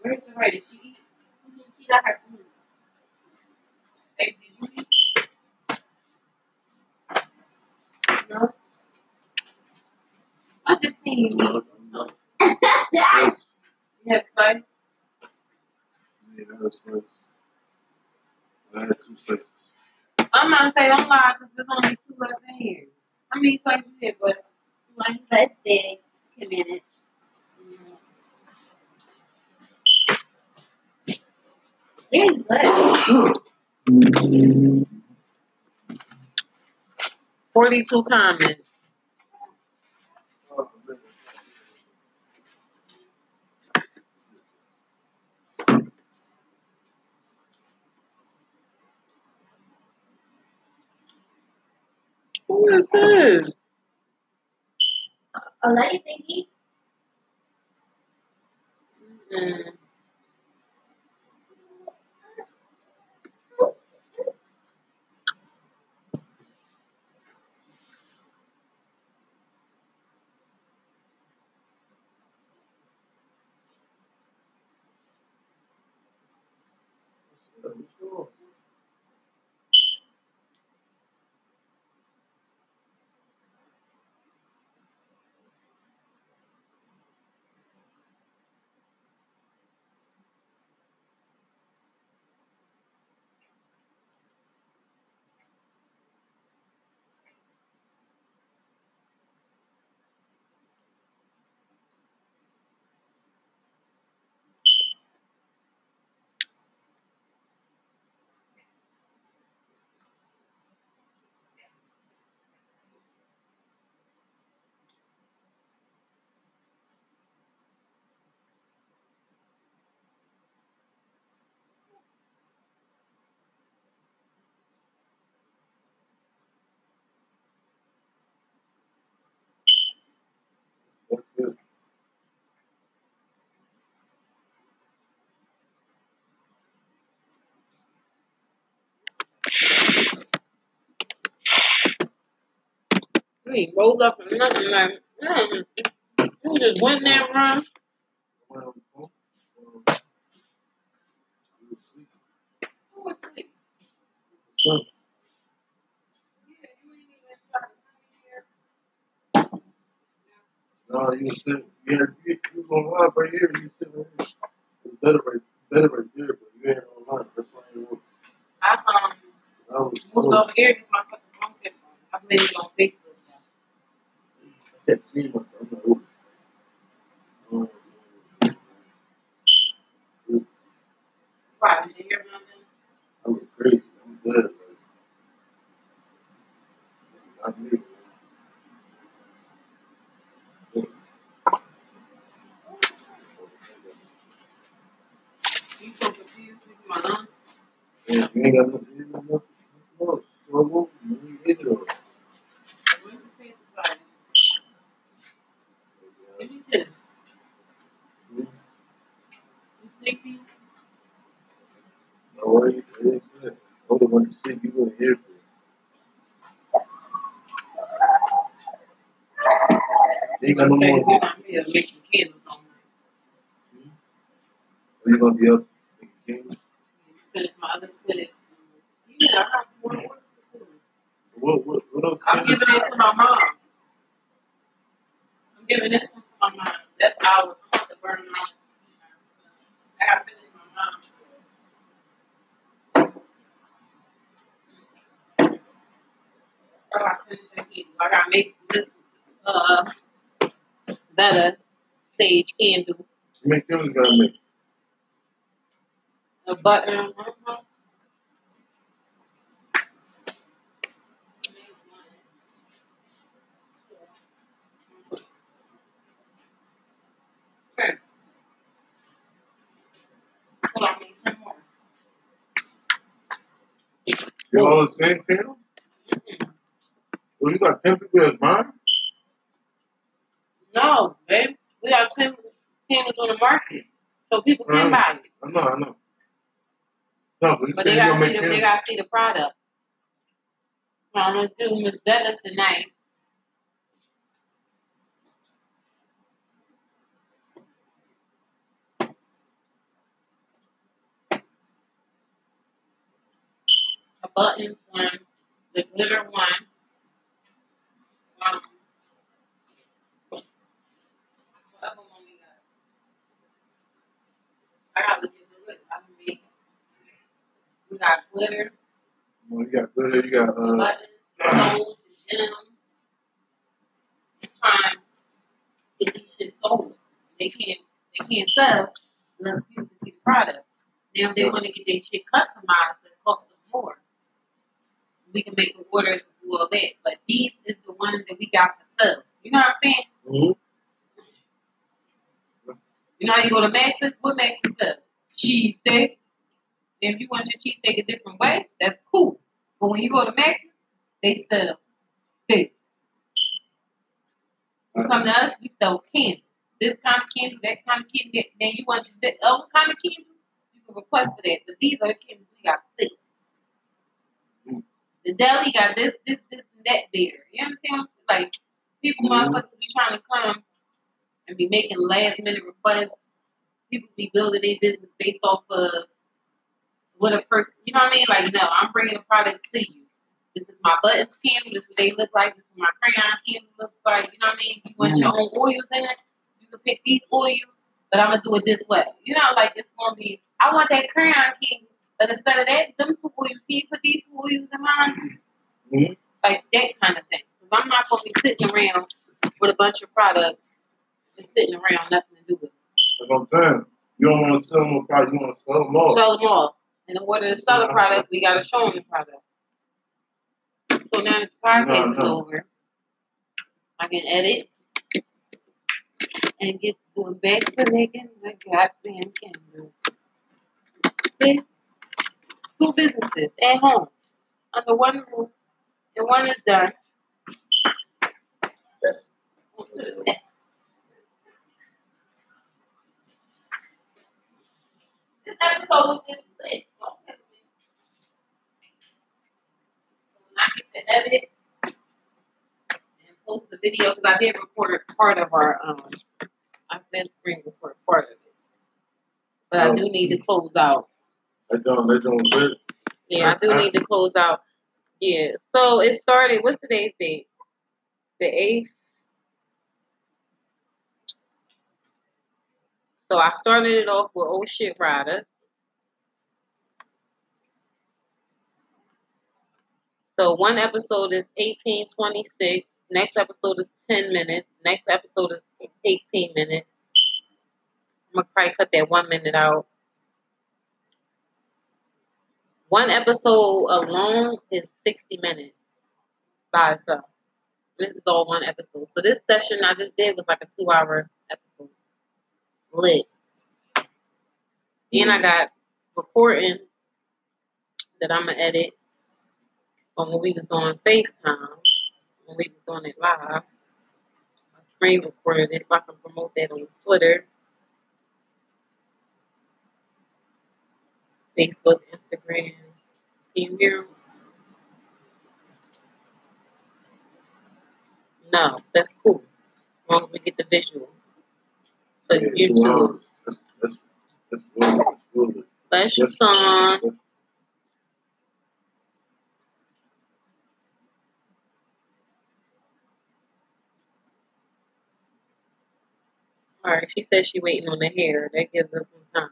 B: Where's the right? Did she eat?
A: She got her food.
B: Hey, did you eat?
A: No.
B: I just seen you eat. [laughs]
A: yeah.
B: You have spice?
D: Yeah, that's nice. I had two slices.
B: I'm not say don't lie because there's only two left in here. I mean, like you did, but
A: One but big. Ten minutes. It is good.
B: forty-two comments. Who is this?
A: A lady thingy.
B: Mm. You ain't rolled up and nothing like mm. You just went there run.
D: Went on the phone. You was asleep.
B: Who was asleep?
D: Son,
B: Yeah, you ain't even try to come.
D: No, you was sitting. You had you, you was online right here. You sitting right here. It was better right, better right there, but you ain't online. That's why didn't want.
B: I um
D: I was
B: moved over here because my fucking phone. I believe it on Facebook.
D: I kept seeing myself. I'm like, oh. Um,
B: Right, did you hear about them?
D: I look crazy. I'm good. Like, this is not me. Yeah, you ain't got nothing, you ain't got nothing. No, so you hit it all.
B: Let me just.
D: Hmm?
B: You sleepy?
D: No worries, it's good. I would have went to sleep, you wouldn't hear it. You ain't got no
B: Okay,
D: more.
B: you're not here making candles all night.
D: Are you gonna be up? King?
B: Finish my other clips. Yeah, I have more work to do.
D: What, what, what else?
B: I'm
D: can
B: giving it to my mom. I'm giving this to my mom. That's ours. I'm about to burn it off. I gotta finish my mom. I gotta finish that candle. I gotta make this uh better sage candle.
D: Make them gotta make.
B: A button. Uh-huh. Okay. So I need some more.
D: You all the same candle? Well, you got 10 people as mine?
B: No, babe. We got 10 candles on the market. So people can
D: Mm.
B: buy it.
D: I know, I know. No, but
B: But they gotta see the, they gotta see the product. I'm gonna do Miss Dennis tonight. A buttons one, the glitter one. Um, what other one we got? We got glitter,
D: Well, you got glitter, you got, uh,
B: gems. Trying to get these shit sold. They can't they can't sell unless people see the product. Now if they want to get their shit customized, it costs them more. We can make the orders and do all that. But these is the ones that we got to sell. You know what I'm saying?
D: mhm.
B: You know how you go to Max's? What Max's sell? Cheese steak. If you want your cheese steak a different way, that's cool. But when you go to Max's, they sell steak. You come to us, we sell candy. This kind of candy, that kind of candy. Then you want your other kind of candy, you can request for that. But these are the candies we got thick. The deli got this, this, this, and that there. You understand? Like people,
D: Mhm.
B: motherfuckers be trying to come and be making last minute requests. People be building their business based off of what a person. You know what I mean? Like no, I'm bringing a product to you. This is my buttons candle. This is what they look like. This is my crayon candle looks like. You know what I mean? You want your own oils in it. You can pick these oils, but I'm gonna do it this way. You know, like it's gonna be. I want that crayon candle, but instead of that, them two oils, can you put these two oils in mine?
D: Mhm.
B: Like that kind of thing. Because I'm not gonna be sitting around with a bunch of products, just sitting around, nothing to do with. it.
D: That's what I'm saying. You don't want to sell them a product, you want to sell them all.
B: Sell them all. In order to sell a uh-huh. product, we gotta show them the product. So now that the podcast is over, I can edit and get going back to making the goddamn candle. See? Two businesses at home under one roof, and one is done. This episode was just lit. Don't me. When I get to edit and post the video, because I did record part of our, um, I did screen record part of it. But I do need to close out.
D: That John, that John good.
B: Yeah, I do need to close out. Yeah. So it started. What's today's date? The eighth. So I started it off with "Oh Shit Rida." So one episode is eighteen twenty six. Next episode is ten minutes. Next episode is eighteen minutes. I'm gonna probably cut that one minute out. One episode alone is 60 minutes by itself. This is all one episode. So this session I just did was like a two hour episode. Lit. Then I got recording that I'm gonna edit on when we was doing FaceTime, when we was doing it live. I screen recorded it so I can promote that on Twitter, Facebook, Instagram. Can you hear 'em? No, that's cool. As long as we get the visual. For
D: Yeah, two
B: YouTube.
D: hours. That's that's that's good. That's.
B: Bless your
D: That's-
B: son. All right, she says she waiting on the hair. That gives us some time.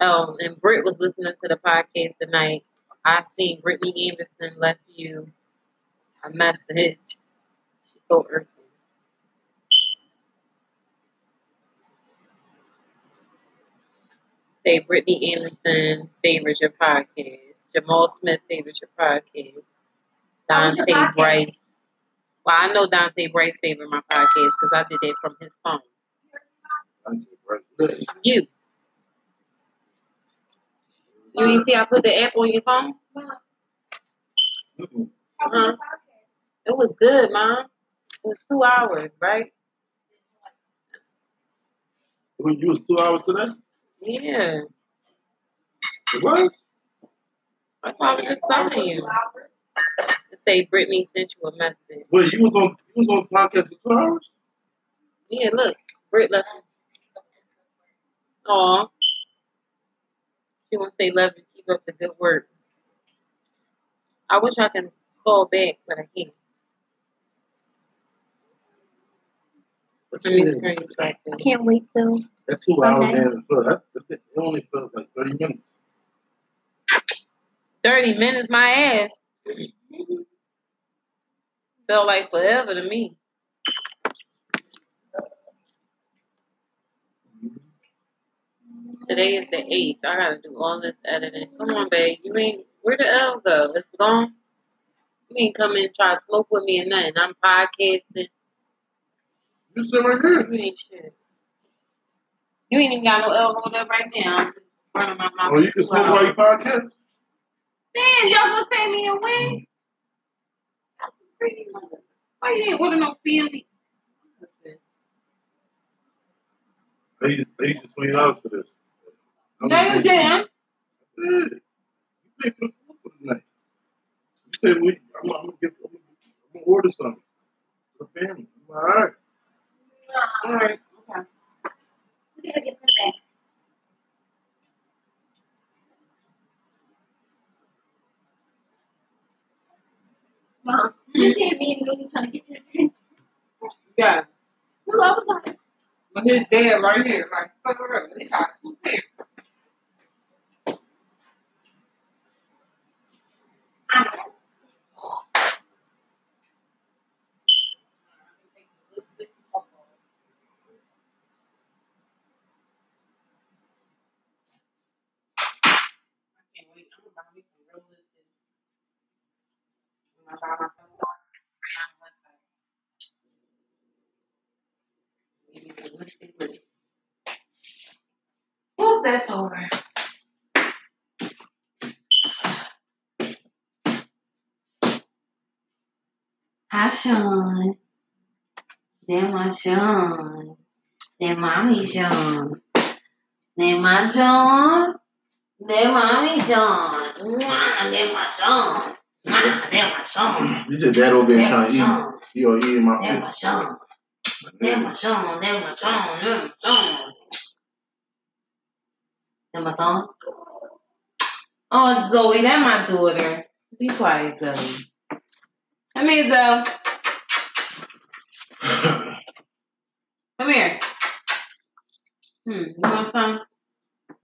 B: Oh, and Britt was listening to the podcast tonight. I seen Brittany Anderson left you a message. She's so earthy. Say Brittany Anderson favors your podcast. Jamal Smith favors your podcast.
A: How was your
B: Dante
A: podcast?
B: Bryce. Well, I know Dante Bryce favored my podcast because I did it from his phone.
D: that's.
B: You. You ain't see I put the app on your phone? Uh-huh. It was good, mom. It was two hours, right?
D: We used two hours today.
B: Yeah.
D: What?
B: That's what I was just telling you. To say Brittany sent you a message.
D: Wait, you was on you was on podcast for two hours?
B: Yeah, look. Britt left. Aw. She want to say love and Keep up the good work. I wish I can call back, but I can't. Let me screenshot that.
A: Can't wait till
D: That two hours
A: Sunday.
D: and that, that, it only felt like thirty minutes.
B: 30 minutes, my ass. Felt like forever to me. Today is the 8th. I gotta do all this editing. Come on, babe. You ain't, where the L go? It's gone? You ain't come in and try to smoke with me or nothing. I'm podcasting.
D: You sit right here.
B: You ain't shit. You ain't even got no rolled up right now. I'm just running my mouth.
D: Or you can smoke while you podcast.
B: Damn, y'all gonna say me a win? That's a pretty mother. Why you ain't order no family?
D: They used, they twenty dollars for this. I'm
B: No, you didn't.
D: You paid for the food for the night. You said we. I'm, I'm gonna get. I'm gonna, I'm gonna order something for the family. I'm like, all right.
B: All right. Okay.
A: we gotta get some back. Mom, you see me and trying to get your attention.
B: Yeah.
A: Who I was like,
B: But his dad right here, like, fuck her up. They got two pairs.
A: I know.
B: can't wait. I'm gonna buy me some real lipstick. When I buy myself a brown lipstick. Maybe some lipstick with it. Whoop, that's over. Hi, Sean. Then my Sean. Then mommy Sean. Then my Sean. Then mommy Sean. Then my Sean. Then my Sean.
D: You said dad over there trying to eat. He or eating my
B: Then my. Sean. Then my Sean. Then my Sean. Then my Sean. Then my son. Oh, Zoe, that my daughter. Be quiet, Zoe. Come here, Zoe. Come here. Hmm, you want some?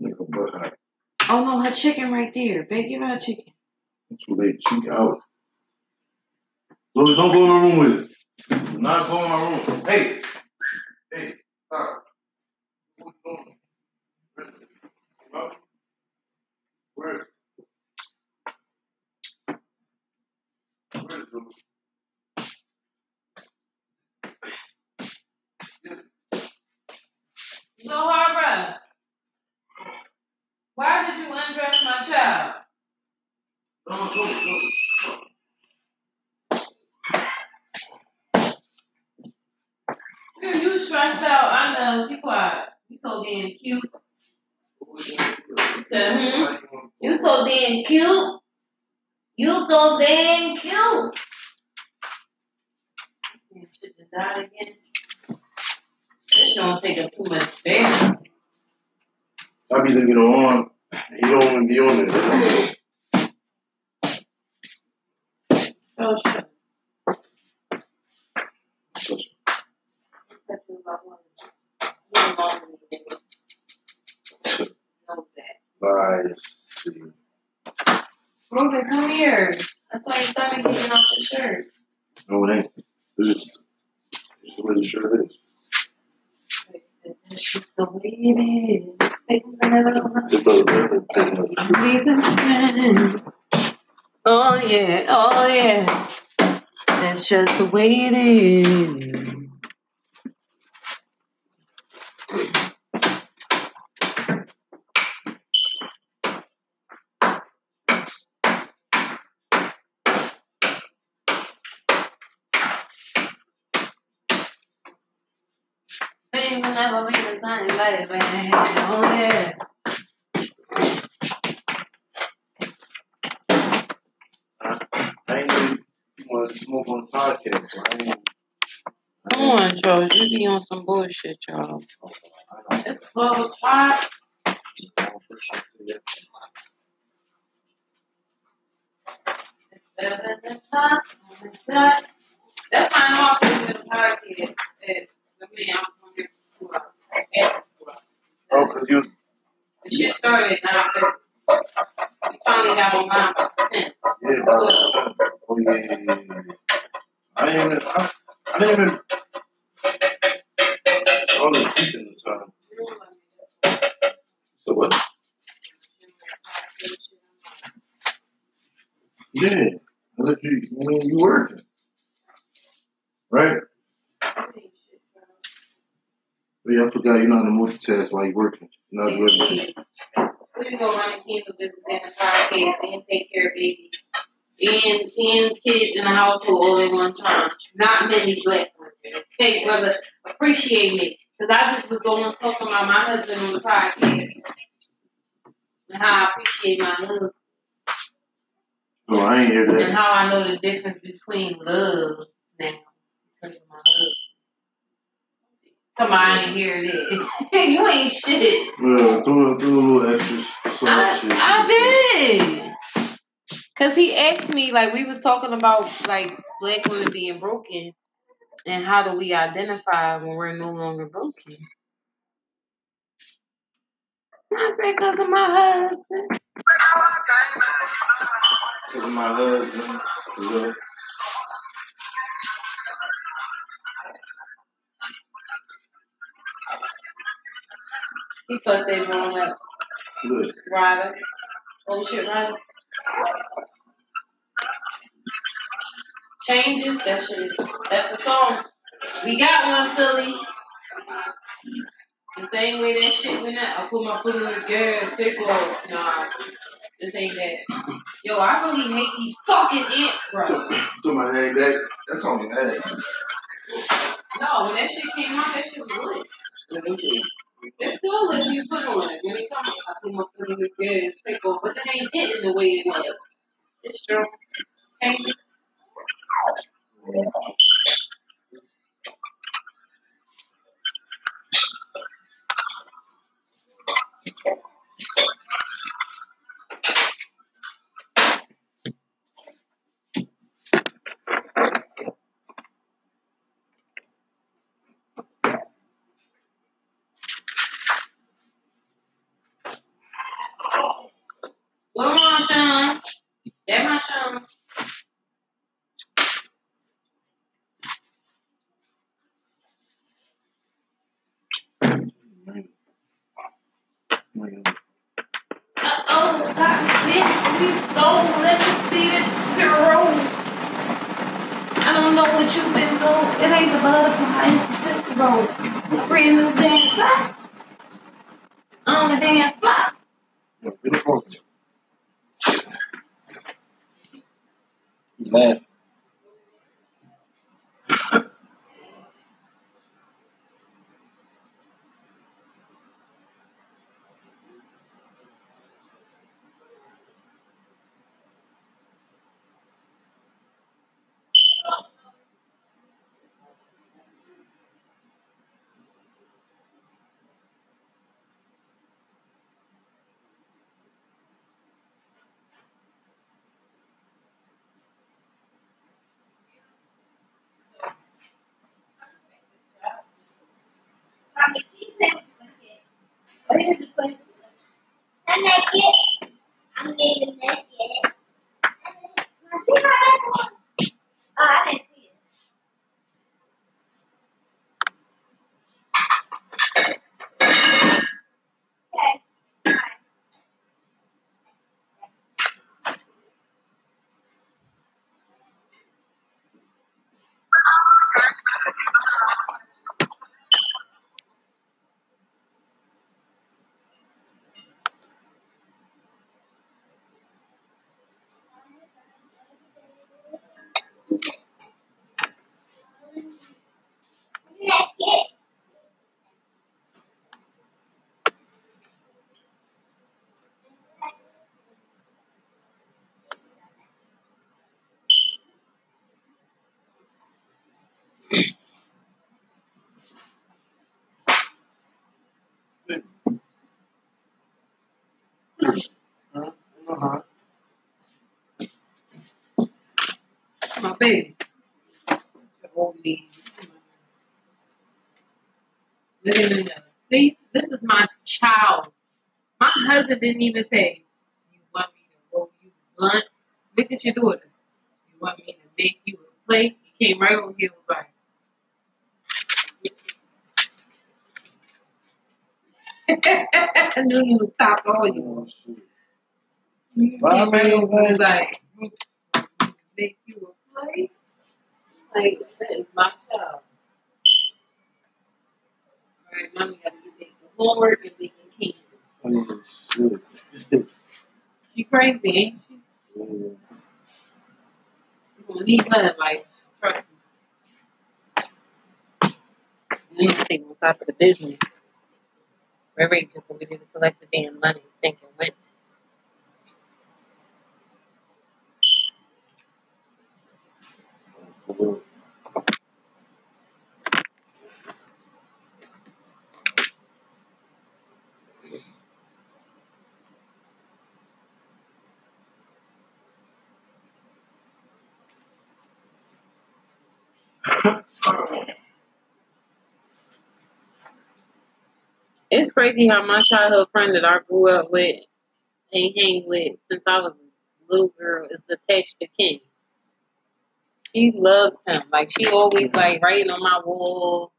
D: Nigga, but I,
B: Oh no, her chicken right there. Babe, give her her chicken.
D: Too late. She out. Louis, don't go in my room with it. Do not go in my room. Hey, hey, stop. Where is it? Where is it? Is it?
B: Why did you undress my child. Girl, You stressed out. I know. Be quiet. You so damn cute. Mhm. You so damn cute. You so damn cute. Damn, shit just died again. This don't take up too much space.
D: I be looking on. You don't even be on
B: Oh.
D: Lies.
B: Logan, come here. That's why you started getting off the shirt.
D: No, it ain't. It's just, it's the way the shirt is.
B: That's just the way it is. Oh yeah, oh yeah. That's just the way it is. Things will never be the same, baby. Oh yeah.
D: I ain't know you want to smoke on the podcast, so I ain't.
B: Come on, Charles. You be on some bullshit, y'all. It's 12 o'clock.
D: I don't appreciate it.
B: It's seven o'clock.
D: While working. Not it.
B: We go run a candle business and a podcast and take care of babies. And 10 kids in the household all at one time. Not many black women. Okay, brother, appreciate me. Because I just was going talking about my husband on the podcast. And how I appreciate my husband.
D: Oh, so I ain't hear
B: And how I know the difference between love now. Because of my husband. I ain't hear that. you ain't shit.
D: Yeah, throw, throw a little extra
B: I,
D: shit.
B: I did. Cause he asked me, like we was talking about like black women being broken and how do we identify when we're no longer broken. I said, cause of my husband.
D: Cause of my husband.
B: He thought they growing up.
D: Good.
B: Rida. Oh shit, Rida. Changes, that shit. That's the song. We got one, Philly. The same way that shit went up. I put my foot in the gas, pick off. Nah, this ain't that. Yo, I really hate these fucking ants, bro.
D: To my name, that that's only that.
B: No, when that shit came out, that shit was lit. It's still when you put on it. When it comes, I put my foot in the gas, pick off. But they ain't hitting the way it was. It's true. Thank you.
D: Huh?
B: My baby. Me. Look at me. See, this is my child. My husband didn't even say, You want me to roll you blunt? Look at your daughter. You want me to make you a plate? He came right over here and was like, [laughs] I knew you would top all you.
D: Oh, Shit.
B: He
D: Well, I
B: right over
D: like-
B: make you a plate? Like, that is my child. Alright, mommy gotta be making homework and making candy.
D: Oh, [laughs] shit.
B: She crazy, ain't she?
D: Yeah.
B: You gonna need her in life. Trust me. You need to stay on top of the business. Ray Ray just gonna be there to collect the damn money, stinking witch.
D: Real.
B: It's crazy how my childhood friend that I grew up with and hang with since I was a little girl is attached to King. She loves him. Like she always like writing on my wall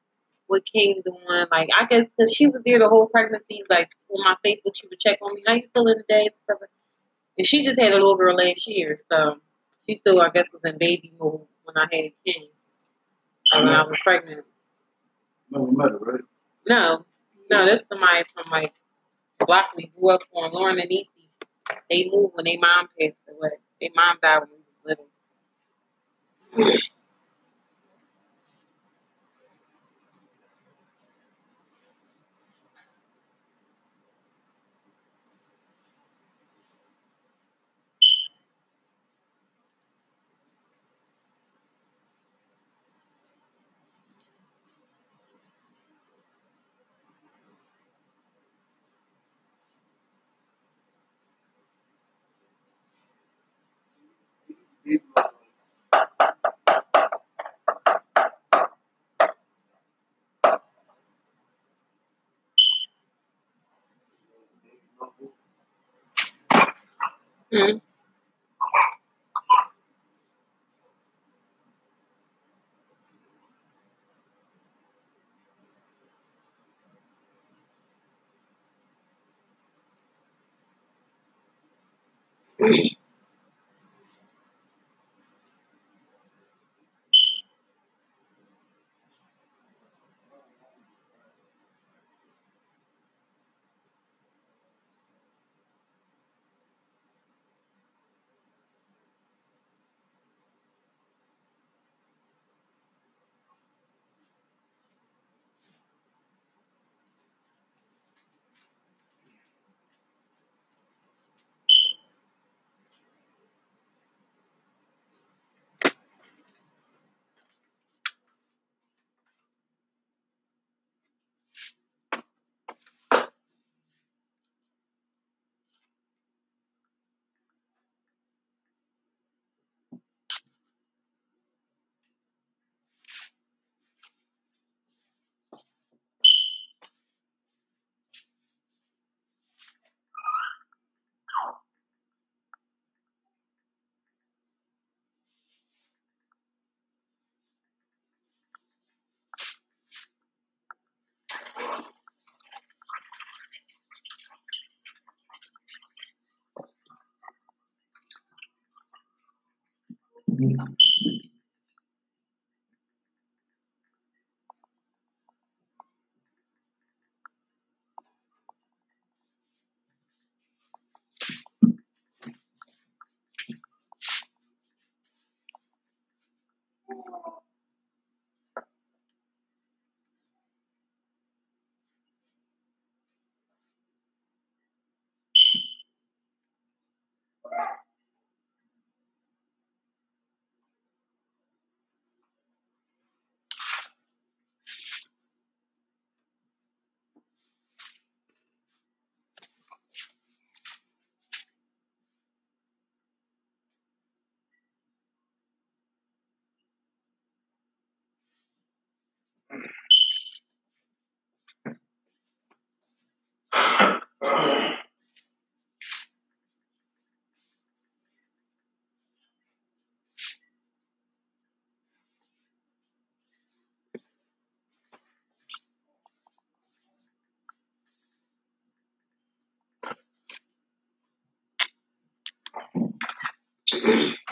B: what King's doing. Like I guess because she was there the whole pregnancy. Like on my Facebook, she would check on me. How you feeling today? And stuff. like- And she just had a little girl last year, so she still I guess was in baby mode when I had King. When I was pregnant.
D: Met her, right?
B: No, no, that's somebody from like the block we grew up on, Lauren and Easy. They moved when their mom passed away. Their mom died when Mm. público.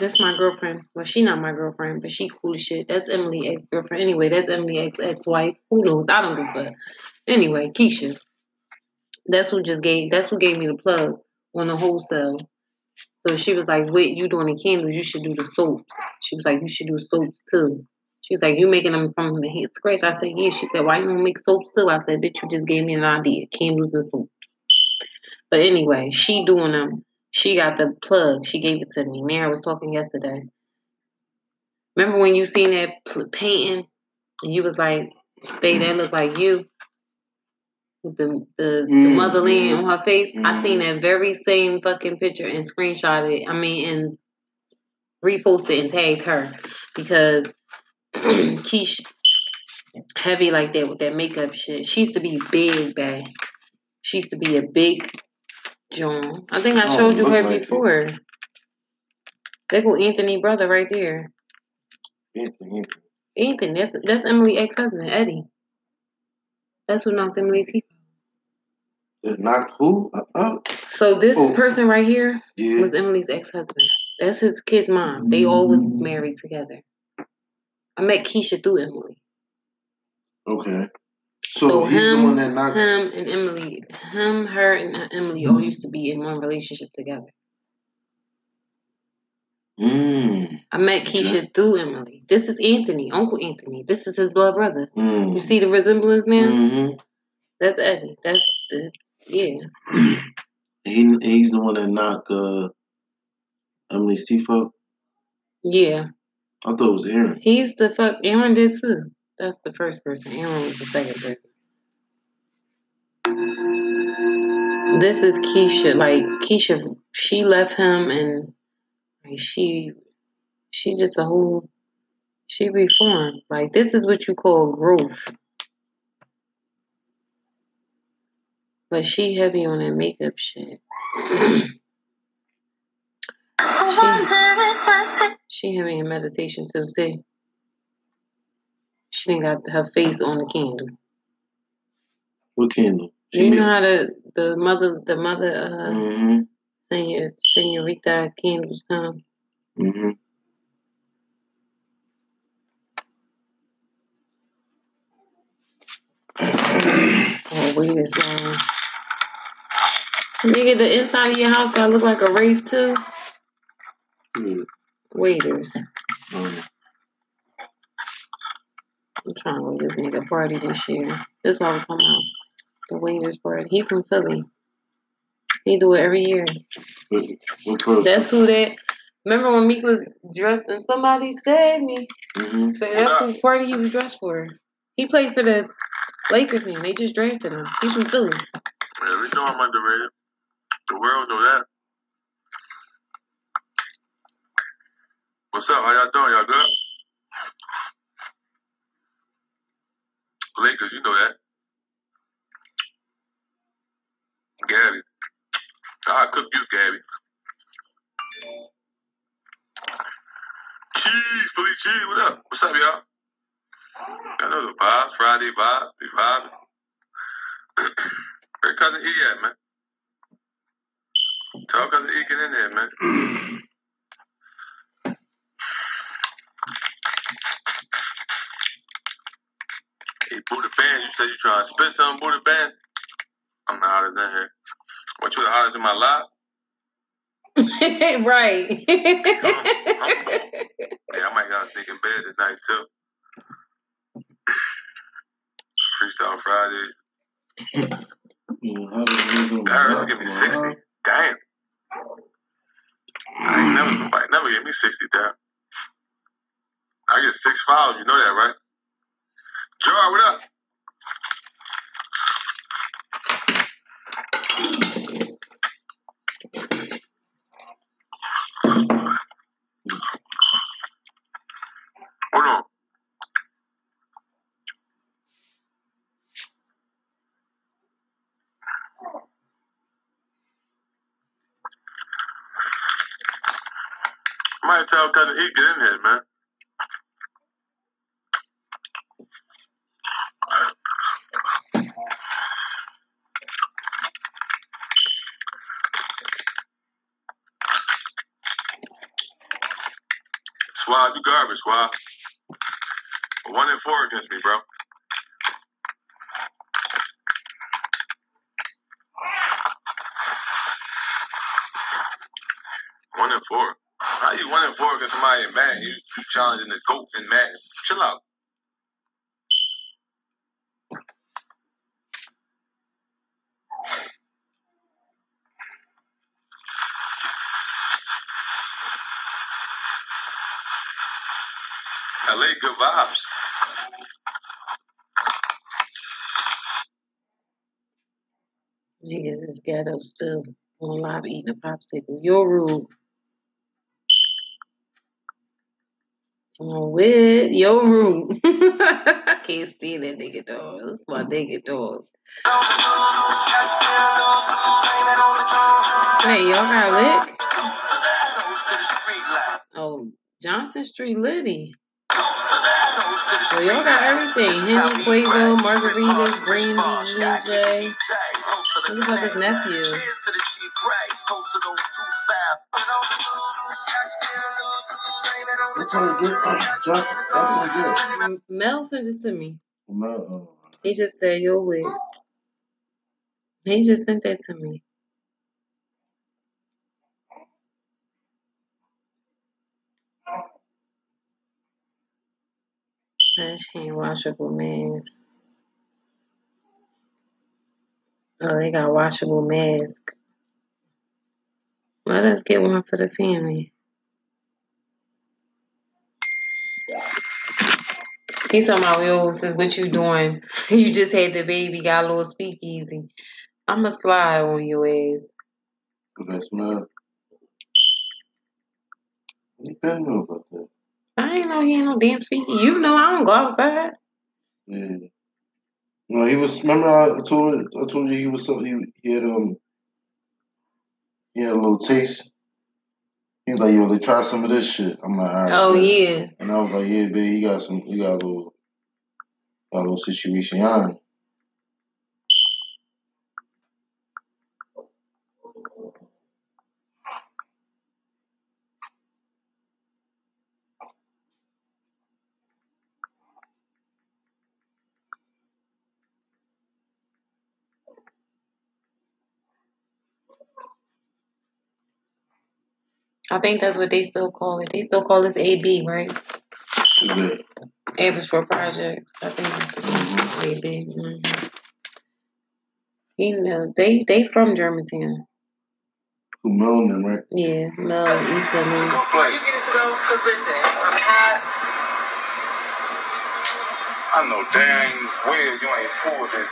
B: That's my girlfriend. Well, she not my girlfriend, but she cool as shit. That's Emily ex girlfriend. Anyway, that's Emily ex ex wife. Who knows? I don't give a. Anyway, Keisha. That's who just gave. That's who gave me the plug on the wholesale. So she was like, "Wait, you doing the candles? You should do the soaps." She was like, "You should do soaps too." She was like, "You making them from the head scratch?" I said, "Yeah." She said, "Why you don't make soaps too?" I said, "Bitch, you just gave me an idea. Candles and soaps." But anyway, she doing them. She got the plug. She gave it to me. Mary was talking yesterday. Remember when you seen that painting? And you was like, "Babe, that look like you." With the the, the
D: Mm,
B: motherland
D: mm,
B: on her face. I seen
D: mm.
B: that very same fucking picture and screenshot it. I mean, and reposted and tagged her because [clears throat] Keish heavy like that with that makeup shit. She used to be big, bad. She used to be a big John. I think I
D: Oh,
B: showed you her
D: like
B: before. There go Anthony brother right there.
D: Anthony, Anthony.
B: That's that's Emily ex husband, Eddie. That's who knocked Emily teeth.
D: It's not who? Uh, uh,
B: So this
D: Oh.
B: person right here
D: yeah.
B: was Emily's ex husband. That's his kid's mom. They all was married together. I met Keisha through Emily.
D: Okay. So,
B: So
D: he's the
B: him,
D: one that knocked.
B: him and Emily, him, her, and Emily all used to be in one relationship together.
D: Mm,
B: I met Keisha through Emily. This is Anthony, Uncle Anthony. This is his blood brother.
D: mm.
B: You see the resemblance now?
D: hmm
B: That's Eddie. That's the yeah.
D: He he's the one that knocked uh, Emily's teeth out.
B: Yeah.
D: I thought it was Aaron.
B: He used to fuck Aaron did too. That's the first person. Aaron was the second person. This is Keisha. Like Keisha, she left him and like she, she just a whole, she reformed. Like this is what you call growth. But she heavy on that makeup shit. she, [coughs] she heavy in meditation too. See, she didn't got her face on the candle.
D: What candle?
B: you know how the the mother the mother uh
D: Mm-hmm.
B: Senor, senorita candles come.
D: Mm-hmm.
B: Oh, wait is long. Nigga, the inside of your house gotta look like a rave too.
D: Yeah.
B: Waiters.
D: Um,
B: I'm trying to go to this nigga party this year. This is what I was talking about. The waiters party. He from Philly. He do it every year.
D: what, what?
B: That's who that. Remember when Meek was dressed and somebody saved me?
D: Mm-hmm.
B: So that's who party he was dressed for. He played for the Lakers team. They just drafted him. He's from Philly.
E: Yeah, we know I'm underrated. The world know that. What's up? How y'all doing? Y'all good? Lakers, you know that. Gabby. I cook you, Gabby. Cheese, Philly cheese, what up? What's up, y'all? I know the vibes. Friday vibes, be vibing. Where cousin E at, man? Tell cousin E get in there, man. hey, Buddha Band, you said you trying to spit something, Buddha Band? I'm the hottest in here. What you the hottest in my life? [laughs]
B: right. [laughs]
E: yeah, I might gotta sneak in bed tonight too. Freestyle Friday.
D: Mm, how does it look on
E: Darren give me
D: man?
E: 60. Damn. I ain't never nobody never gave me 60 damn. I get six fouls, you know that, right? Jar, what up? Hold on. I might tell Cousin E get in here, man. Swab, you garbage, Swab. One and four against me, bro. One and four. How you one and four against somebody in Madden? You, you challenging the GOAT in Madden. Chill out. LA, good vibes.
B: Niggas is ghetto still on live eating a popsicle. Your rule. With your room. [laughs] I can't stand that nigga dog. That's my nigga dog. Hey, y'all got lick? Oh, Johnson Street Liddy. Well, y'all got everything. Henny, Quavo, Margaritas, Brandy, EJ. What about his nephew?
D: That's all good. That's, all good.
B: Mel sent this to me.
D: No,
B: He just said you're with. He just sent that to me. Cash hand washable mask. Oh, they got washable mask. Let us get one for the family. He's talking about, yo, says what you doing? [laughs] you just had the baby, got a little speakeasy. I'ma slide on your ass.
D: that's not. You been know about that.
B: I ain't know he ain't no damn speakeasy. You know I don't go outside.
D: Yeah. No, he was. Remember, I told I told you he was. So, he, he had um. He had a little taste. He was like, "Yo, they try some of this shit." I'm like, "All right."
B: Oh
D: bet."
B: yeah.
D: And I was like, "Yeah, babe, he got some. He got a little. Got a little situation on."
B: I think that's what they still call it. They still call this AB, right?
D: Is that?
B: Average for projects. I think that's what
D: Mhm.
B: AB. Mm-hmm. You know, they they from Germantown.
D: Who Mel them, right?
B: Yeah, Mel, East Lemon.
A: Why you get it to go? Cause listen, I'm hot.
E: I know dang well you ain't pulled this.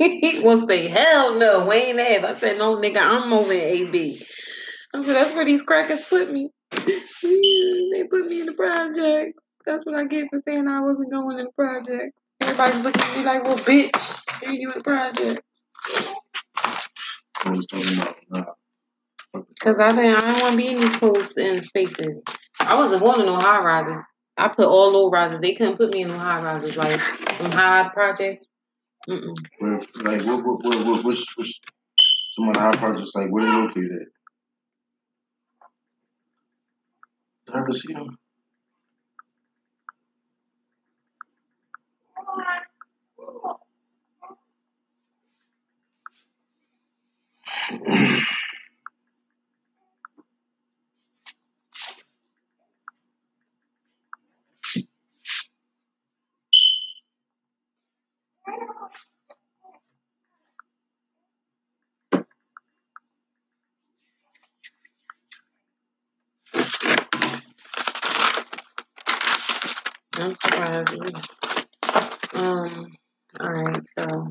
E: [laughs]
B: he will say, hell no, Wayne Ave. I said, no, nigga, I'm in AB. I said, that's where these crackers put me. [laughs] they put me in the projects. That's what I get for saying I wasn't going in the projects. Everybody's looking at me like, well, bitch, here you in the projects. Because I think I don't want to be in these closed in spaces. I wasn't going to no high rises. I put all low rises. They couldn't put me in no high rises, like some high projects. Mm-mm.
D: Where, like, what, what, what, what, which, which, some of the high projects, like, where they located at? Did I ever see them? [clears throat]
B: I'm surprised. either. Um. All right. So.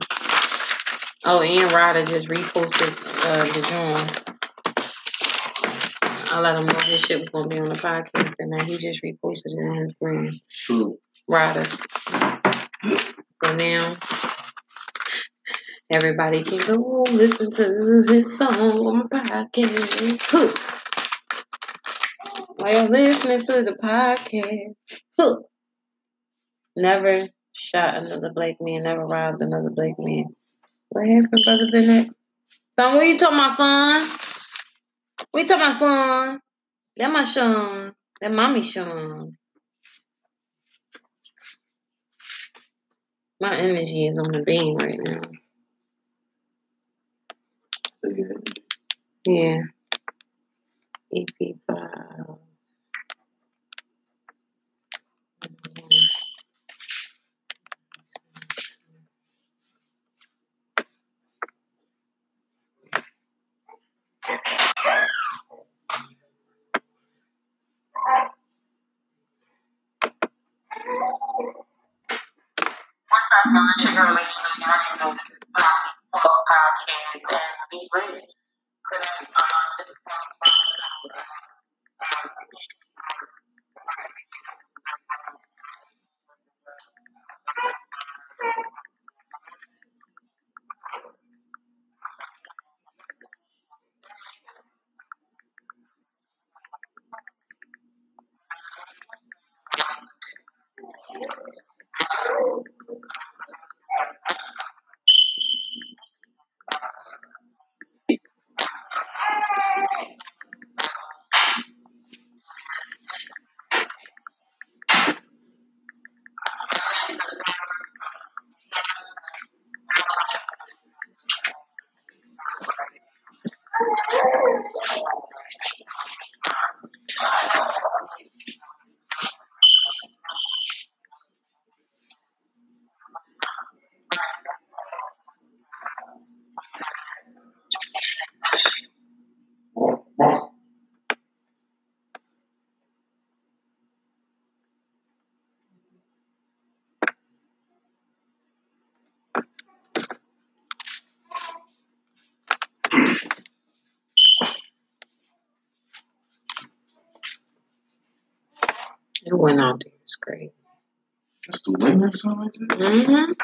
B: Oh, and Rida just reposted uh, the joint. I let him know his shit was gonna be on the podcast, and now he just reposted it in his gram.
D: True.
B: Rida. So now everybody can go listen to his song on my podcast. Huh. While you're listening to the podcast. Huh never shot another black man, never robbed another black man. What happened, Brother Benix? So when what you talk my son? What you my about, son? That my son. That mommy son. My energy is on the beam right now.
D: Yeah.
B: EP5. We lit. Today, um, this is talking about, um,
D: Walk, walk.
B: it went out there. It's great.
D: That's the wind or something like that?
B: Mm-hmm.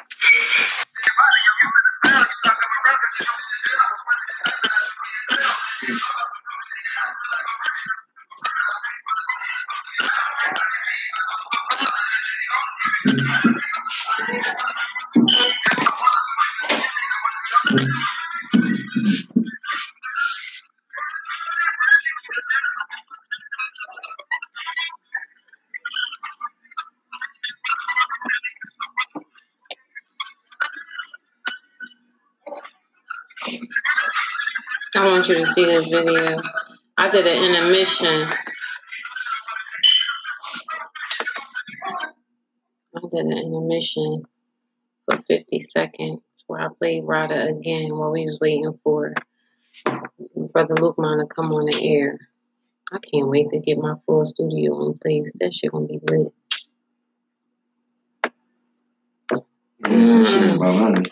B: Want you to see this video. I did an intermission. I did an intermission for 50 seconds where I played Rida again while we was waiting for Brother Luke Luqman to come on the air. I can't wait to get my full studio in place. That shit gonna be lit.
D: Yeah, that shit ain't about nothing.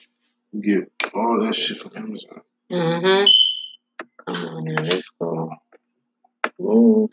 D: You get all that shit from Amazon.
B: Mm-hmm. Let's go. Move.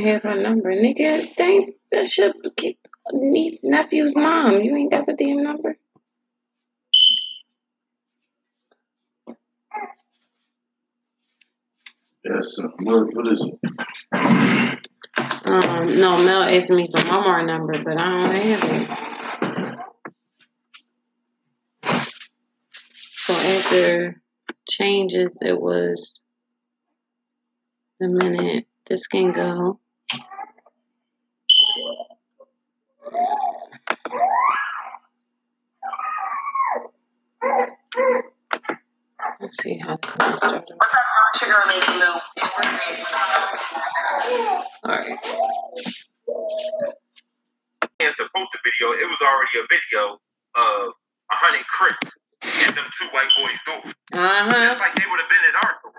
B: Have her number. Nigga, dang, that shit niece, nephew's mom. You ain't got the damn number.
D: Yes, what, what is it?
B: Um, no, Mel asked me for Walmart number, but I don't have it. So after changes, it was the minute this can go. Let's see how to start. it.
A: What's up, Sugar Lady Lue?
B: Alright.
C: Chance to post the video, it was already a video of a hundred crips in them two white boys' door.
B: Uh huh.
C: Just like they would have been at our door.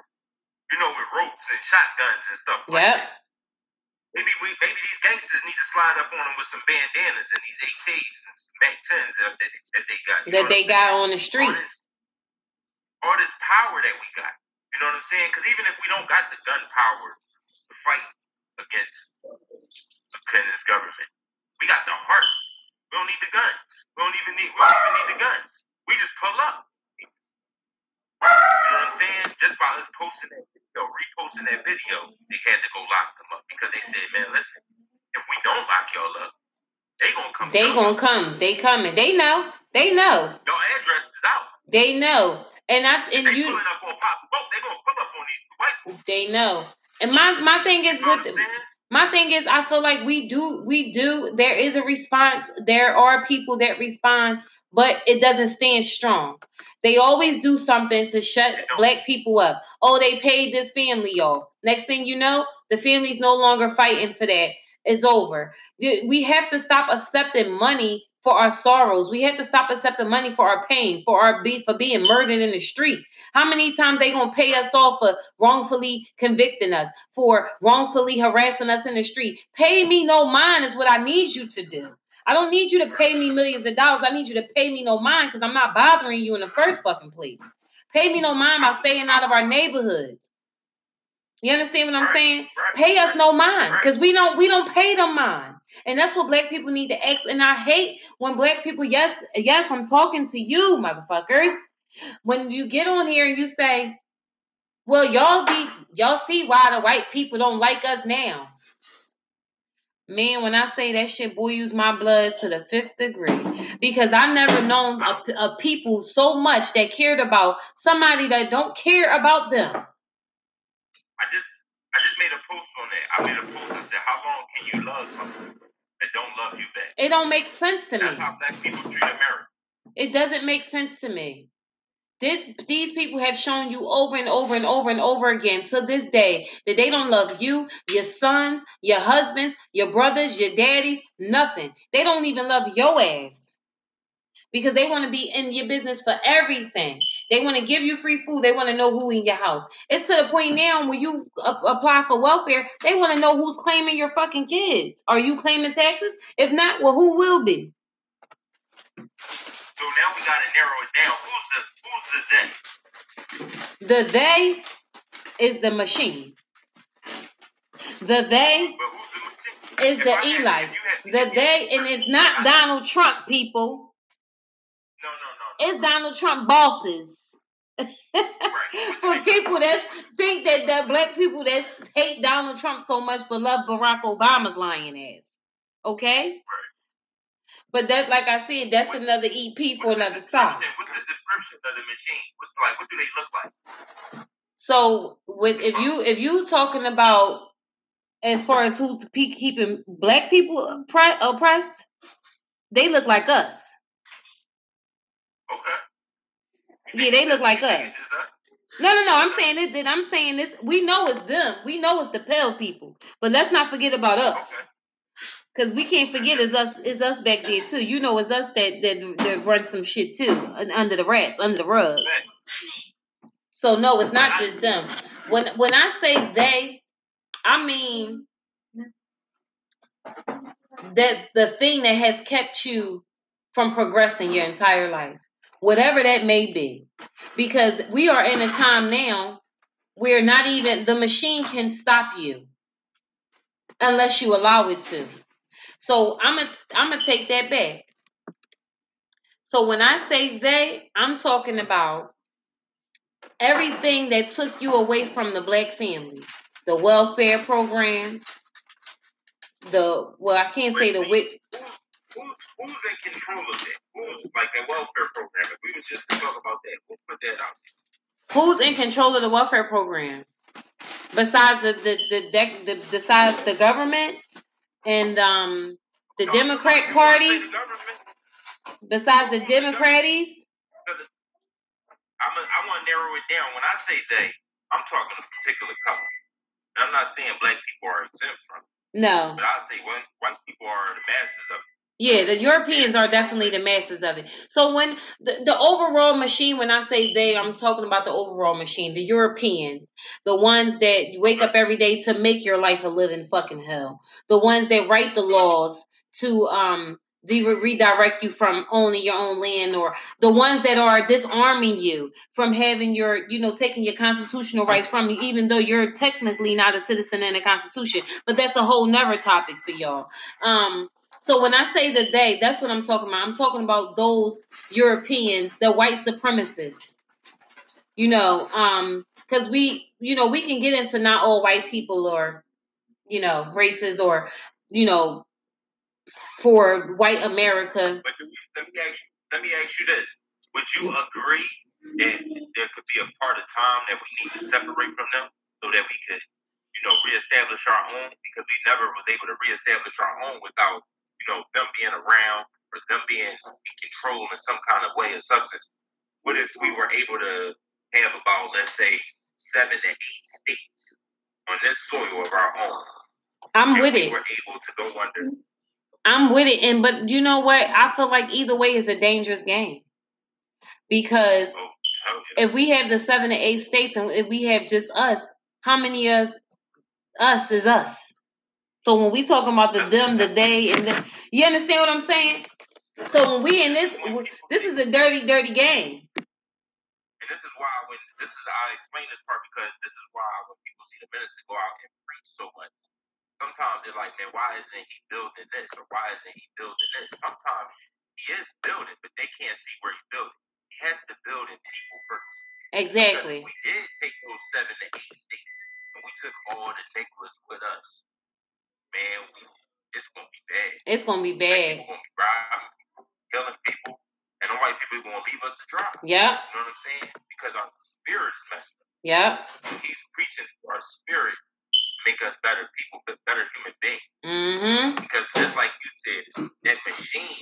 C: You know, with ropes and shotguns and stuff like
B: Yep.
C: that. Maybe we maybe these gangsters need to slide up on them with some bandanas and these AKs and Mac 10s that, that, that they got.
B: That they got
C: saying?
B: on the street.
C: All this, all this power that we got. You know what I'm saying? Because even if we don't got the gun power to fight against against this government, we got the heart. We don't need the guns. We don't even need. We don't even need the guns. We just pull up. You know what I'm saying? Just by us posting that video, reposting that video, they had to go lock them up because they said, "Man, listen, if we don't lock y'all up, they gonna come.
B: They
C: kill
B: gonna
C: you.
B: come. They coming. They know. They know.
C: Your address is out.
B: They know. And I and
C: they
B: you
C: pulling up on Pop Smoke. They gonna pull up on these white
B: they know. And my my thing
C: You
B: is
C: know what
B: with my thing is I feel like we do we do there is a response. There are people that respond, but it doesn't stand strong. They always do something to shut black people up. Oh, they paid this family off. Next thing you know, the family's no longer fighting for that. It's over. We have to stop accepting money for our sorrows. We have to stop accepting money for our pain, for our beef, for being murdered in the street. How many times they gonna pay us off for wrongfully convicting us, for wrongfully harassing us in the street? Pay me no mind is what I need you to do. I don't need you to pay me millions of dollars. I need you to pay me no mind because I'm not bothering you in the first fucking place. Pay me no mind by staying out of our neighborhoods. You understand what I'm saying? Pay us no mind because we don't we don't pay them mind. And that's what black people need to ask. And I hate when black people, yes, yes, I'm talking to you, motherfuckers. When you get on here and you say, Well, y'all be y'all see why the white people don't like us now. Man, when I say that shit boils my blood to the fifth degree because I've never known a, a people so much that cared about somebody that don't care about them.
C: I just I just made a post on that. I made a post and said, How long can you love something that don't love you back?
B: It don't make sense to me.
C: That's how black people treat America.
B: It doesn't make sense to me. This these people have shown you over and over and over and over again to this day that they don't love you, your sons, your husbands, your brothers, your daddies, nothing. They don't even love your ass because they want to be in your business for everything. They want to give you free food. They want to know who in your house. It's to the point now when you a- apply for welfare, they want to know who's claiming your fucking kids. Are you claiming taxes? If not, well, who will be?
C: So now we gotta narrow it down. Who's the who's the they?
B: The they is the machine. The they
C: the
B: is
C: If
B: the Eli. The they, and it's not Donald Trump, people. It's Donald Trump bosses. [laughs] For people that think that the black people that hate Donald Trump so much but love Barack Obama's lying ass. Okay? But that like I said, that's another EP for another time.
C: What's the description of the machine? What's the, like? What do they look like?
B: So with if you if you talking about as far as who keeping black people oppressed, they look like us.
C: Okay.
B: Yeah, they look like us.
C: it's just us?
B: No, no, no. I'm saying it. That I'm saying this. We know it's them. We know it's the pale people. But let's not forget about us,
C: Okay.
B: because we can't forget it's us. It's us back there too. You know, it's us that that, that run some shit too un- under the rats, under the rug. So no, it's not just them. When when I say they, I mean that the thing that has kept you from progressing your entire life, whatever that may be, because we are in a time now where not even the machine can stop you unless you allow it to. So I'm gonna I'm gonna take that back. So when I say they, I'm talking about everything that took you away from the black family, the welfare program, the well, I can't say the wit.
C: Who's, in control of that? Who's like that welfare program? If we was just to talk about that, who put that out?
B: Who's in control of the welfare program? Besides the the the, the besides the government and um the
C: No,
B: Democrat
C: you wanna say
B: parties,
C: the
B: besides the Democraties,
C: I'm a, I want to narrow it down. When I say they, I'm talking a particular color. And I'm not saying black people are exempt from it,
B: no.
C: but I say white, white people are the masters of it.
B: Yeah, the Europeans are definitely the masters of it. So when the, the overall machine, when I say they, I'm talking about the overall machine, the Europeans, the ones that wake up every day to make your life a living fucking hell, the ones that write the laws to um de- redirect you from owning your own land, or the ones that are disarming you from having your, you know, taking your constitutional rights from you, even though you're technically not a citizen in the Constitution. But that's a whole nother topic for y'all. Um, so when I say the they, that's what I'm talking about. I'm talking about those Europeans, the white supremacists. You know, um, because we, you know, we can get into not all white people or, you know, races or, you know, for white America.
C: But let me ask you, let me ask you this: Would you agree that there could be a part of time that we need to separate from them so that we could, you know, reestablish our own? Because we never was able to reestablish our own without, you know, them being around or them being in control in some kind of way or substance. What if we were able to have about, let's say, seven to eight states on this soil of our own?
B: I'm with
C: we
B: it.
C: were able to go under
B: I'm with it. And but you know what? I feel like either way is a dangerous game. Because
C: oh, yeah.
B: if we have the seven to eight states and if we have just us, how many of us is us? So when we talking about the them, the they, and the you understand what I'm saying? So when we in this, this is a dirty, dirty game.
C: And this is why when this is I explain this part because this is why when people see the minister go out and preach so much, sometimes they're like, man, why isn't he building this or why isn't he building this? Sometimes he is building, but they can't see where he's building. He has to build in people first.
B: Exactly.
C: Because we did take those seven to eight states and we took all the Nicholas with us, man, we, it's gonna be bad.
B: It's gonna be bad.
C: people gonna be robbing, killing people, and the white people gonna leave us to dry.
B: Yep.
C: You know what I'm saying? Because our spirit is messed up.
B: Yep.
C: He's preaching to our spirit, make us better people, but better human beings.
B: Mm-hmm.
C: Because just like you said, that machine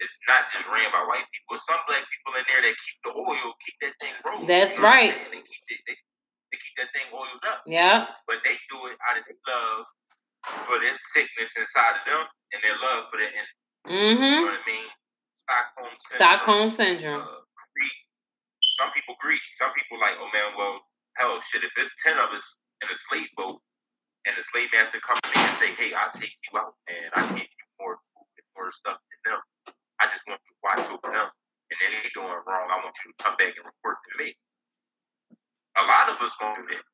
C: is not just ran by white people. Some black people in there that keep the oil, keep that thing rolling.
B: That's
C: You know
B: right.
C: They keep it, they, they keep that thing oiled up,
B: Yeah.
C: but they do it out of their love for this sickness inside of them and their love for their enemy. You
B: Mm-hmm.
C: know what I mean? Stockholm syndrome.
B: Stockholm syndrome.
C: Uh, greed. Some people greedy. Some people like, oh man, well, hell, shit. If there's ten of us in a slave boat, and the slave master comes to me and say, hey, I'll take you out, and I give you more food and more stuff than them. I just want you to watch over them, and then they doing wrong. I want you to come back and report to me. A lot of us gonna do that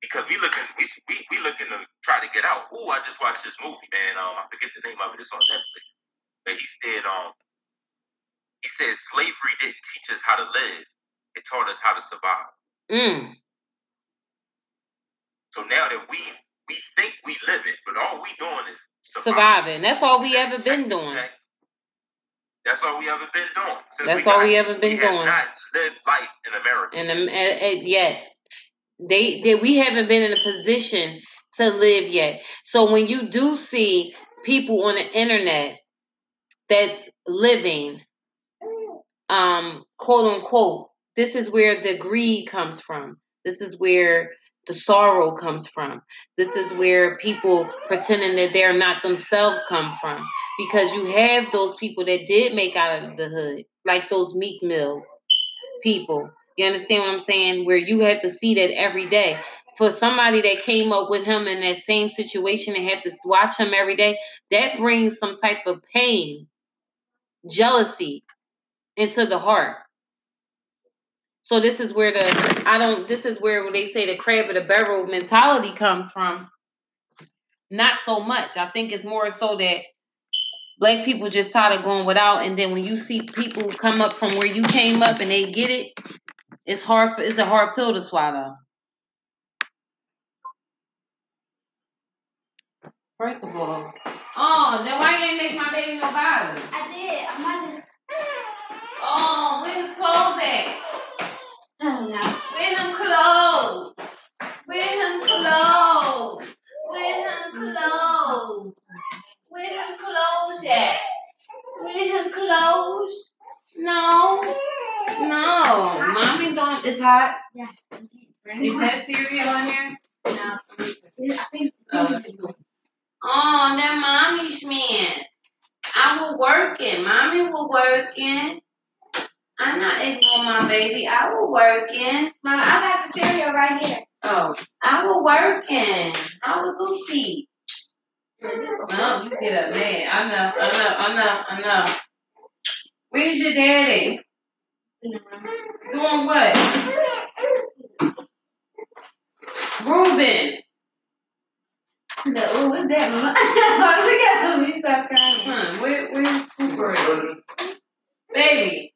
C: because we looking, we we, we looking to try to get out. Ooh, I just watched this movie, man. Um, I forget the name of it. It's on Netflix. But he said, um, he said slavery didn't teach us how to live; it taught us how to survive.
B: Mm.
C: So now that we we think we live it, but all we doing is
B: Surviving. That's all we ever been doing.
C: That's all we ever been doing. Since
B: That's
C: we
B: all
C: got
B: we ever been
C: we have
B: doing.
C: not lived life in America.
B: Um, eh, eh, yet, they, they we haven't been in a position to live yet. So when you do see people on the internet that's living, um, quote unquote, this is where the greed comes from. This is where the sorrow comes from. This is where people pretending that they're not themselves come from. Because you have those people that did make out of the hood, like those Meek Mills people. You understand what I'm saying? Where you have to see that every day. For somebody that came up with him in that same situation and had to watch him every day, that brings some type of pain, jealousy into the heart. So this is where the I don't this is where they say the crab of the barrel mentality comes from. Not so much. I think it's more so that black people just tired of going without and then when you see people come up from where you came up and they get it, it's hard for it's a hard pill to swallow. First of all, oh, then why you ain't make my baby no bottle?
A: I did. I'm not.
B: Oh, where's clothes at?
A: Oh no.
B: Where him clothes? Where him clothes? Where him clothes? Where him clothes at? Where him clothes? No. No. Mommy don't it's hot.
A: Yeah.
B: Is that cereal on there?
A: No. Oh, I think.
B: Oh, oh that mommy's man. I was working. Mommy was working. I'm not ignoring my baby. I was working.
A: Mama, I got the cereal right here.
B: Oh, I was working. I was asleep. No, you get up man. I know, I know, I know, I know. Where's your daddy? Doing what? Ruben.
A: The, oh, what's that, Mama? Look at him. He's so crying.
B: Huh, where, where's Cooper? Baby,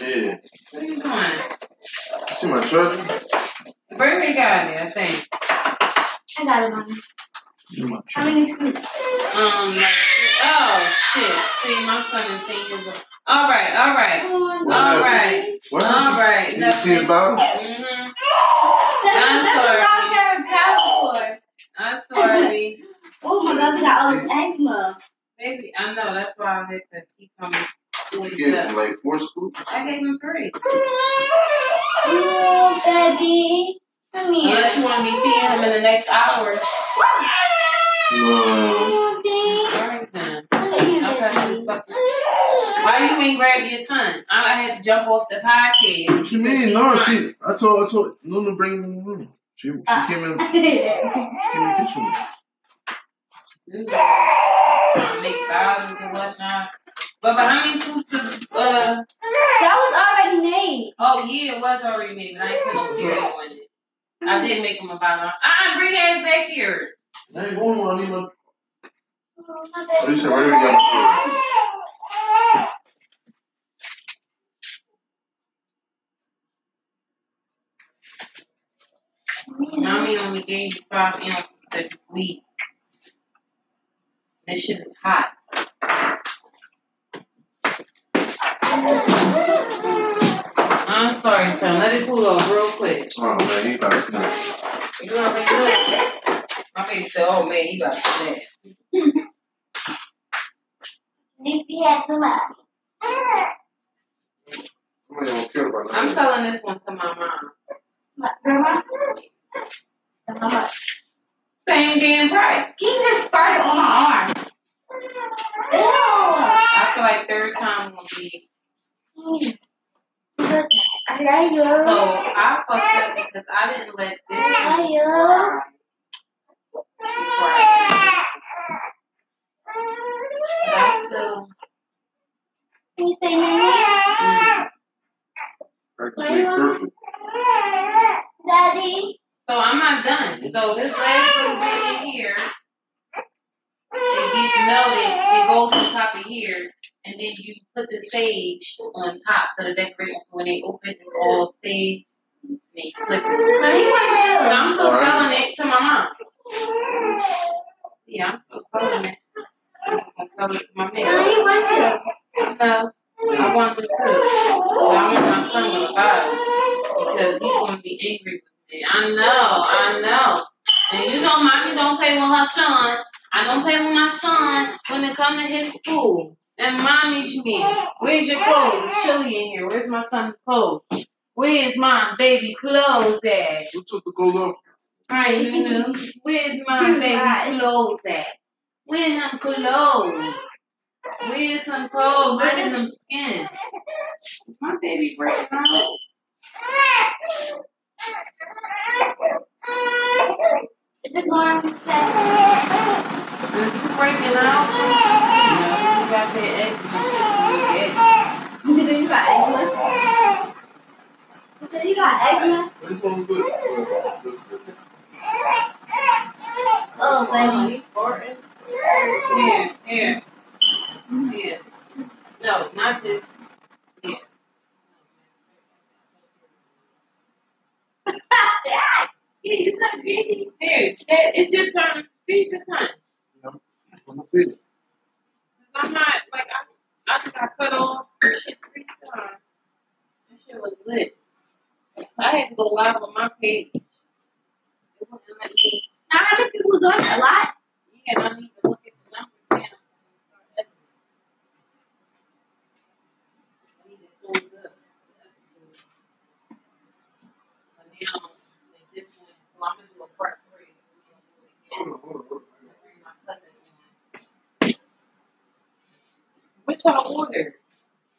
D: Yeah.
B: what are you doing?
D: See my charger?
B: Burberry got it, I think.
A: I got it, Mama.
D: See my
A: How many scoops?
B: Um, like, oh shit. See, my son is saying his. All right, all right, all right,
D: What?
B: all right.
D: You see his bottle?
B: Mm-hmm.
A: That's,
B: I'm
A: that's
B: sorry.
A: I'm carrying power for.
B: I'm sorry, [laughs]
A: Oh my God, we got all this eczema.
B: baby. I know that's why I had to keep coming.
D: You
B: to
D: gave him like four scoops?
B: I gave him three.
A: Oh, baby. Come here.
B: Unless you want me feeding him in the next hour.
D: No.
B: All right then.
A: Here,
B: Okay,
A: baby.
B: just fuck- Why you ain't grab your son? I I had to jump off the podcast.
D: What you mean? No, she. I told. I told Luna bring him in the room. She. She
A: Uh.
D: came in. [laughs] She came in the kitchen.
B: Make bottles and whatnot. But, but how many scoops of uh
A: That was already made.
B: oh yeah, it was already made, but I ain't put no cereal on it. I did make them a bottle. Ah, bring your ass back here.
D: I ain't going on. I need my.
A: Oh, my
D: Oh, you
A: baby.
D: said right here [laughs] we got
B: Mommy only gave you five ounces this week. This shit is hot. I'm sorry, son. Let it cool off real quick.
D: Oh man, he about to snap.
B: You already know. My baby said, "Oh man, he about to snap."
A: Nipsey had to laugh.
D: Somebody on about
B: I'm
D: nine.
B: selling this one to my mom.
F: My grandma? And how much?
B: Same damn price.
F: Can you just start it on my arm? Ew.
B: I feel like third time will be.
F: I got you.
B: So I fucked up because I didn't let this
F: I
B: one
F: you.
B: dry before I but I still.
F: Can you say Nene?
D: I can say perfect.
F: Daddy.
B: So I'm not done. So this last little bit in here, it gets melted. It goes on top of here, and then you put the sage on top for the decoration. So when they open, it's all sage. And then you flip it. But I'm still
D: Alright.
B: selling it to my mom. Yeah, I'm still selling it. I'm just gonna it to my man.
F: Honey, what you?
B: No, I want them too. But I want my son to buy it because he's gonna be angry with me. I know, I know. And you know, mommy don't play with her son. I don't play with my son when it come to his school. And mommy's me. Where's your clothes? It's chilly in here. Where's my son's clothes? Where's my baby clothes at?
D: Who took the gold off?
B: Right, you know. Where's my [laughs] baby clothes at? Where's them clothes? Where's some clothes? Where's them skins? My baby breaking out.
F: Is this one set?
B: Is you breaking out? You got that eczema.
F: You said you got eczema? You said you got eczema?
D: Which one was good?
F: Oh, baby.
B: Here, here, here. No, not this. [laughs] Yeah, it's not greedy. It's your turn. Your.
D: I'm gonna feed.
B: I'm not like I, I just got cut off shit three times. That shit was lit. I had to go live on my page. It wouldn't let me.
F: Not many people doing a lot.
B: Yeah, I need to look at the numbers now. and start editing. I need to close up the episode. But now, this point, so I'm gonna do a part three. So we're gonna do it again.
D: Hold on, hold on, hold on.
B: Bring my cousin in. What y'all order?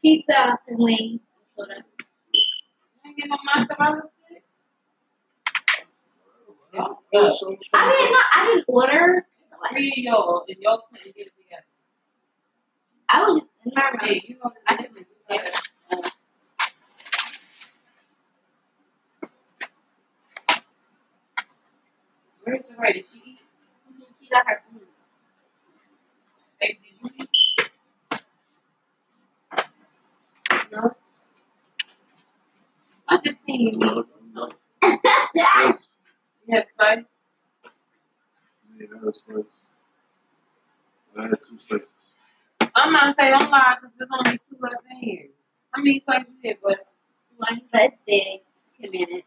F: Pizza and wings.
B: I ain't get no mozzarella stick.
D: Oh, so- so-
F: I didn't know. I didn't order.
B: It's three of y'all, and y'all couldn't get it together.
F: I was just in my room.
B: Hey, you know, I have been together. Where's the right? Did she eat?
F: She got her food.
B: Hey, did you eat? No. I just seen you eat.
D: Yes.
B: You had spice?
D: Yeah, that's nice. I had two slices.
B: I'm not saying don't lie because there's only two left in here. I mean, you did, but
F: One it's big. Can manage.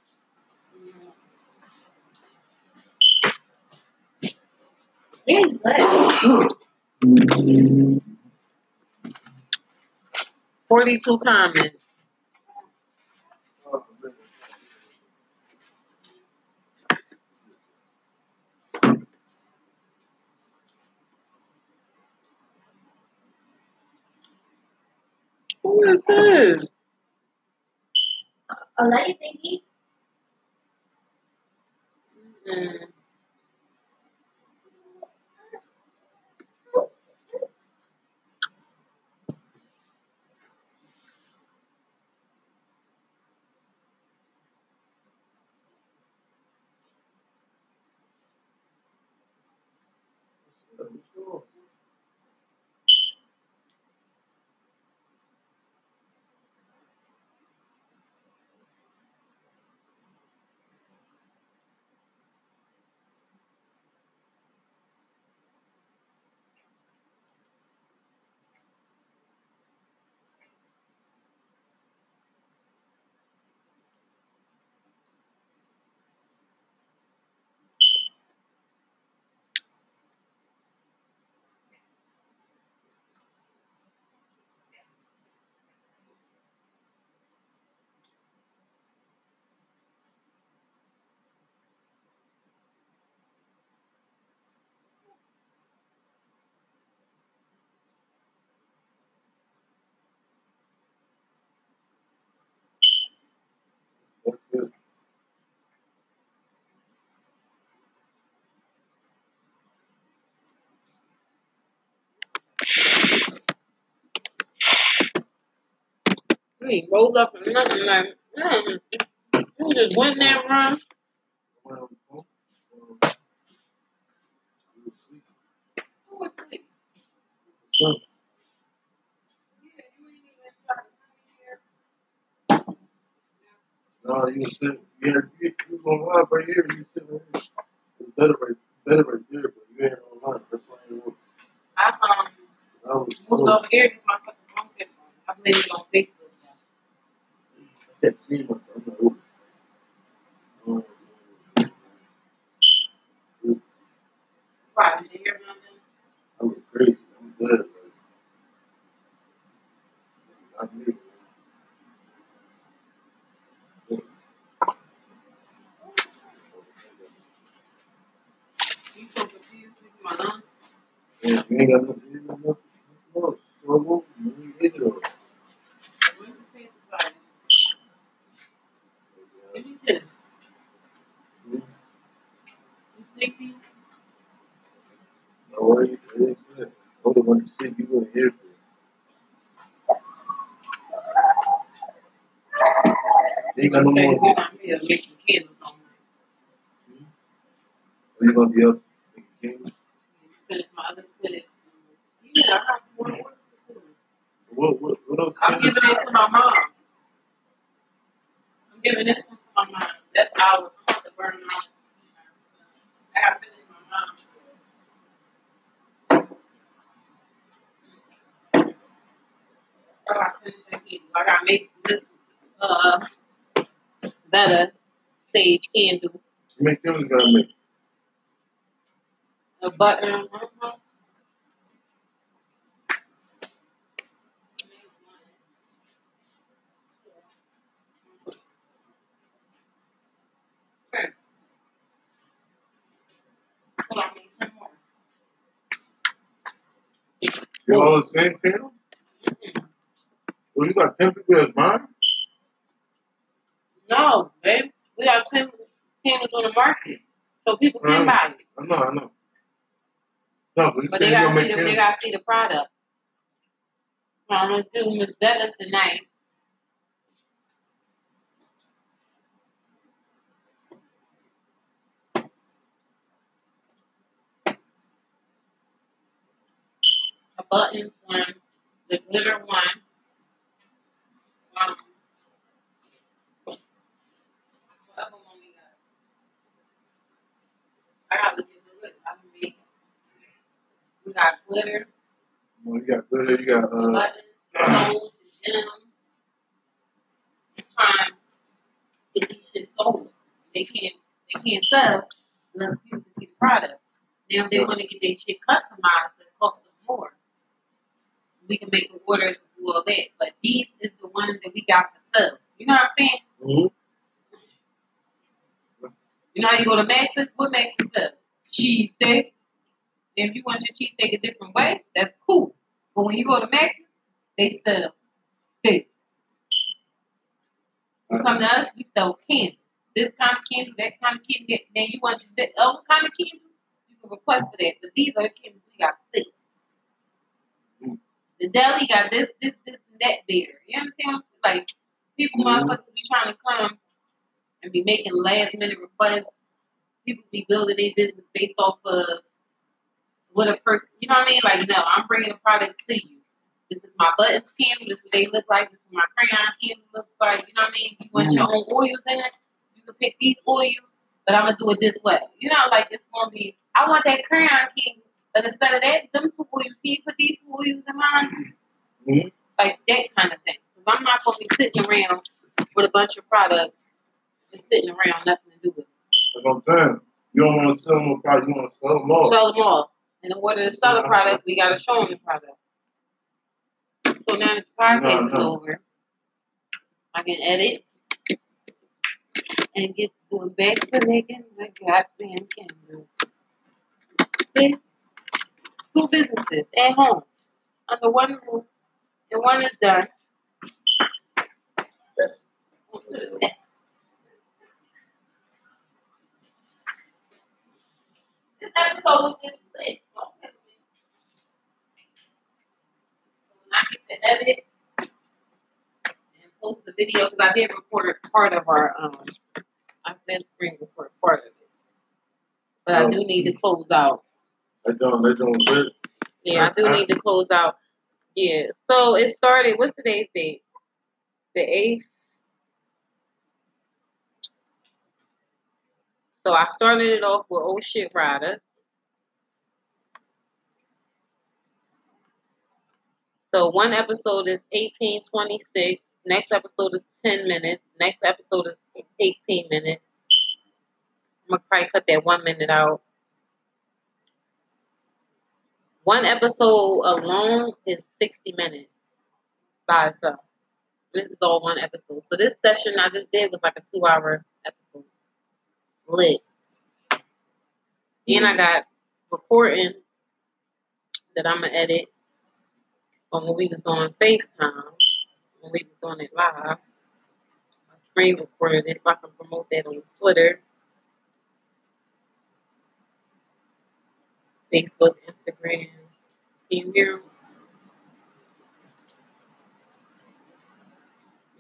F: Really good.
B: forty-two comments. Who is this?
F: A lady thingy.
B: Mm. We ain't rolled up or nothing like, mm. We just went in that room.
D: Went on the phone. Uh, he was asleep.
B: Who was asleep?
D: Son,
B: Yeah, you ain't even trying to come here.
D: No, you was sitting. You, had, you, you was on live right here. You sitting right here. It was better right, better right there, but you ain't on live. That's why I didn't.
B: I um
D: I was, I
B: moved
D: was,
B: over here because my fucking phone kept on. I believe it on Facebook.
D: I kept seeing myself. I'm like. Oh, man.
B: Did you hear?
D: I look crazy. I'm good. Like, this is not me.
B: You so confused with my lunch?
D: And you ain't got nothing. You ain't got nothing. No, so you ain't it all.
B: When the face is like, give me this. You sleepy?
D: No worries. It is good. I would have wanted to see you
B: Okay,
D: more.
B: you're making candles all night.
D: Are you gonna be up? making candles?
B: Finish my other clinic. Yeah, I have more.
D: What what what else?
B: I'm giving it to my mom. I'm giving this one to my mom. That's ours. I'm to burn it I gotta finish my mom's. I gotta finish that. I gotta make this uh better sage candle.
D: Make gotta make.
B: A button. Uh-huh. Okay. So I need some more.
D: You all the same candle? Well, you got ten people as mine.
B: No, babe. We got ten candles on the market. So people can
D: Mm.
B: buy it.
D: I know, I know. No, but
B: But they gotta see the they gotta see the product. I'm gonna do Miss Bella's tonight. A buttons one, the glitter one. Um, what other one we got? I gotta look at the list. I don't. We got glitter,
D: Well, you got glitter, you got uh,
B: buttons, stones, and gems. Trying to get these shit sold. They can't they can't sell unless people can see the product. Now they want to get their shit customized, it costs them more. We can make the orders and do all that. But these is the ones that we got to sell. You know what I'm saying?
D: mhm.
B: You know how you go to Max's? What Max's sell? Cheese steak. If you want your cheese steak a different way, that's cool. But when you go to Max's, they sell steak. You come to us, we sell candy. This kind of candy, that kind of candy. Then you want your other kind of candy, you can request for that. But these are the candies we got thick. The deli got this, this, this, and that there. You understand? Like people,
D: Mhm.
B: motherfuckers be trying to come and be making last minute requests. People be building their business based off of what a person. You know what I mean? Like no, I'm bringing a product to you. This is my buttons candle. This is what they look like. This is my crayon candle looks like. You know what I mean? You want your own oils in it. You can pick these oils, but I'm gonna do it this way. You know, like it's gonna be. I want that crayon candle, instead of that, them two you put these two oils in mine?
D: Mhm.
B: Like that kind of thing. Because I'm not gonna be sitting around with a bunch of products, just sitting around, nothing to do with it.
D: That's what I'm saying. You don't want to sell them a product, you want to sell them all.
B: Sell them all. And in order to sell the product, we gotta show them the product. So now that the podcast is
D: No, no.
B: over, I can edit and get going back to making the goddamn candle. See? Two businesses at home under one roof, and one is done. This episode was just lit. Don't with me. I get to edit and post the video because I did record part of our um. I did screen record part of it, but I do need to close out.
D: That don't, that don't.
B: Yeah, I do need to close out. Yeah. So it started. What's today's date? The eighth. So I started it off with "Oh Shit Rida." So one episode is eighteen twenty six. Next episode is ten minutes. Next episode is eighteen minutes. I'm gonna probably cut that one minute out. One episode alone is 60 minutes by itself. This is all one episode. So this session I just did was like a two hour episode. Lit. Then I got recording that I'm gonna edit on when we was doing FaceTime, when we was doing it live. I screen recorded it so I can promote that on Twitter, Facebook, Instagram. Can you hear?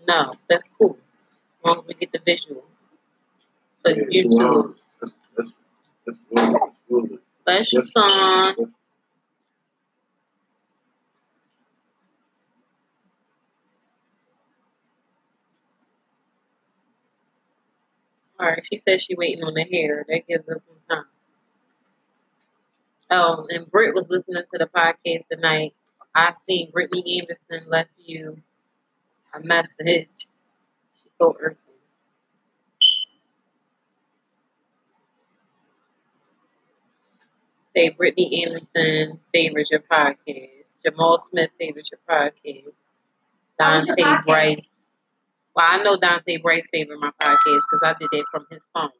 B: No, that's cool. As long as we get the visual. But
D: Yeah,
B: YouTube.
D: That's, that's, that's. That's good.
B: bless your
D: That's-
B: son. All right, she says she waiting on the hair. That gives us some time. Oh, and Britt was listening to the podcast tonight. I seen Brittany Anderson left you a message. She's so earthy. Say Brittany Anderson favors your podcast. Jamal Smith favors your podcast.
A: How's your
B: Dante? Bryce. Well, I know Dante Bryce favored my podcast because I did it from his phone.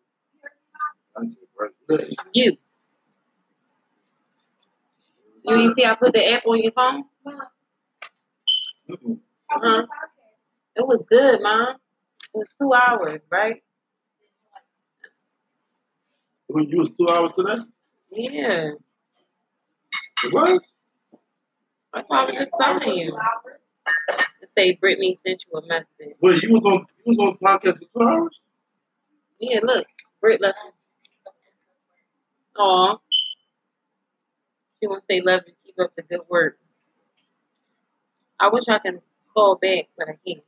D: You, right there.
B: You. Ain't see I put the app on your phone?
D: Mm-mm.
B: Uh-huh. It was good, Mom. It was two hours, right?
D: You you was two hours today?
B: Yeah.
D: It was?
B: That's what I was just telling you. To say Brittany sent you a message.
D: Wait, you was on you was on podcast for two hours?
B: Yeah, look. Britt left. Aw. She wants to say love you. Keep up the good work. I wish I can call back, but I can't.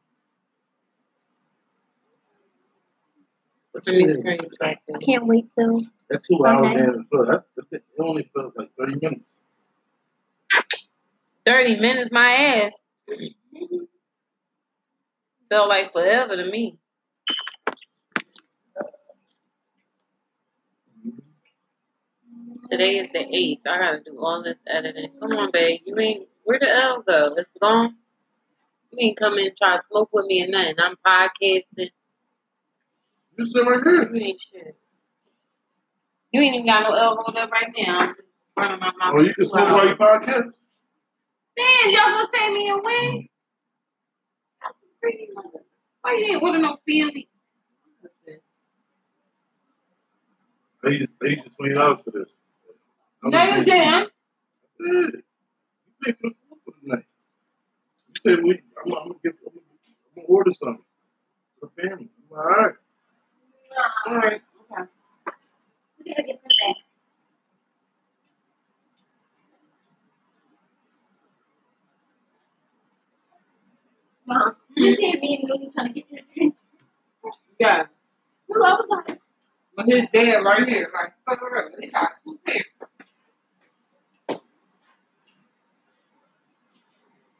D: What
B: Let
D: mean?
A: I can't wait till
D: That two hours
A: Sunday.
D: in as well. That, that, it only felt like thirty minutes.
B: 30 minutes, my ass. Felt like forever to me. Today is the 8th. I gotta do all this editing. Come on, babe. You ain't, where the L go? It's gone? You ain't come in and try to smoke with me or nothing. I'm podcasting.
D: You sit right here.
B: You ain't shit. You ain't even got no L rolled up right now. I'm just running my mouth.
D: Oh, you can smoke while you podcast?
B: Damn, y'all gonna send me a win? That's a pretty mother. Why you ain't with no family?
D: They used, they to twenty dollars for this.
B: No, you didn't.
D: Yeah. You paid for the food for the night. You said we I'm, I'm gonna get I'm gonna, I'm gonna order something for the family. I'm like, all right.
B: All right. Okay.
A: we gotta get some back. Mom, you see me and Lily trying to get your attention.
B: Yeah.
A: Ooh, I was like,
B: But his dad right here, like, cover up. They got two pairs.
A: I know.
B: can't wait. I'm gonna buy me some real lipstick. When I buy myself a Rihanna website. Maybe some lipstick with it.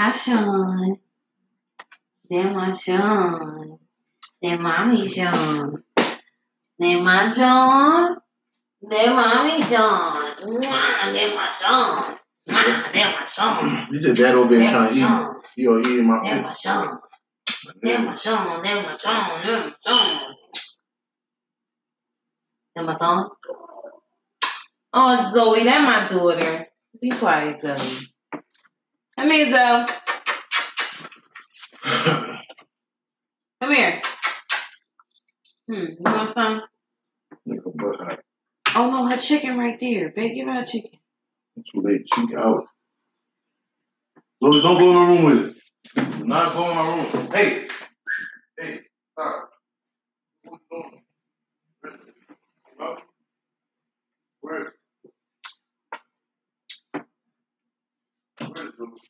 B: Hi, Sean. Then my Sean. Then mommy Sean. Then my Sean. Then mommy Sean. Then my Sean. Damn my song.
D: He said dad over there trying to eat. He over eating my food.
B: my song. Damn my song. Damn my song. Damn my song. Damn my song. Oh, Zoe, that my daughter. Be quiet, Zoe. Come here, Zoe. Come here. Hmm, you want some?
D: Nigga, butt hot.
B: Oh no, her chicken right there. Babe, give her her chicken.
D: Too late. She out. Look, don't go in my room with it. Do not go in my room. Hey. Hey. Stop. What you doing? Where is it? Huh? Where is it? Where is it?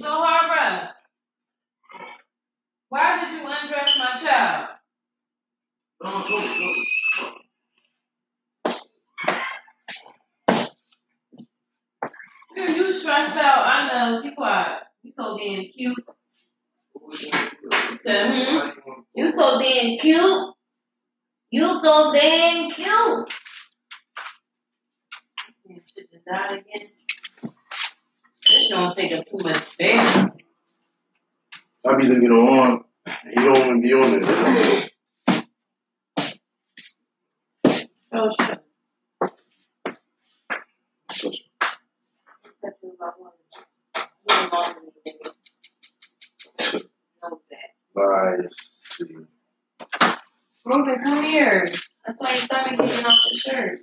B: So, Harbor, why did you undress my child?
D: Go, go.
B: Girl, you stressed out. I know. Be quiet. You so damn cute. Said, hmm? You so damn cute. You so damn cute. Damn, shit just died again. This don't take up too much space.
D: I be looking on. He don't want to be on it.
B: Oh, shit.
D: Lies.
B: Ruben, come here. That's why your stomach getting off the shirt.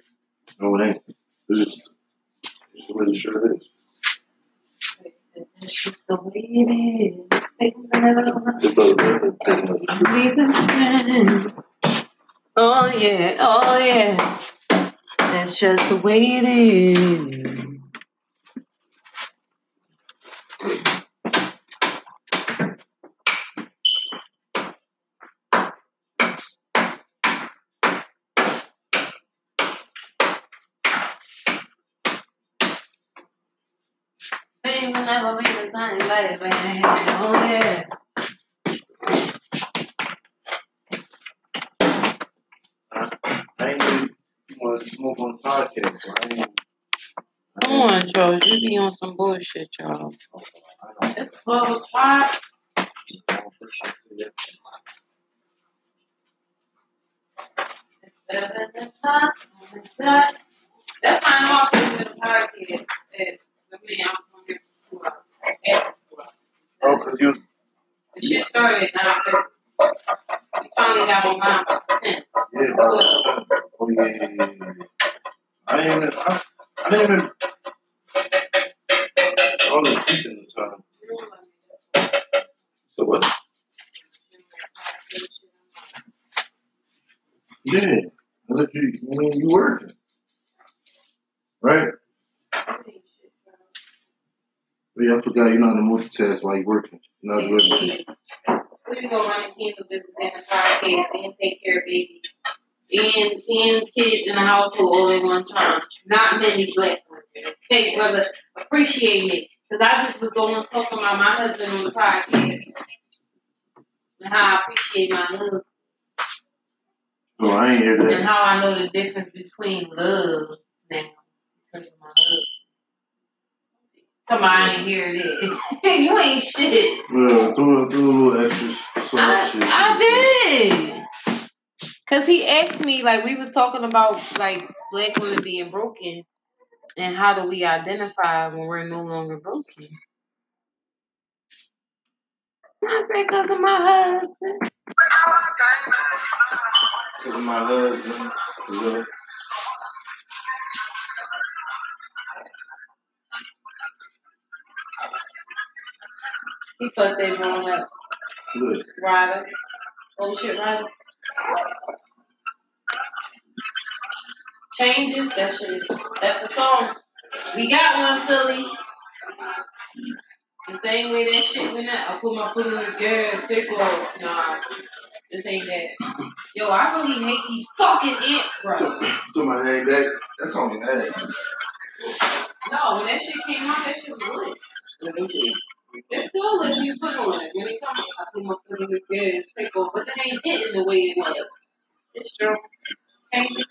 D: No, it ain't. This is, this is the way the shirt is.
B: That's just the way it is. Be the same. Oh yeah, oh yeah. That's just the way it is. Things will never be the same, baby. Oh yeah.
D: I ain't really want to smoke on the podcast, so I ain't.
B: Come on, Charles. You be on some bullshit,
D: y'all.
B: It's 12 o'clock.
D: I don't appreciate it.
B: That's why I'm off doing the podcast. me, I'm on here for two hours. After two hours.
D: Oh, cause you.
B: The shit started at 9:30. We finally got on line by 10.
D: Yeah, about that time. Oh yeah, yeah, yeah, yeah. I didn't even. I, I didn't even. Was sleeping the time. So what? Yeah. I let you. I mean, you working, right? Yeah, I forgot you're not in the multitask while you're working. You're not doing everything.
B: We're gonna run a candle business in the podcast and take care of baby. And and kids in the household all at one time. Not many black women. Okay, brother, appreciate me. Because I just was going talking about my husband on the podcast. And how I appreciate my husband.
D: Oh, no, I ain't hear that.
B: And how I know the difference between love now because of my husband. Somebody I ain't hear that. [laughs] you ain't shit.
D: Well, throw, throw a little extra
B: I,
D: shit.
B: I did. Cause he asked me, like we was talking about like black women being broken and how do we identify when we're no longer broken. I said, cause of my husband.
D: Cause of my husband. Yeah.
B: He thought they growing up.
D: Good.
B: Rida. Oh shit, Rida. Changes, that shit. That's the song. We got one, Philly. The same way that shit went up. I put my foot in the gas, pickle. Nah, this ain't that. Yo, I really hate these fucking ants, bro.
D: To my name, that that song is ass.
B: No, when that shit came out, that shit was lit. It's still when you put on it. When it comes, I put my foot in gas, pickle. But it ain't hitting the way it was. It's true. Thank you.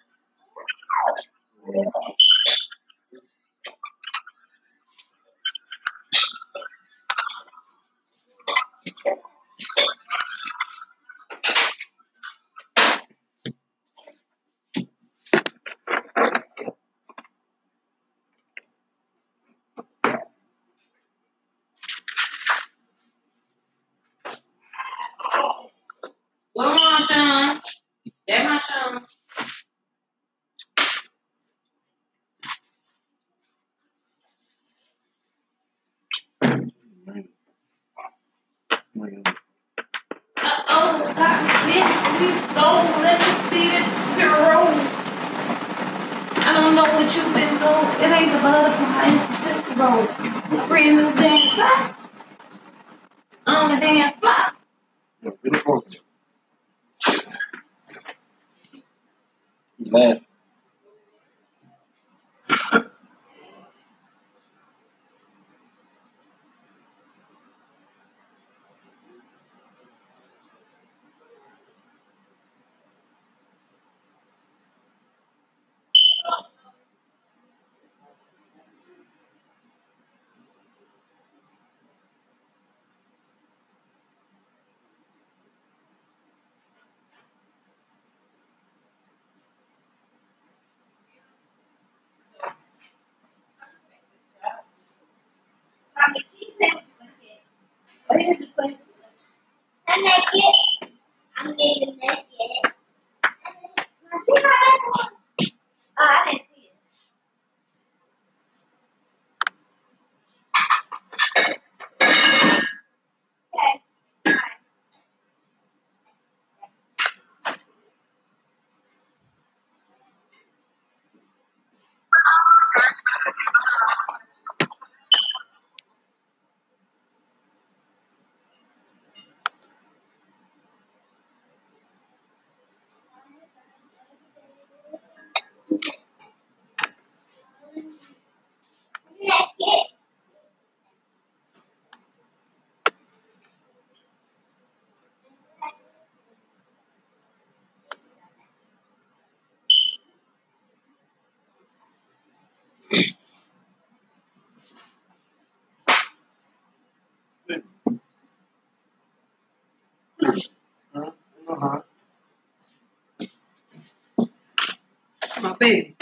B: My baby.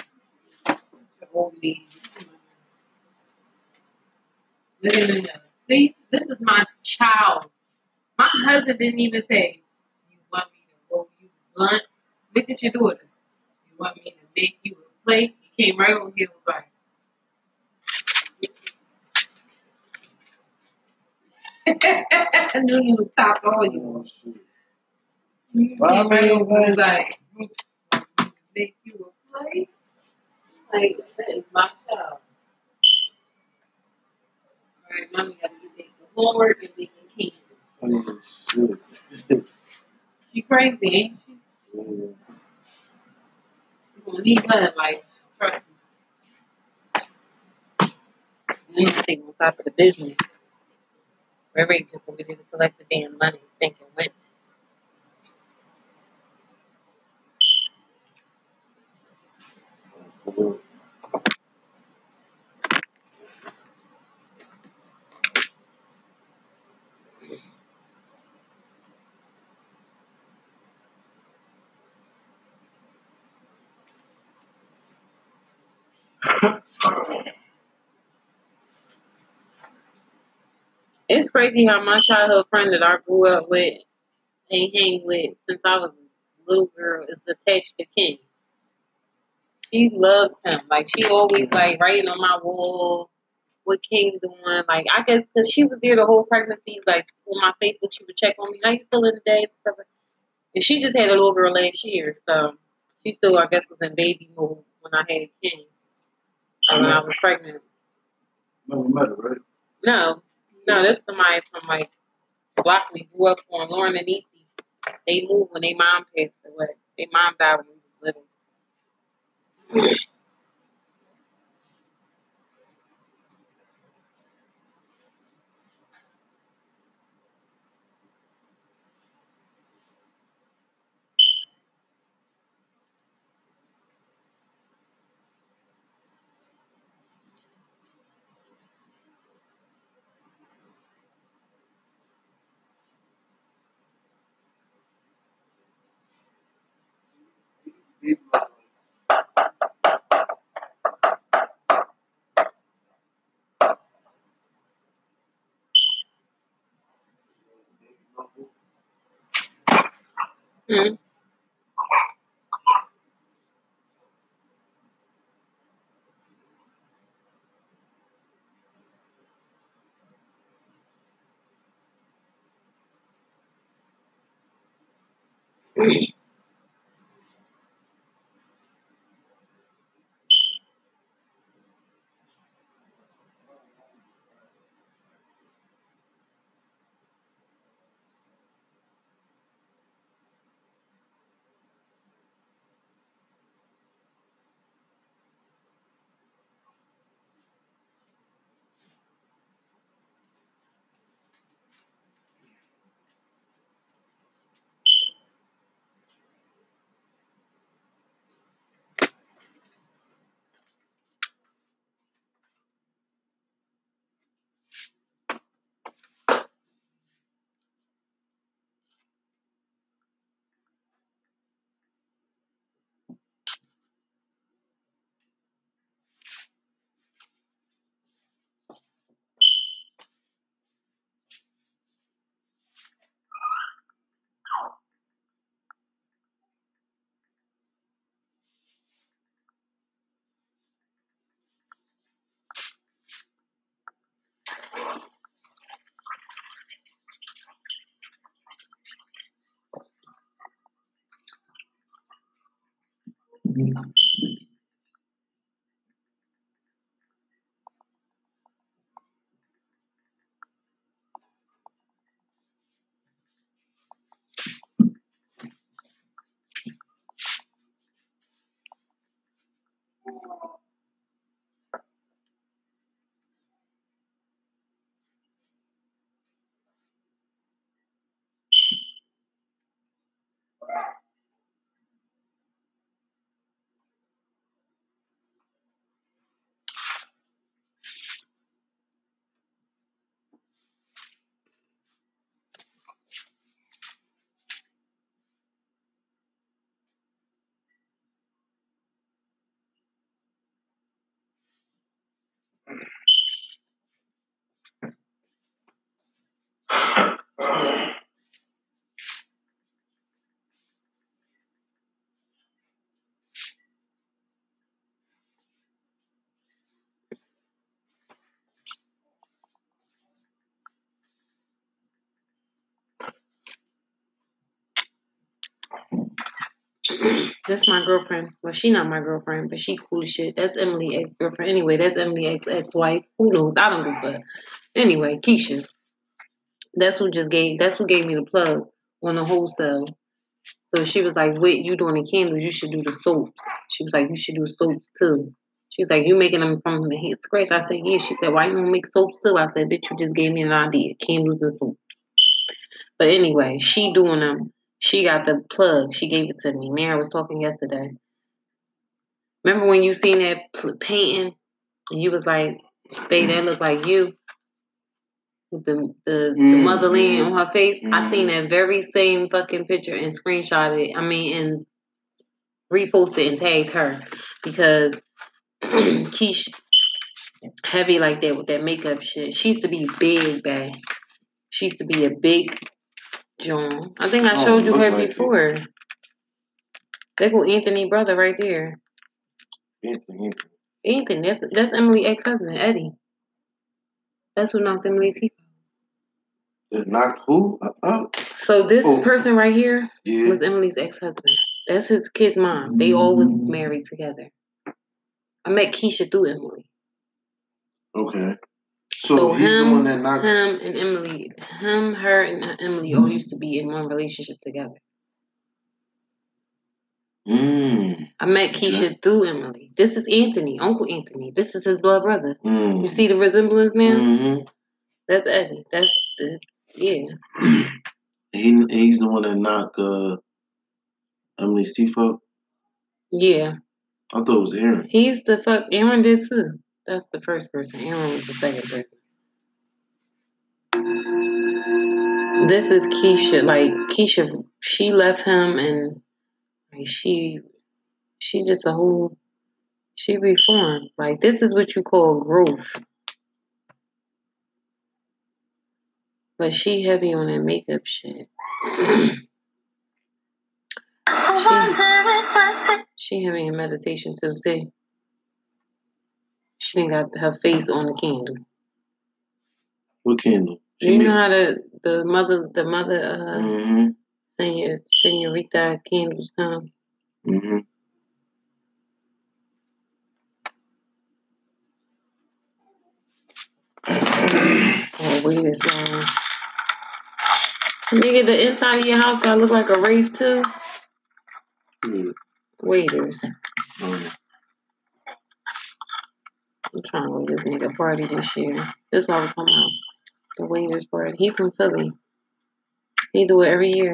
B: Hold me. See, this is my child. My husband didn't even say, You want me to roll you blunt? Look at your daughter. You want me to make you a plate? He came right over here was like, [laughs] Nunu top all you.
D: Oh, Oh. Mean,
B: was
D: like-
B: make you a plate? Like, that is my child. Alright, mommy gotta back to homework and can candy.
D: As shit.
B: She crazy, ain't she?
D: Yeah.
B: You gonna need her in life, trust me. You need to stay on top of the business. Ray Ray just gonna be there to collect the damn money, stinking went.
D: For real.
B: It's crazy how my childhood friend that I grew up with and hang with since I was a little girl is attached to King. She loves him. Like she always like writing on my wall what King doing. Like I guess because she was there the whole pregnancy. Like on my Facebook, she would check on me. How you feeling today? And stuff. And she just had a little girl last year, so she still I guess was in baby mode when I had King. Like when I was pregnant.
D: Never met her, right?
B: No, no, that's somebody from like block we grew up on, Lauren and Easy. They moved when their mom passed away. Their mom died when we yeah. Was little. Mm. That's my girlfriend. Well, she not my girlfriend, but she cool as shit. That's Emily ex girlfriend. Anyway, that's Emily ex ex wife. Who knows? I don't a fuck. Anyway, Keisha. That's who just gave. That's who gave me the plug on the wholesale. So she was like, "Wait, you doing the candles? You should do the soaps." She was like, "You should do soaps too." She was like, "You making them from the head scratch?" I said, "Yeah." She said, "Why you don't make soaps too?" I said, "Bitch, you just gave me an idea. Candles and soaps." But anyway, she doing them. She got the plug. She gave it to me. Mary was talking yesterday. Remember when you seen that pl- painting and you was like, "Babe, that look like you." With the the, the
D: Mm,
B: motherland on her face. I seen
D: mhm.
B: that very same fucking picture and screenshot it. I mean, and reposted and tagged her because [clears throat] Keish heavy like that with that makeup shit. She used to be big, babe. She used to be a big John. I think I
D: Oh,
B: showed you her
D: like it.
B: before. There go Anthony brother right there.
D: Anthony, Anthony.
B: Anthony. that's that's Emily ex husband, Eddie. That's who knocked Emily teeth.
D: Just knocked who out?
B: So this
D: Oh.
B: person right here
D: Yeah.
B: was Emily's ex husband. That's his kid's mom. They always mm-hmm. married together. I met Keisha through Emily.
D: Okay. So,
B: So
D: he's the
B: him,
D: one that knocked.
B: him and Emily, him, her, and Emily all used to be in one relationship together.
D: Mm,
B: I met Keisha through Emily. This is Anthony, Uncle Anthony. This is his blood brother.
D: mm.
B: You see the resemblance now?
D: Mm-hmm.
B: That's Eddie. That's the yeah. [clears throat]
D: He he's the one that knocked uh Emily's teeth out.
B: Yeah.
D: I thought it was Aaron.
B: He used to fuck Aaron did too. That's the first person. Aaron was the second person. This is Keisha. Like Keisha she left him and like she She just a whole. She reformed. Like this is what you call growth. But she heavy on that makeup shit. she, she heavy in meditation too. She ain't got her face on the candle.
D: What candle? She
B: you
D: make-
B: know how the the mother the mother uh
D: Mm-hmm.
B: senor senorita candles come.
D: Mm-hmm.
B: Oh wait, it's long. Nigga, the inside of your house gotta look like a rave too.
D: Yeah.
B: Waiters.
D: Um,
B: I'm trying to go to this nigga party this year. What I was talking about. The waiters party. He from Philly. He do it every year.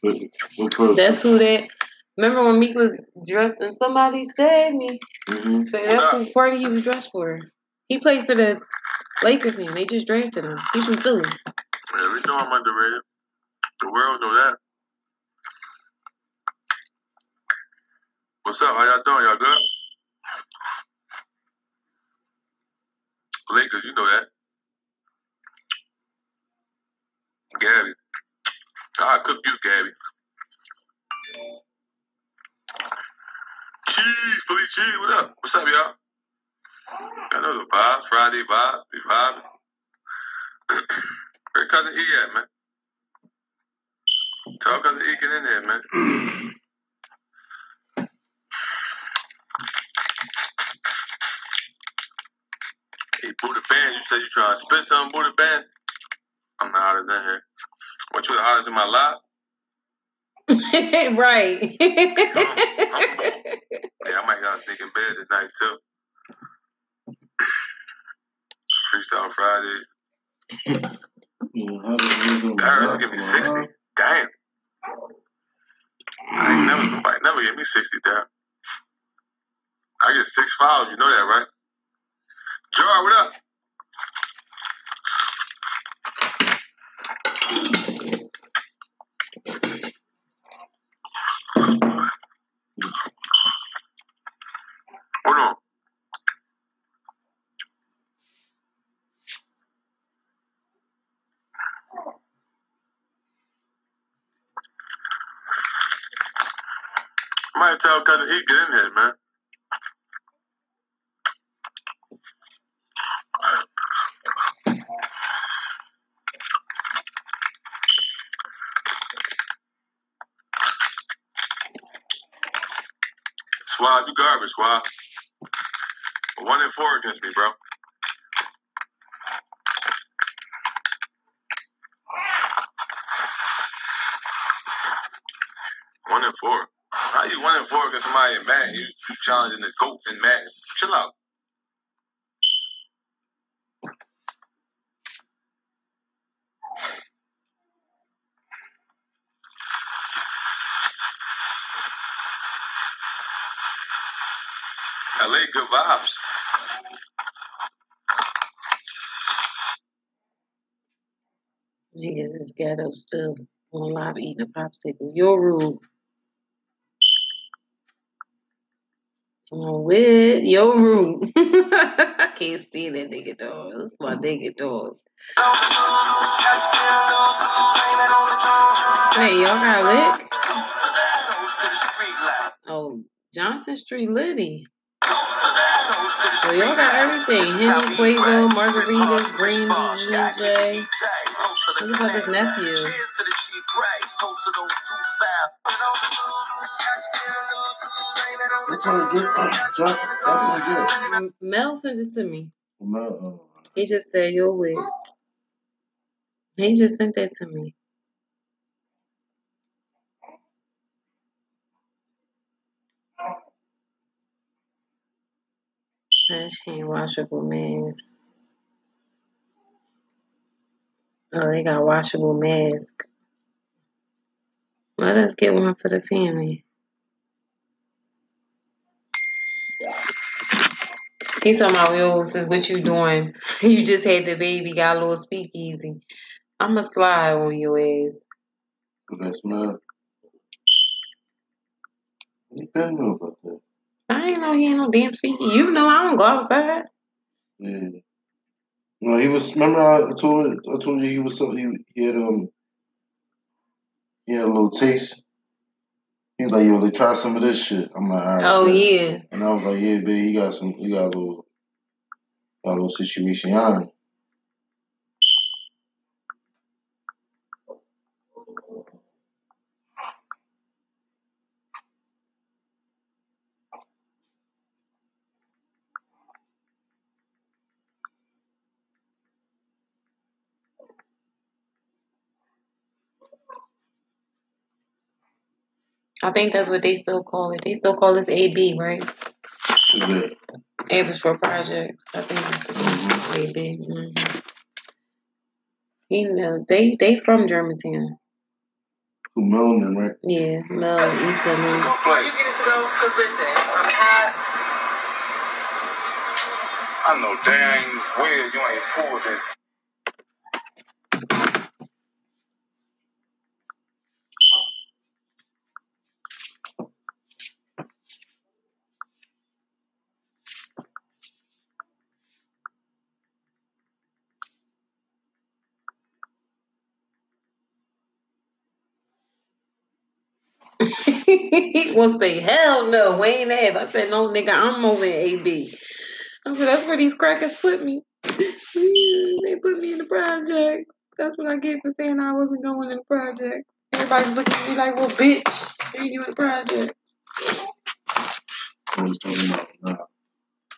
D: what, what person?
B: That's who that. Remember when Meek was dressed and somebody said me?
D: Mm-hmm.
B: So that's who party he was dressed for. He played for the Lakers team. They just drafted him. He from Philly.
E: Yeah, we know I'm underrated. The world know that. What's up? How y'all doing? Y'all good? Lakers, you know that. Gabby. I cook you, Gabby. Cheese, Philly cheese, what up? What's up, y'all? I know the vibes, Friday vibes, we vibing. [clears throat] Where cousin E at, man? Tell cousin E get in there, man. [clears throat] Hey, Band, you said you trying to spit something, Buddha Band? I'm the hottest in here. Want you the hottest in my life? [laughs]
B: right. [laughs]
E: Yeah, I might gotta sneak in bed tonight too. [clears throat] Freestyle Friday.
D: Yeah, how do you do
E: That
D: that?
E: really give me 60. Damn. I ain't never nobody never give me 60 down. I get six fouls, you know that, right? Jar, what up? I might tell cousin E get in here, man. You garbage, One and four against me, bro. One and four. How you one and four against somebody in Madden? You, you challenging the GOAT in Madden. Chill out. LA, good vibes.
B: Niggas is ghetto still on live eating a popsicle. You're rude. On with your rude. [laughs] I can't stand that nigga dog. That's my nigga dog. Hey, y'all got lick? Oh, Johnson Street Liddy. So y'all got everything. Henny, Quavo, margaritas, green tea, EJ. Look about this nephew.
D: What kind of drink? Johnson, Johnson
B: M- Mel sent this to me.
D: No,
B: He just said you're with. He just sent that to me. Hand washable mask. Oh, they got washable mask. Let us get one for the family. He's talking about, yo, says what you doing? [laughs] You just had the baby, got a little speakeasy. I'ma slide on your ass.
D: that's not. You know about that.
B: I ain't know he ain't no damn speaker. You know I don't go outside.
D: Yeah. No, he was. Remember, I told I told you he was so he, he had um he had a little taste. He was like, "Yo, they try some of this shit." I'm like, "All right."
B: Oh
D: bet."
B: yeah.
D: And I was like, "Yeah, babe, he got some. He got a little, got a little situation on."
B: I think that's what they still call it. They still call this AB, right?
D: Is that
B: Average for projects. I think that's what
D: Mhm.
B: AB. Mm-hmm. You know, they they from Germantown.
D: who Melanin, right?
B: Yeah, Mel, East
E: It's a
B: Lemon.
E: good play.
A: You get it to go? Cause listen, I'm hot.
E: I know dang well you ain't pulled this. [laughs]
B: he will say, hell no, we ain't have. I said, no, nigga, I'm over in AB. I said, that's where these crackers put me. [laughs] they put me in the projects. That's what I get for saying I wasn't going in the projects. Everybody's looking at me like, well, bitch, you in the projects?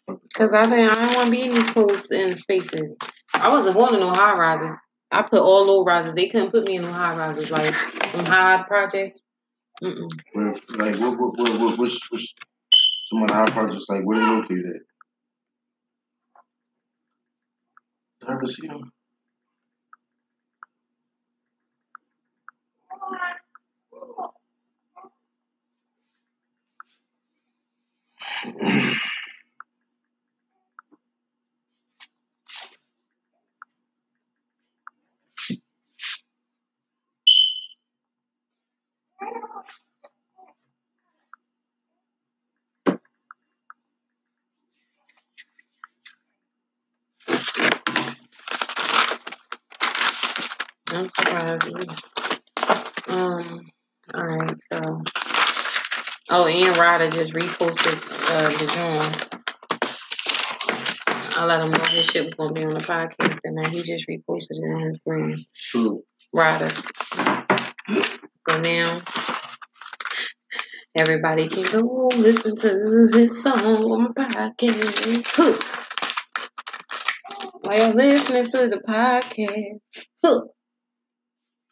B: Because I think I don't want to be in these closed in spaces. I wasn't going to no high rises. I put all low rises. They couldn't put me in no high rises. Like, them high projects. Mm-mm.
D: Where, like, what, what, what, what, which, which, some of the high projects, like, where they located at? Did I ever see them? [clears throat]
B: I'm surprised. either. Um, all right, so. Oh, and Rida just reposted uh, the joint. I let him know his shit was gonna be on the podcast, and now he just reposted it on his gram.
D: True.
B: Rida. So now everybody can go listen to his song on my podcast. Huh. While you're listening to the podcast. Huh.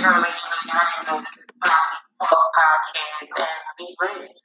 B: is Bobby Talk Podcast, and we lit.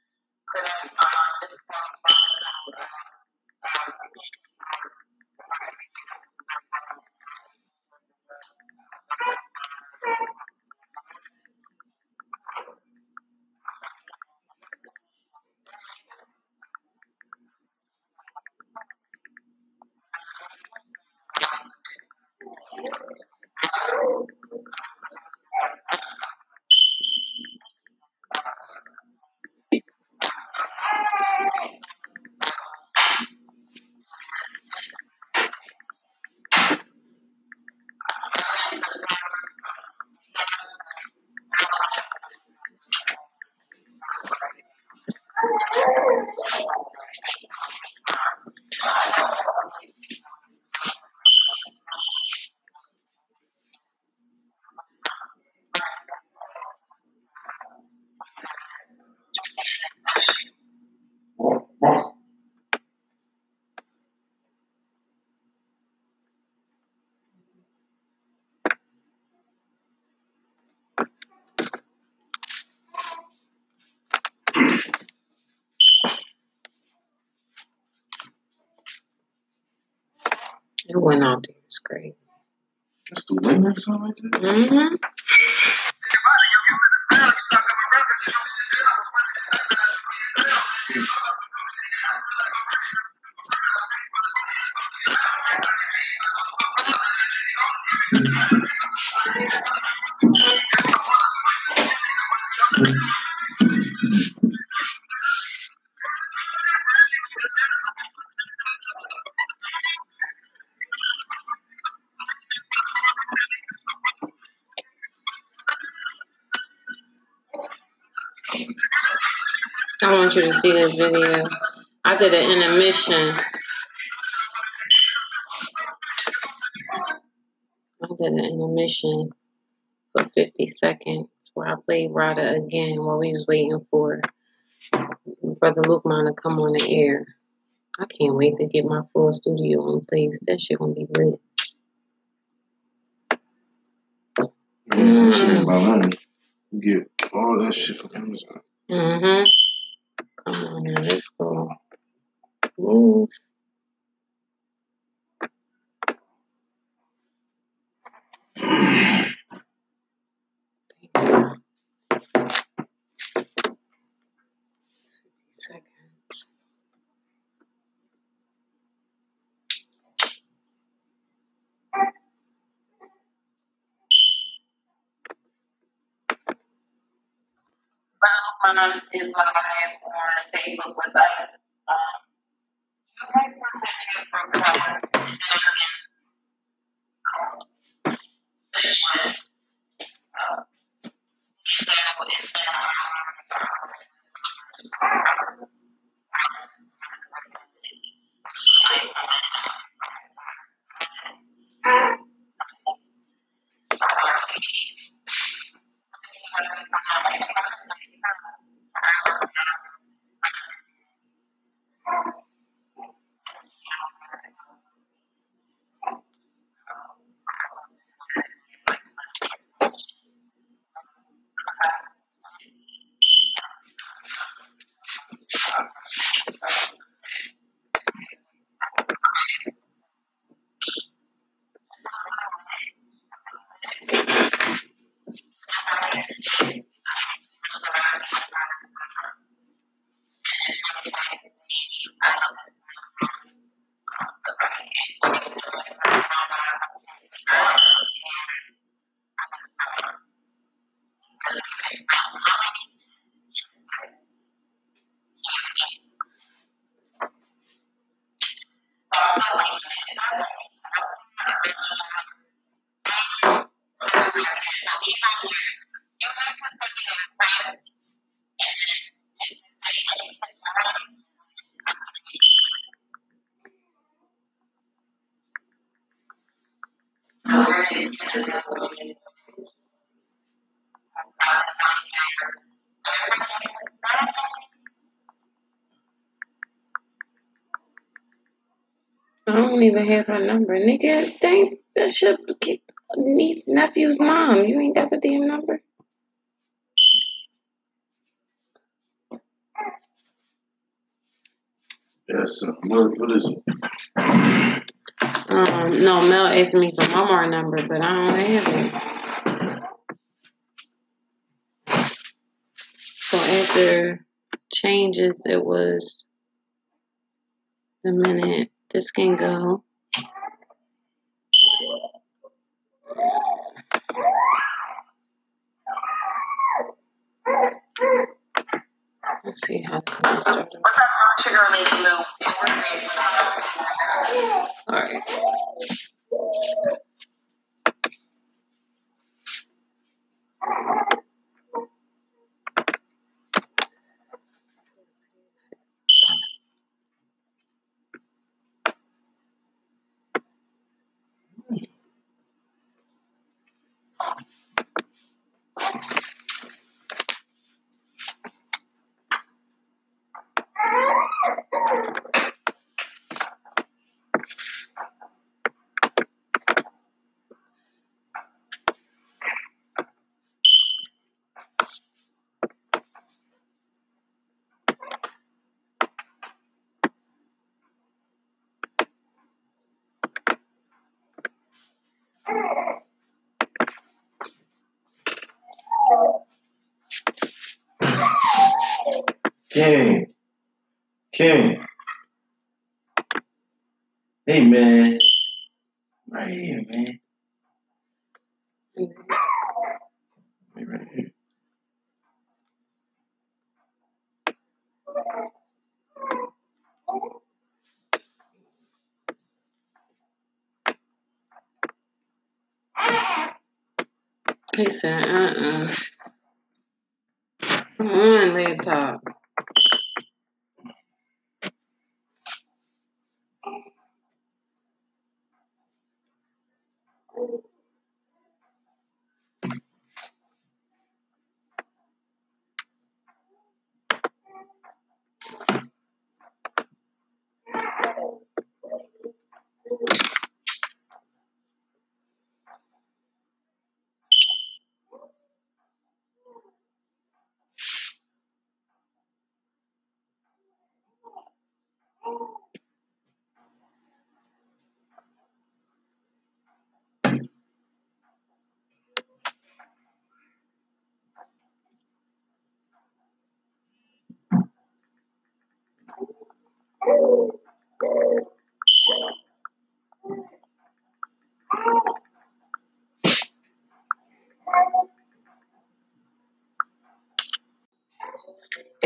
D: Sound like that?
B: Mm-hmm. Video. I did an intermission. I did an intermission for 50 seconds where I played Rida again while we was waiting for Brother Luqman to come on the air. I can't wait to get my full studio on place. That shit gonna be lit.
D: Yeah, shit ain't about nothing. You get all that shit from Amazon.
B: Mm-hmm. Even have her number. Nigga, dang, that should get niece, nephew's mom. You ain't got the damn number.
D: Yes, sir. What, what is it?
B: Um, no, Mel asked me for my Walmart number, but I don't have it. So after changes, it was the minute can go.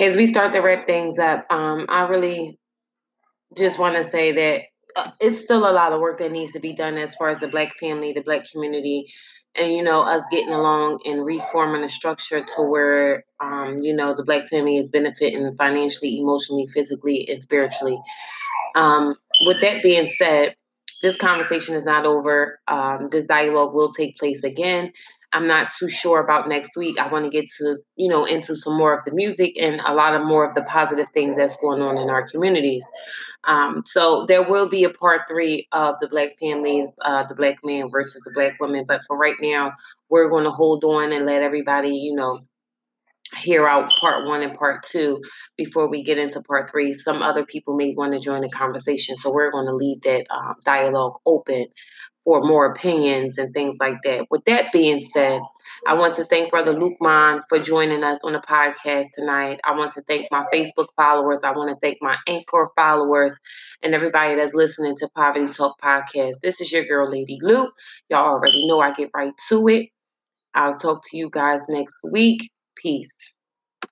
B: As we start to wrap things up, um, I really just want to say that uh, it's still a lot of work that needs to be done as far as the black family, the black community, and you know us getting along and reforming a structure to where um, you know the black family is benefiting financially, emotionally, physically, and spiritually. Um, with that being said, this conversation is not over. Um, this dialogue will take place again. I'm not too sure about next week. I want to get to, you know, into some more of the music and a lot of more of the positive things that's going on in our communities. Um, so there will be a part three of the black family, uh, the black man versus the black woman. But for right now, we're going to hold on and let everybody, you know, hear out part one and part two before we get into part three. Some other people may want to join the conversation, so we're going to leave that um, dialogue open for more opinions and things like that. With that being said, I want to thank Brother Luqman for joining us on the podcast tonight. I want to thank my Facebook followers. I want to thank my Anchor followers and everybody that's listening to Poverty Talk Podcast. This is your girl, Lady Lue. Y'all already know I get right to it. I'll talk to you guys next week. Peace.